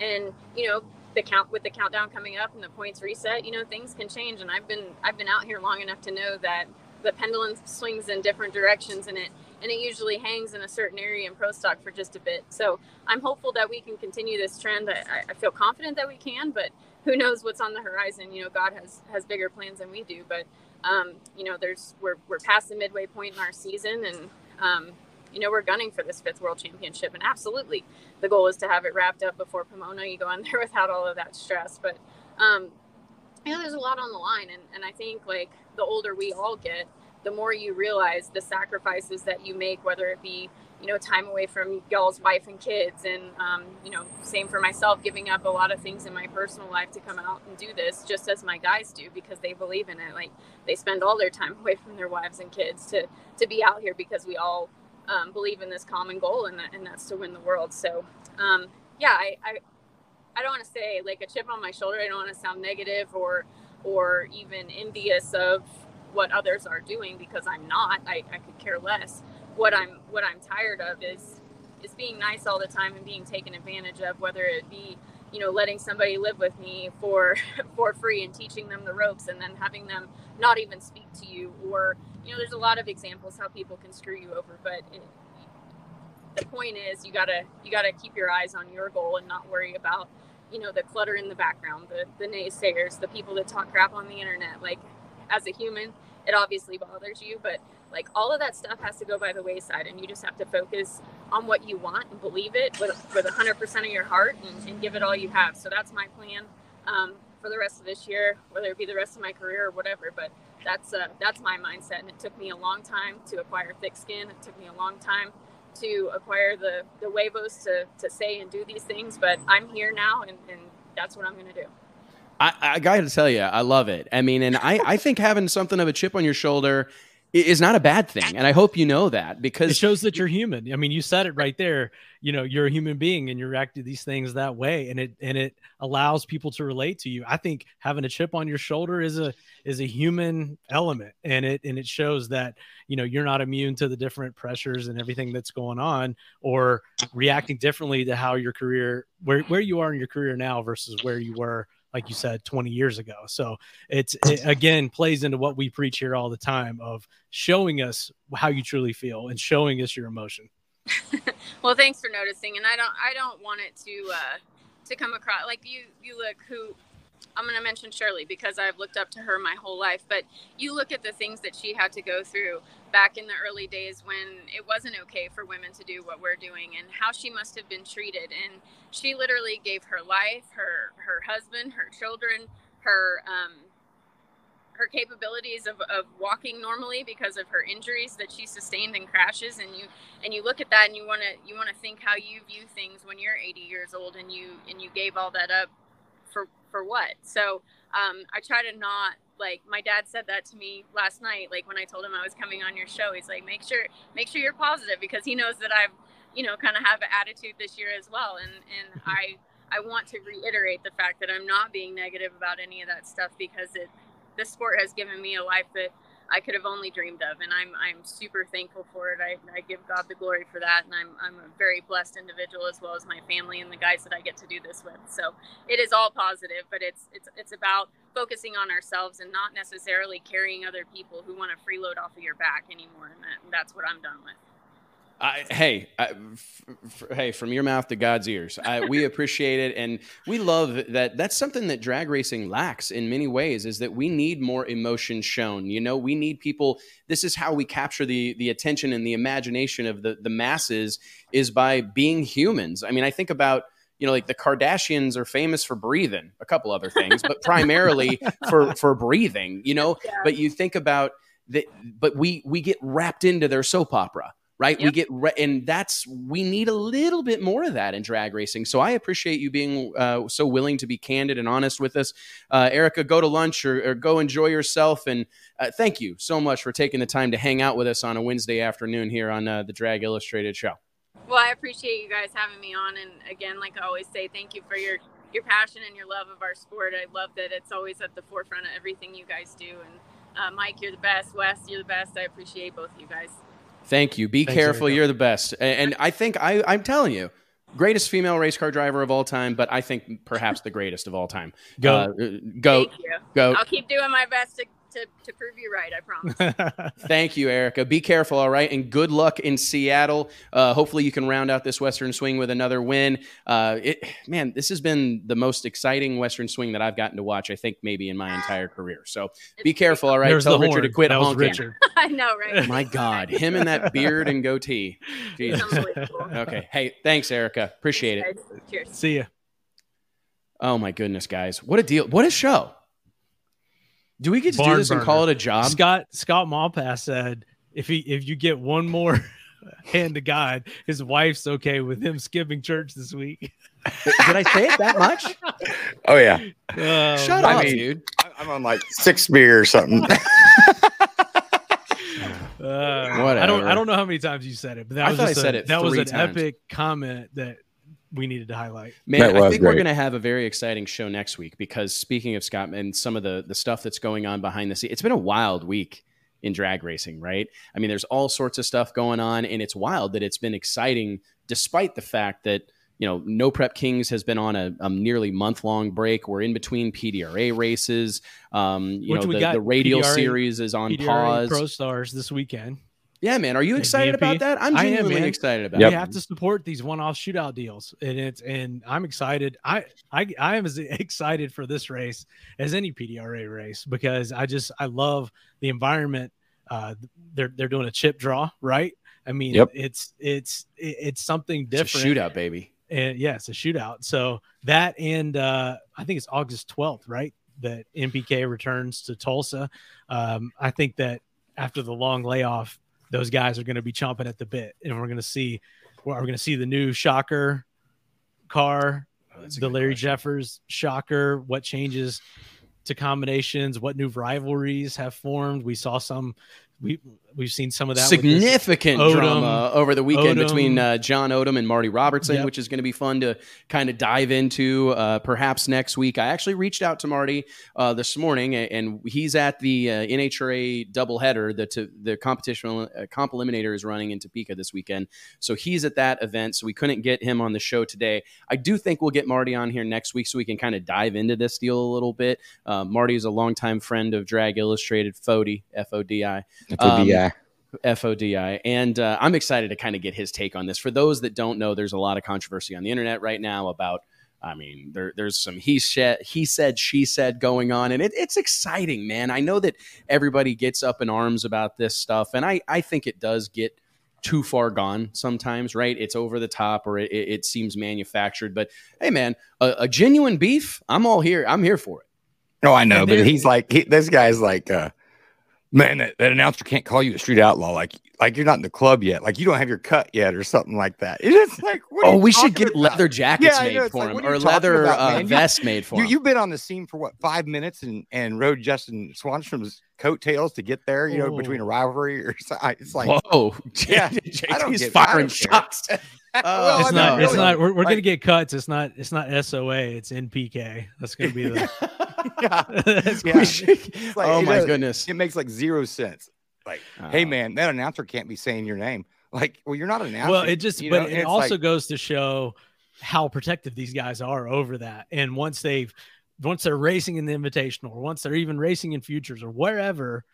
Speaker 7: And you know, the count with the countdown coming up and the points reset, you know, things can change. And I've been I've been out here long enough to know that the pendulum swings in different directions, and it and it usually hangs in a certain area in pro stock for just a bit. So I'm hopeful that we can continue this trend. I, I feel confident that we can, but who knows what's on the horizon? You know, God has has bigger plans than we do. But um, you know, there's we're we're past the midway point in our season, and um, you know, we're gunning for this fifth world championship. And absolutely, the goal is to have it wrapped up before Pomona. You go on there without all of that stress, but um, you know, there's a lot on the line, and and I think like the older we all get, the more you realize the sacrifices that you make, whether it be you know time away from y'all's wife and kids and um, you know same for myself giving up a lot of things in my personal life to come out and do this just as my guys do because they believe in it like they spend all their time away from their wives and kids to to be out here because we all um, believe in this common goal and, that, and that's to win the world so um, yeah I, I I don't want to say like a chip on my shoulder. I don't want to sound negative or or even envious of what others are doing because I'm not. I, I could care less what I'm what I'm tired of is is being nice all the time and being taken advantage of, whether it be you know letting somebody live with me for for free and teaching them the ropes and then having them not even speak to you or you know there's a lot of examples how people can screw you over but it, the point is you gotta you gotta keep your eyes on your goal and not worry about you know the clutter in the background the the naysayers the people that talk crap on the internet. Like as a human it obviously bothers you but like all of that stuff has to go by the wayside and you just have to focus on what you want and believe it with, with 100% of your heart and, and give it all you have. So that's my plan um, for the rest of this year whether it be the rest of my career or whatever but that's uh, that's my mindset. And it took me a long time to acquire thick skin. It took me a long time to acquire the the huevos to to say and do these things but i'm here now and, and that's what i'm going to do.
Speaker 2: I, I got to tell you, I love it. I mean, and I, I think having something of a chip on your shoulder is not a bad thing and i hope you know that because
Speaker 4: it shows that you're human. I mean you said it right there you know you're a human being and you react to these things that way and it and it allows people to relate to you. I think having a chip on your shoulder is a is a human element and it and it shows that you know you're not immune to the different pressures and everything that's going on or reacting differently to how your career where where you are in your career now versus where you were like you said 20 years ago. So it's it again plays into what we preach here all the time of showing us how you truly feel and showing us your emotion.
Speaker 7: Well thanks for noticing and i don't i don't want it to uh to come across like you you look who I'm going to mention Shirley because I've looked up to her my whole life. But you look at the things that she had to go through back in the early days when it wasn't okay for women to do what we're doing and how she must have been treated. And she literally gave her life, her her husband, her children, her um, her capabilities of, of walking normally because of her injuries that she sustained in crashes and you and you look at that and you want to you want to think how you view things when you're 80 years old and you and you gave all that up for for what? So um, I try to not like my dad said that to me last night. Like when I told him I was coming on your show, he's like, make sure make sure you're positive because he knows that I've you know kind of have an attitude this year as well. And and I I want to reiterate the fact that I'm not being negative about any of that stuff because it this sport has given me a life that I could have only dreamed of, and I'm I'm super thankful for it. I, I give God the glory for that, and I'm I'm a very blessed individual as well as my family and the guys that I get to do this with. So it is all positive, but it's it's it's about focusing on ourselves and not necessarily carrying other people who want to freeload off of your back anymore, and that, that's what I'm done with.
Speaker 2: I, hey, I, f- f- hey, from your mouth to God's ears. I, we appreciate it, and we love that. That's something that drag racing lacks in many ways. Is that we need more emotion shown. You know, we need people. This is how we capture the the attention and the imagination of the the masses is by being humans. I mean, I think about you know, like the Kardashians are famous for breathing, a couple other things, but primarily for for breathing. You know, yeah. but you think about that, but we we get wrapped into their soap opera right? Yep. We get, re- and that's, we need a little bit more of that in drag racing. So I appreciate you being uh, so willing to be candid and honest with us. Uh, Erica, go to lunch or, or go enjoy yourself. And uh, thank you so much for taking the time to hang out with us on a Wednesday afternoon here on uh, the Drag Illustrated show.
Speaker 7: Well, I appreciate you guys having me on. And again, like I always say, thank you for your, your passion and your love of our sport. I love that it's always at the forefront of everything you guys do. And uh, Mike, you're the best. Wes, you're the best. I appreciate both of you guys.
Speaker 2: Thank you. Be Thanks, careful. You're the best. And I think I, I'm telling you, greatest female race car driver of all time, but I think perhaps the greatest of all time.
Speaker 4: Go,
Speaker 2: uh, go, go.
Speaker 7: I'll keep doing my best to to, to prove you right. I promise.
Speaker 2: Thank you, Erica. Be careful, all right, and good luck in Seattle. Uh, hopefully, you can round out this Western Swing with another win. Uh, it, man, this has been the most exciting Western Swing that I've gotten to watch. I think maybe in my entire career. So it's be careful, all right.
Speaker 4: There's
Speaker 2: Tell
Speaker 4: the
Speaker 2: Richard
Speaker 4: horn.
Speaker 2: to quit
Speaker 4: that
Speaker 2: honking.
Speaker 4: Richard.
Speaker 7: I know, right?
Speaker 2: My God, him and that beard and goatee. Jesus. Okay. Hey, thanks, Erica. Appreciate it.
Speaker 7: Cheers.
Speaker 4: See ya.
Speaker 2: Oh my goodness, guys! What a deal! What a show! Do we get to do
Speaker 4: Barn
Speaker 2: this and call it a job?
Speaker 4: Scott Scott Malpass said if he if you get one more hand to God, his wife's okay with him skipping church this week.
Speaker 2: Did I say it that much?
Speaker 3: Oh yeah,
Speaker 4: Oh,
Speaker 2: Shut
Speaker 3: I
Speaker 2: up,
Speaker 3: mean-
Speaker 2: dude.
Speaker 3: I- I'm on like six beer or something.
Speaker 4: Uh, I don't. I don't know how many times you said it, but that
Speaker 2: I
Speaker 4: was
Speaker 2: thought I
Speaker 4: just a-
Speaker 2: it
Speaker 4: that was an
Speaker 2: times.
Speaker 4: epic comment that we needed to highlight.
Speaker 2: Man,
Speaker 3: That
Speaker 2: I
Speaker 3: was
Speaker 2: think we're going to have a very exciting show next week because speaking of Scott and some of the the stuff that's going on behind the scenes, it's been a wild week in drag racing, right? I mean, there's all sorts of stuff going on, and it's wild that it's been exciting despite the fact that you know No Prep Kings has been on a, a nearly month long break. We're in between PDRA races. Um, you
Speaker 4: Which
Speaker 2: know,
Speaker 4: we
Speaker 2: the,
Speaker 4: got
Speaker 2: the radial
Speaker 4: PDRA
Speaker 2: series is on
Speaker 4: PDRA
Speaker 2: pause.
Speaker 4: Pro Stars this weekend.
Speaker 2: Yeah, man, are you excited about that? I'm
Speaker 4: I am,
Speaker 2: genuinely excited about
Speaker 4: We
Speaker 2: it.
Speaker 4: have to support these one-off shootout deals, and it's and I'm excited. I I I am as excited for this race as any PDRA race because I just I love the environment. Uh, they're they're doing a chip draw, right? I mean,
Speaker 3: Yep.
Speaker 4: it's it's it's something
Speaker 2: It's a
Speaker 4: different.
Speaker 2: shootout, baby.
Speaker 4: and yeah, it's a shootout. So that and uh, I think it's August 12th, right? That MPK returns to Tulsa. Um, I think that after the long layoff, those guys are going to be chomping at the bit, and we're going to see well, we're going to see the new Shocker car,
Speaker 2: Oh,
Speaker 4: the Larry
Speaker 2: question.
Speaker 4: Jeffers Shocker. What changes to combinations? What new rivalries have formed? We saw some. We we've seen some of that.
Speaker 2: significant
Speaker 4: Odom-
Speaker 2: drama over the weekend
Speaker 4: Odom.
Speaker 2: between uh, John Odom and Marty Robertson,
Speaker 4: Yep.
Speaker 2: which is going to be fun to kind of dive into uh, perhaps next week. I actually reached out to Marty uh, this morning, and he's at the uh, NHRA doubleheader. The to, the competition uh, comp eliminator is running in Topeka this weekend, so he's at that event. So we couldn't get him on the show today. I do think we'll get Marty on here next week so we can kind of dive into this deal a little bit. Uh, Marty is a longtime friend of Drag Illustrated, Fodi, F O D I. Um,
Speaker 3: DI.
Speaker 2: FODI. And uh, I'm excited to kind of get his take on this. For those that don't know, there's a lot of controversy on the internet right now about. I mean, there, there's some he said, he said, she said going on, and it, it's exciting, man. I know that everybody gets up in arms about this stuff, and I, I think it does get too far gone sometimes, right? It's over the top or it, it seems manufactured. But hey, man, a, a genuine beef, I'm all here. I'm here for it.
Speaker 3: Oh, I know, but he's like, he, this guy's like, uh, man, that, that announcer can't call you a street outlaw. Like, like you're not in the club yet. Like you don't have your cut yet, or something like that. It's just like, what
Speaker 2: Oh, we should get
Speaker 3: about?
Speaker 2: leather jackets
Speaker 3: Yeah,
Speaker 2: made
Speaker 3: know,
Speaker 2: for
Speaker 3: like,
Speaker 2: him or leather
Speaker 3: about,
Speaker 2: uh, vest made for
Speaker 3: You,
Speaker 2: him.
Speaker 3: you've been on the scene for what five minutes and and rode Justin Swanstrom's coattails to get there. You know, between a rivalry or something. It's like,
Speaker 2: Whoa,
Speaker 3: Yeah, I don't
Speaker 2: JT's firing
Speaker 3: don't care.
Speaker 2: shots.
Speaker 3: well,
Speaker 2: Oh,
Speaker 4: it's
Speaker 3: I mean,
Speaker 4: not. It's not. We're, we're
Speaker 3: like-
Speaker 4: gonna get cuts. It's not. It's not SOA. It's NPK. That's gonna be the.
Speaker 3: yeah, Yeah.
Speaker 2: Should-
Speaker 3: like,
Speaker 2: oh my
Speaker 3: does-
Speaker 2: goodness.
Speaker 3: it makes like zero sense. Like, hey
Speaker 2: Uh,
Speaker 3: man, that announcer can't be saying your name. Like, well, you're not an announcer.
Speaker 4: well, it just.
Speaker 3: you
Speaker 4: but
Speaker 3: know,
Speaker 4: it also
Speaker 3: like-
Speaker 4: goes to show how protective these guys are over that. And once they've, once they're racing in the Invitational, or once they're even racing in futures or wherever,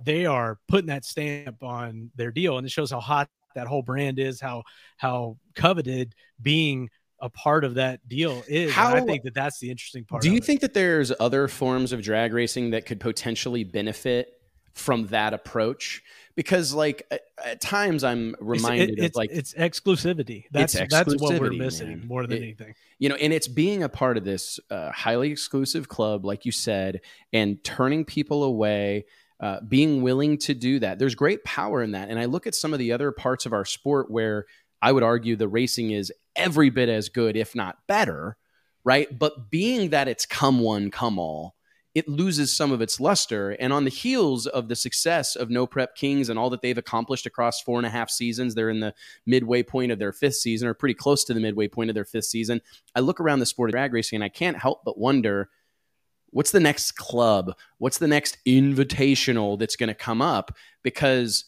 Speaker 4: they are putting that stamp on their deal, and it shows how hot that whole brand is, how how coveted being a part of that deal is. And I think that that's the interesting part.
Speaker 2: Do you
Speaker 4: it.
Speaker 2: think that there's other forms of drag racing that could potentially benefit from that approach? Because, like, at, at times I'm
Speaker 4: It's-
Speaker 2: reminded
Speaker 4: it-
Speaker 2: of
Speaker 4: it's,
Speaker 2: like
Speaker 4: it's exclusivity. That's that's what we're missing
Speaker 2: man.
Speaker 4: more than
Speaker 2: It-
Speaker 4: anything.
Speaker 2: you know and it's being a part of this uh, highly exclusive club like you said and turning people away uh, being willing to do that there's great power in that and i look at some of the other parts of our sport where i would argue the racing is every bit as good if not better right but being that it's come one come all it loses some of its luster and on the heels of the success of no prep kings and all that they've accomplished across four and a half seasons they're in the midway point of their fifth season or pretty close to the midway point of their fifth season I look around the sport of drag racing and I can't help but wonder what's the next club? What's the next invitational that's going to come up? Because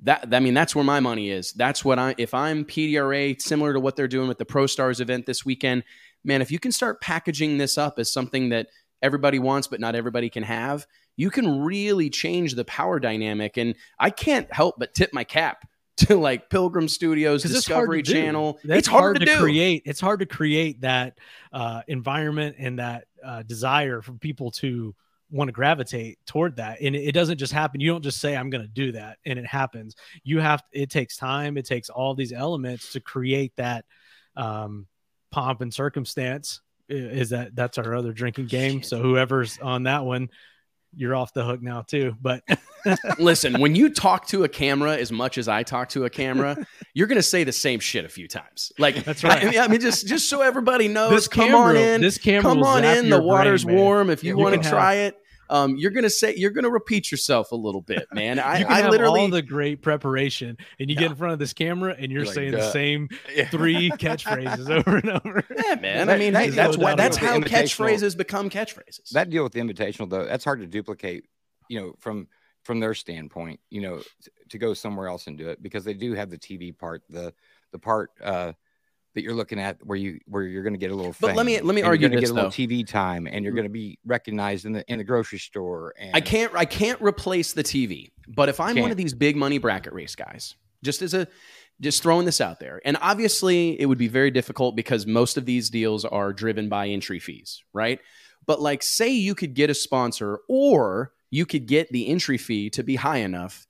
Speaker 2: that, I mean, that's where my money is. That's what I, if I'm PDRA, similar to what they're doing with the Pro Stars event this weekend, man, if you can start packaging this up as something that everybody wants, but not everybody can have, you can really change the power dynamic. And I can't help but tip my cap to like Pilgrim Studios,
Speaker 4: it's hard to
Speaker 2: Discovery
Speaker 4: do.
Speaker 2: Channel.
Speaker 4: That's
Speaker 2: it's hard, to, do.
Speaker 4: create. It's hard to create that uh, environment and that uh, desire for people to want to gravitate toward that. And it, doesn't just happen. You don't just say, "I'm going to do that," and it happens. You have. It takes time. It takes all these elements to create that um, pomp and circumstance. Is that that's our other drinking game? So whoever's on that one, you're off the hook now too. But
Speaker 2: Listen, when you talk to a camera as much as I talk to a camera, you're going to say the same shit a few times. Like
Speaker 4: That's right.
Speaker 2: I, mean- I mean, just just so everybody knows,
Speaker 4: This
Speaker 2: come
Speaker 4: camera,
Speaker 2: on in.
Speaker 4: this camera
Speaker 2: come on in. The water's
Speaker 4: brain, man.
Speaker 2: warm. If you
Speaker 4: you
Speaker 2: want
Speaker 4: can
Speaker 2: to
Speaker 4: have-
Speaker 2: try it, um, you're gonna say you're gonna repeat yourself a little bit, man. I,
Speaker 4: you can
Speaker 2: I
Speaker 4: have
Speaker 2: literally
Speaker 4: all the great preparation, and you
Speaker 2: Yeah.
Speaker 4: get in front of this camera, and you're,
Speaker 3: You're like,
Speaker 4: saying
Speaker 3: "Duh."
Speaker 4: the same
Speaker 3: Yeah.
Speaker 4: three catchphrases over and over.
Speaker 2: yeah, man. I mean,
Speaker 3: that
Speaker 2: that's
Speaker 4: with
Speaker 2: what
Speaker 4: the
Speaker 2: that's how catchphrases become catchphrases.
Speaker 3: that deal with the invitational though that's hard to duplicate you know from from their standpoint you know to go somewhere else and do it because they do have the tv part the the part uh that you're looking at where you where you're going to get a little
Speaker 2: But let me- let me argue
Speaker 3: you're
Speaker 2: this,
Speaker 3: get a little
Speaker 2: though.
Speaker 3: tv time and you're going to be recognized in the in the grocery store and
Speaker 2: I can't I can't replace the TV. But if I'm one
Speaker 3: Can't.
Speaker 2: of these big money bracket race guys, just as a just throwing this out there, and obviously it would be very difficult because most of these deals are driven by entry fees, right? But like say you could get a sponsor or you could get the entry fee to be high enough.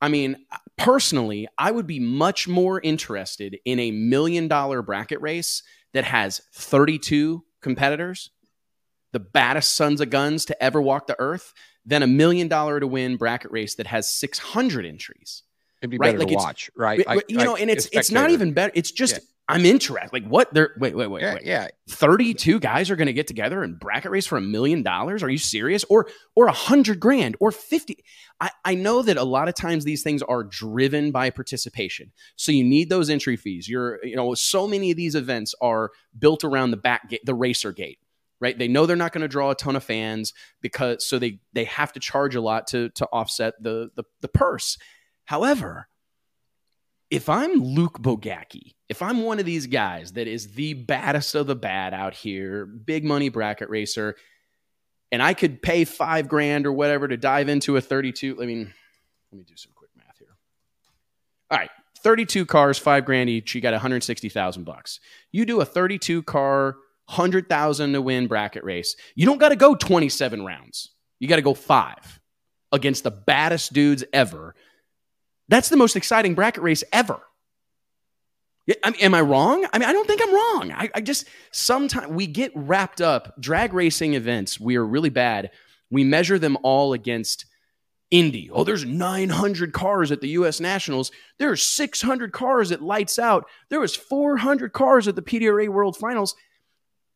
Speaker 2: I mean, personally, I would be much more interested in a million dollar bracket race that has 32 competitors, the baddest sons of guns to ever walk the earth, than a million dollar to win bracket race that has 600 entries.
Speaker 3: it'd be
Speaker 2: right,
Speaker 3: better
Speaker 2: like
Speaker 3: to watch right
Speaker 2: but, you know, and it's it's not even better. It's just
Speaker 3: Yeah.
Speaker 2: I'm interested. Like what they're wait, wait, wait,
Speaker 3: yeah,
Speaker 2: wait.
Speaker 3: yeah
Speaker 2: 32 guys are going to get together and bracket race for a million dollars. Are you serious? Or or a hundred grand or 50. I, I know that a lot of times these things are driven by participation. So you need those entry fees. You're, you know, so many of these events are built around the back gate, the racer gate. Right. They know they're not going to draw a ton of fans because so they they have to charge a lot to to offset the the, the purse. However, if I'm Luke Bogacki, if I'm one of these guys that is the baddest of the bad out here, big money bracket racer, and I could pay five grand or whatever to dive into a 32. I mean, let me do some quick math here. All right, 32 cars, five grand each. You got 160,000 bucks. You do a 32 car, 100,000 to win bracket race. You don't got to go 27 rounds. You got to go five against the baddest dudes ever. That's the most exciting bracket race ever. I mean, am I wrong? I mean, I don't think I'm wrong. I, I just sometimes we get wrapped up. Drag racing events, we are really bad. We measure them all against Indy. Oh, there's 900 cars at the U.S. Nationals. There are 600 cars at Lights Out. There was 400 cars at the PDRA World Finals.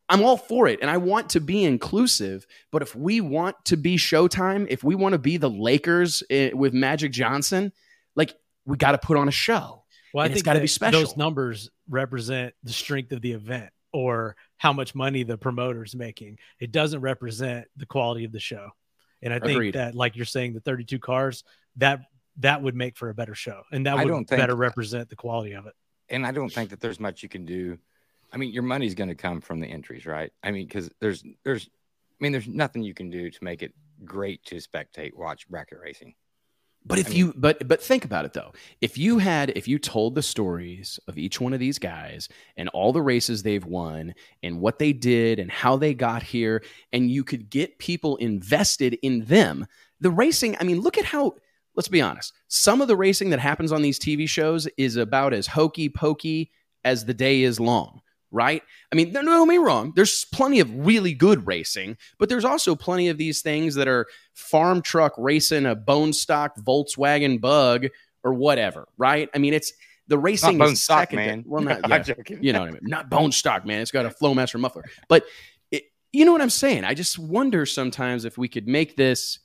Speaker 2: I'm all for it, and I want to be inclusive. But if we want to be Showtime, if we want to be the Lakers eh, with Magic Johnson, like we got to put on a show.
Speaker 4: Well, I
Speaker 2: And it's
Speaker 4: think
Speaker 2: gotta be special.
Speaker 4: Those numbers represent the strength of the event or how much money the promoter's making. It doesn't represent the quality of the show. And I think
Speaker 2: Agreed.
Speaker 4: that, like you're saying, the 32 cars that that would make for a better show, and that
Speaker 3: I
Speaker 4: would
Speaker 3: don't think-
Speaker 4: better represent the quality of it.
Speaker 3: and I don't think that there's much you can do. I mean, your money's going to come from the entries, right? I mean, because there's there's, I mean, there's nothing you can do to make it great to spectate, watch bracket racing.
Speaker 2: But if
Speaker 3: I mean-
Speaker 2: you but but think about it though. If you had if you told the stories of each one of these guys and all the races they've won and what they did and how they got here and you could get people invested in them. The racing, I mean, look at how let's be honest. Some of the racing that happens on these TV shows is about as hokey pokey as the day is long, right? I mean, don't get me wrong. There's plenty of really good racing, but there's also plenty of these things that are farm truck racing a bone stock Volkswagen Bug or whatever, right? I mean, it's the racing
Speaker 3: Not bone
Speaker 2: is
Speaker 3: stock,
Speaker 2: secondary.
Speaker 3: man.
Speaker 2: Well, not
Speaker 3: I'm
Speaker 2: yeah,
Speaker 3: joking.
Speaker 2: you know what I mean. Not bone stock, man. It's got a Flowmaster muffler, but it, you know what I'm saying. I just wonder sometimes if we could make this.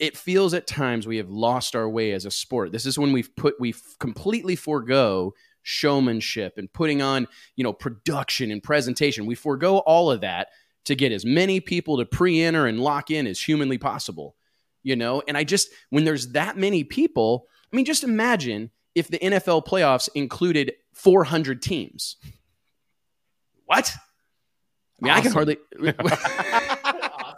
Speaker 2: It feels at times we have lost our way as a sport. This is when we've put we completely forego showmanship and putting on you know production and presentation. We forego all of that to get as many people to pre-enter and lock in as humanly possible. You know, and I just when there's that many people, I mean, just imagine if the NFL playoffs included 400 teams. What? I mean, I can hardly.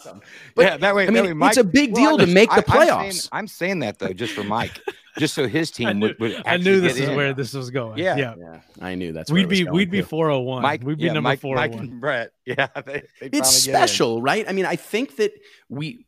Speaker 3: awesome.
Speaker 2: But,
Speaker 3: yeah, that way.
Speaker 2: I mean,
Speaker 3: that way Mike,
Speaker 2: it's a big
Speaker 3: well,
Speaker 2: deal to
Speaker 3: I'm-
Speaker 2: make the
Speaker 3: I- I'm saying-
Speaker 2: playoffs.
Speaker 3: I'm saying, that though, just for Mike, just so his team
Speaker 4: I knew,
Speaker 3: would. would
Speaker 4: I knew this
Speaker 3: get
Speaker 4: is
Speaker 3: in.
Speaker 4: where this was going.
Speaker 3: Yeah.
Speaker 4: yeah.
Speaker 2: yeah, I knew that's.
Speaker 4: We'd
Speaker 2: it was
Speaker 4: be
Speaker 2: going,
Speaker 4: we'd be 401.
Speaker 3: Mike,
Speaker 4: We'd be
Speaker 3: yeah,
Speaker 4: number
Speaker 3: Mike,
Speaker 4: 401.
Speaker 3: Mike oh and Brett. Yeah, they, they
Speaker 2: it's special, right? I mean, I think that we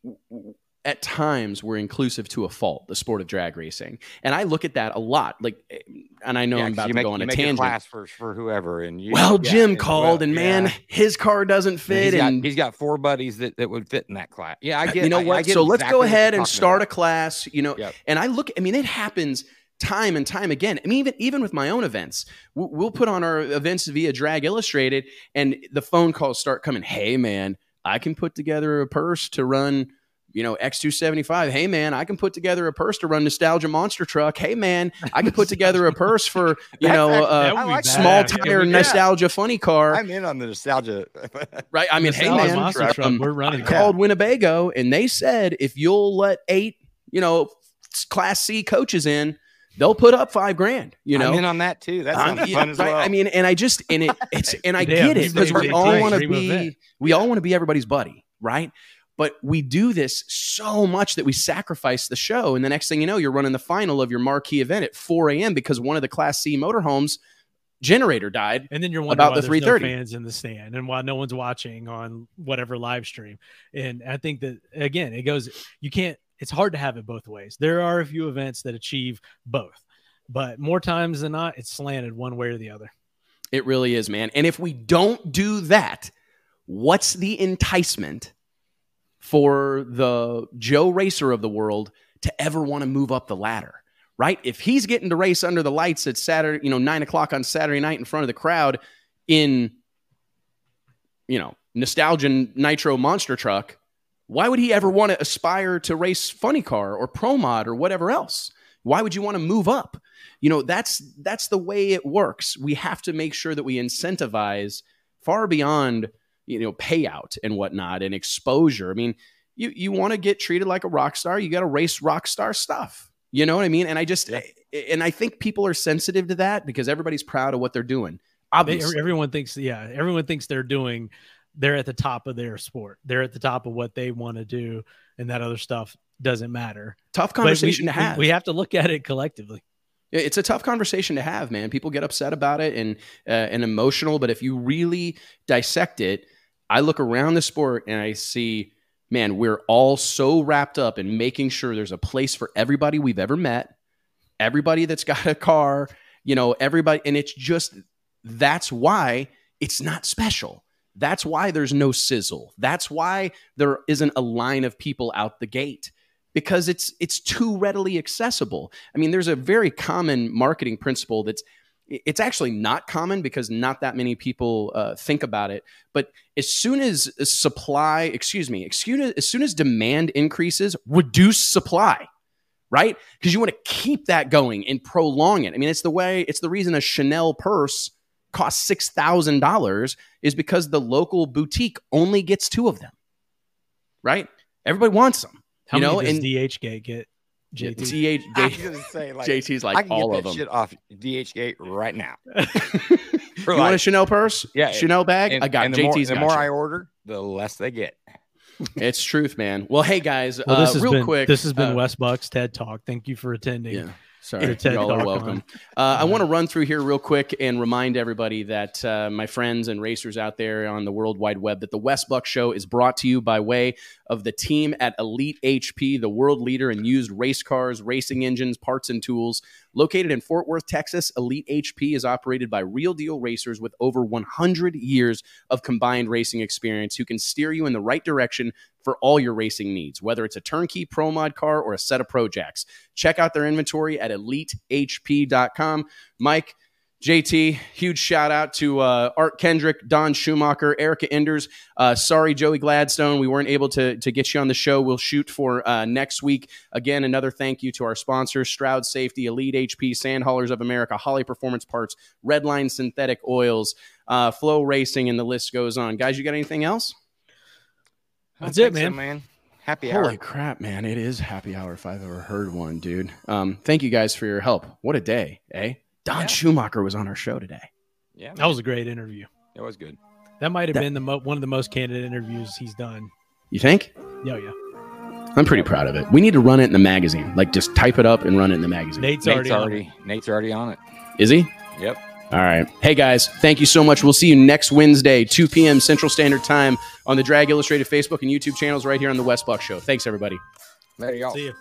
Speaker 2: at times we're inclusive to a fault, the sport of drag racing. And I look at that a lot. Like, eh, and I know
Speaker 3: Yeah,
Speaker 2: I'm about to
Speaker 3: make,
Speaker 2: go on a
Speaker 3: make
Speaker 2: tangent.
Speaker 3: class for for whoever, and you,
Speaker 2: well,
Speaker 3: yeah,
Speaker 2: Jim
Speaker 3: and-
Speaker 2: called,
Speaker 3: well,
Speaker 2: and man,
Speaker 3: yeah.
Speaker 2: his car doesn't fit.
Speaker 3: he's got,
Speaker 2: and
Speaker 3: he's got four buddies that, that would fit in that class. Yeah, I get.
Speaker 2: you know
Speaker 3: I- I
Speaker 2: what?
Speaker 3: get
Speaker 2: so let's go ahead and start a class. You know,
Speaker 3: Yep.
Speaker 2: and I look. I mean, it happens time and time again. I mean, even even with my own events, we'll put on our events via Drag Illustrated, and the phone calls start coming. Hey, man, I can put together a purse to run. You know, X275. Hey, man, I can put together a purse to run Nostalgia Monster Truck. Hey, man, I can put together a purse for, you know,
Speaker 3: actually-
Speaker 2: uh,
Speaker 4: that would
Speaker 3: I
Speaker 4: be
Speaker 3: like
Speaker 2: small
Speaker 4: badass.
Speaker 2: tire
Speaker 4: Yeah.
Speaker 2: Nostalgia Funny Car.
Speaker 3: I'm in on the nostalgia.
Speaker 2: right? I mean, hey, man,
Speaker 4: Monster Truck,
Speaker 2: um,
Speaker 4: we're running.
Speaker 2: I
Speaker 4: that.
Speaker 2: called Winnebago and they said if you'll let eight, you know, class C coaches in, they'll put up five grand. You know,
Speaker 3: I'm in on that too. That
Speaker 2: I'm- yeah,
Speaker 3: fun as well.
Speaker 2: I mean, and I just and it it's and I
Speaker 4: Yeah,
Speaker 2: get it because we all want to be
Speaker 4: event.
Speaker 2: we all want to be everybody's buddy, right? But we do this so much that we sacrifice the show, and the next thing you know, you're running the final of your marquee event at 4 a.m. because one of the Class C motorhomes generator died.
Speaker 4: And then you're wondering
Speaker 2: about the
Speaker 4: there's no
Speaker 2: 330.
Speaker 4: fans in the stand and why no one's watching on whatever live stream. And I think that again, it goes. You can't. It's hard to have it both ways. There are a few events that achieve both, but more times than not, it's slanted one way or the other.
Speaker 2: It really is, man. And if we don't do that, what's the enticement for the Joe Racer of the world to ever want to move up the ladder? Right? If he's getting to race under the lights at Saturday, you know, nine o'clock on Saturday night in front of the crowd in, you know, nostalgia nitro monster truck, why would he ever want to aspire to race funny car or pro mod or whatever else? Why would you want to move up? You know, that's that's the way it works. We have to make sure that we incentivize far beyond, you know, payout and whatnot and exposure. I mean, you you want to get treated like a rock star, you got to race rock star stuff. You know what I mean? And I just
Speaker 3: Yeah.
Speaker 2: and I think people are sensitive to that because everybody's proud of what they're doing. Obviously.
Speaker 4: everyone thinks, yeah, everyone thinks they're doing. They're at the top of their sport. They're at the top of what they want to do, and that other stuff doesn't matter.
Speaker 2: Tough
Speaker 4: But we-
Speaker 2: conversation to have.
Speaker 4: We have to look at it collectively.
Speaker 2: it's a tough conversation to have man people get upset about it and uh, and emotional but if you really dissect it i look around the sport and i see man we're all so wrapped up in making sure there's a place for everybody we've ever met everybody that's got a car you know everybody and it's just that's why it's not special that's why there's no sizzle that's why there isn't a line of people out the gate because it's it's too readily accessible. I mean, there's a very common marketing principle that's it's actually not common because not that many people uh, think about it. But as soon as supply, excuse me, excuse as soon as demand increases, reduce supply, right? Because you want to keep that going and prolong it. I mean, it's the way, it's the reason a Chanel purse costs six thousand dollars is because the local boutique only gets two of them, right? Everybody wants them.
Speaker 4: How
Speaker 2: you know,
Speaker 4: many
Speaker 2: and
Speaker 4: does DHgate get? JT.
Speaker 2: DH,
Speaker 3: I was gonna say like
Speaker 2: JT's
Speaker 3: I can
Speaker 2: all
Speaker 3: get
Speaker 2: of
Speaker 3: that
Speaker 2: them.
Speaker 3: shit off DHgate right now.
Speaker 2: you
Speaker 3: For
Speaker 2: want a Chanel purse?
Speaker 3: Yeah,
Speaker 2: Chanel bag.
Speaker 3: and,
Speaker 2: I got
Speaker 3: and the more,
Speaker 2: JT's.
Speaker 3: the
Speaker 2: got
Speaker 3: more
Speaker 2: you.
Speaker 3: I order, the less they get.
Speaker 2: it's truth, man. Well, hey guys,
Speaker 4: Well, this
Speaker 2: uh,
Speaker 4: has
Speaker 2: real
Speaker 4: been
Speaker 2: quick.
Speaker 4: this has been
Speaker 2: uh,
Speaker 4: Wes Bucks TED Talk. Thank you for attending.
Speaker 2: Yeah. Sorry, y'all are welcome. Uh, I want to run through here real quick and remind everybody that uh, my friends and racers out there on the World Wide Web that the Wes Buck Show is brought to you by way of the team at Elite HP, the world leader in used race cars, racing engines, parts, and tools. Located in Fort Worth, Texas, Elite HP is operated by real deal racers with over 100 years of combined racing experience who can steer you in the right direction for all your racing needs, whether it's a turnkey Pro Mod car or a set of Pro Jacks. Check out their inventory at elitehp.com. Mike, JT, huge shout out to uh, Art Kendrick, Don Schumacher, Erica Enders. Uh, sorry, Joey Gladstone, we weren't able to, to get you on the show. We'll shoot for uh, next week. Again, another thank you to our sponsors Stroud Safety, Elite HP, Sand Haulers of America, Holley Performance Parts, Redline Synthetic Oils, uh, FloRacing, and the list goes on. Guys, you got anything else?
Speaker 3: I
Speaker 4: That's it,
Speaker 3: think so,
Speaker 4: man.
Speaker 3: man. Happy hour.
Speaker 2: Holy crap, man. It is happy hour if I've ever heard one, dude. Um, thank you guys for your help. What a day, eh? Don
Speaker 3: Yeah.
Speaker 2: Schumacher was on our show today.
Speaker 3: Yeah,
Speaker 4: That was a great interview.
Speaker 3: it was good.
Speaker 4: That might have
Speaker 2: That-
Speaker 4: been the mo- one of the most candid interviews he's done.
Speaker 2: You think?
Speaker 4: Yeah, yeah.
Speaker 2: I'm pretty proud of it. We need to run it in the magazine. Like just type it up and run it in the magazine.
Speaker 4: Nate's,
Speaker 3: Nate's
Speaker 4: already, on
Speaker 3: already, Nate's already on it.
Speaker 2: Is he?
Speaker 3: Yep.
Speaker 2: All right. Hey guys, thank you so much. We'll see you next Wednesday, 2 p.m. Central Standard Time on the Drag Illustrated Facebook and YouTube channels right here on the Wes Buck Show. Thanks everybody.
Speaker 3: There y'all.
Speaker 4: See you.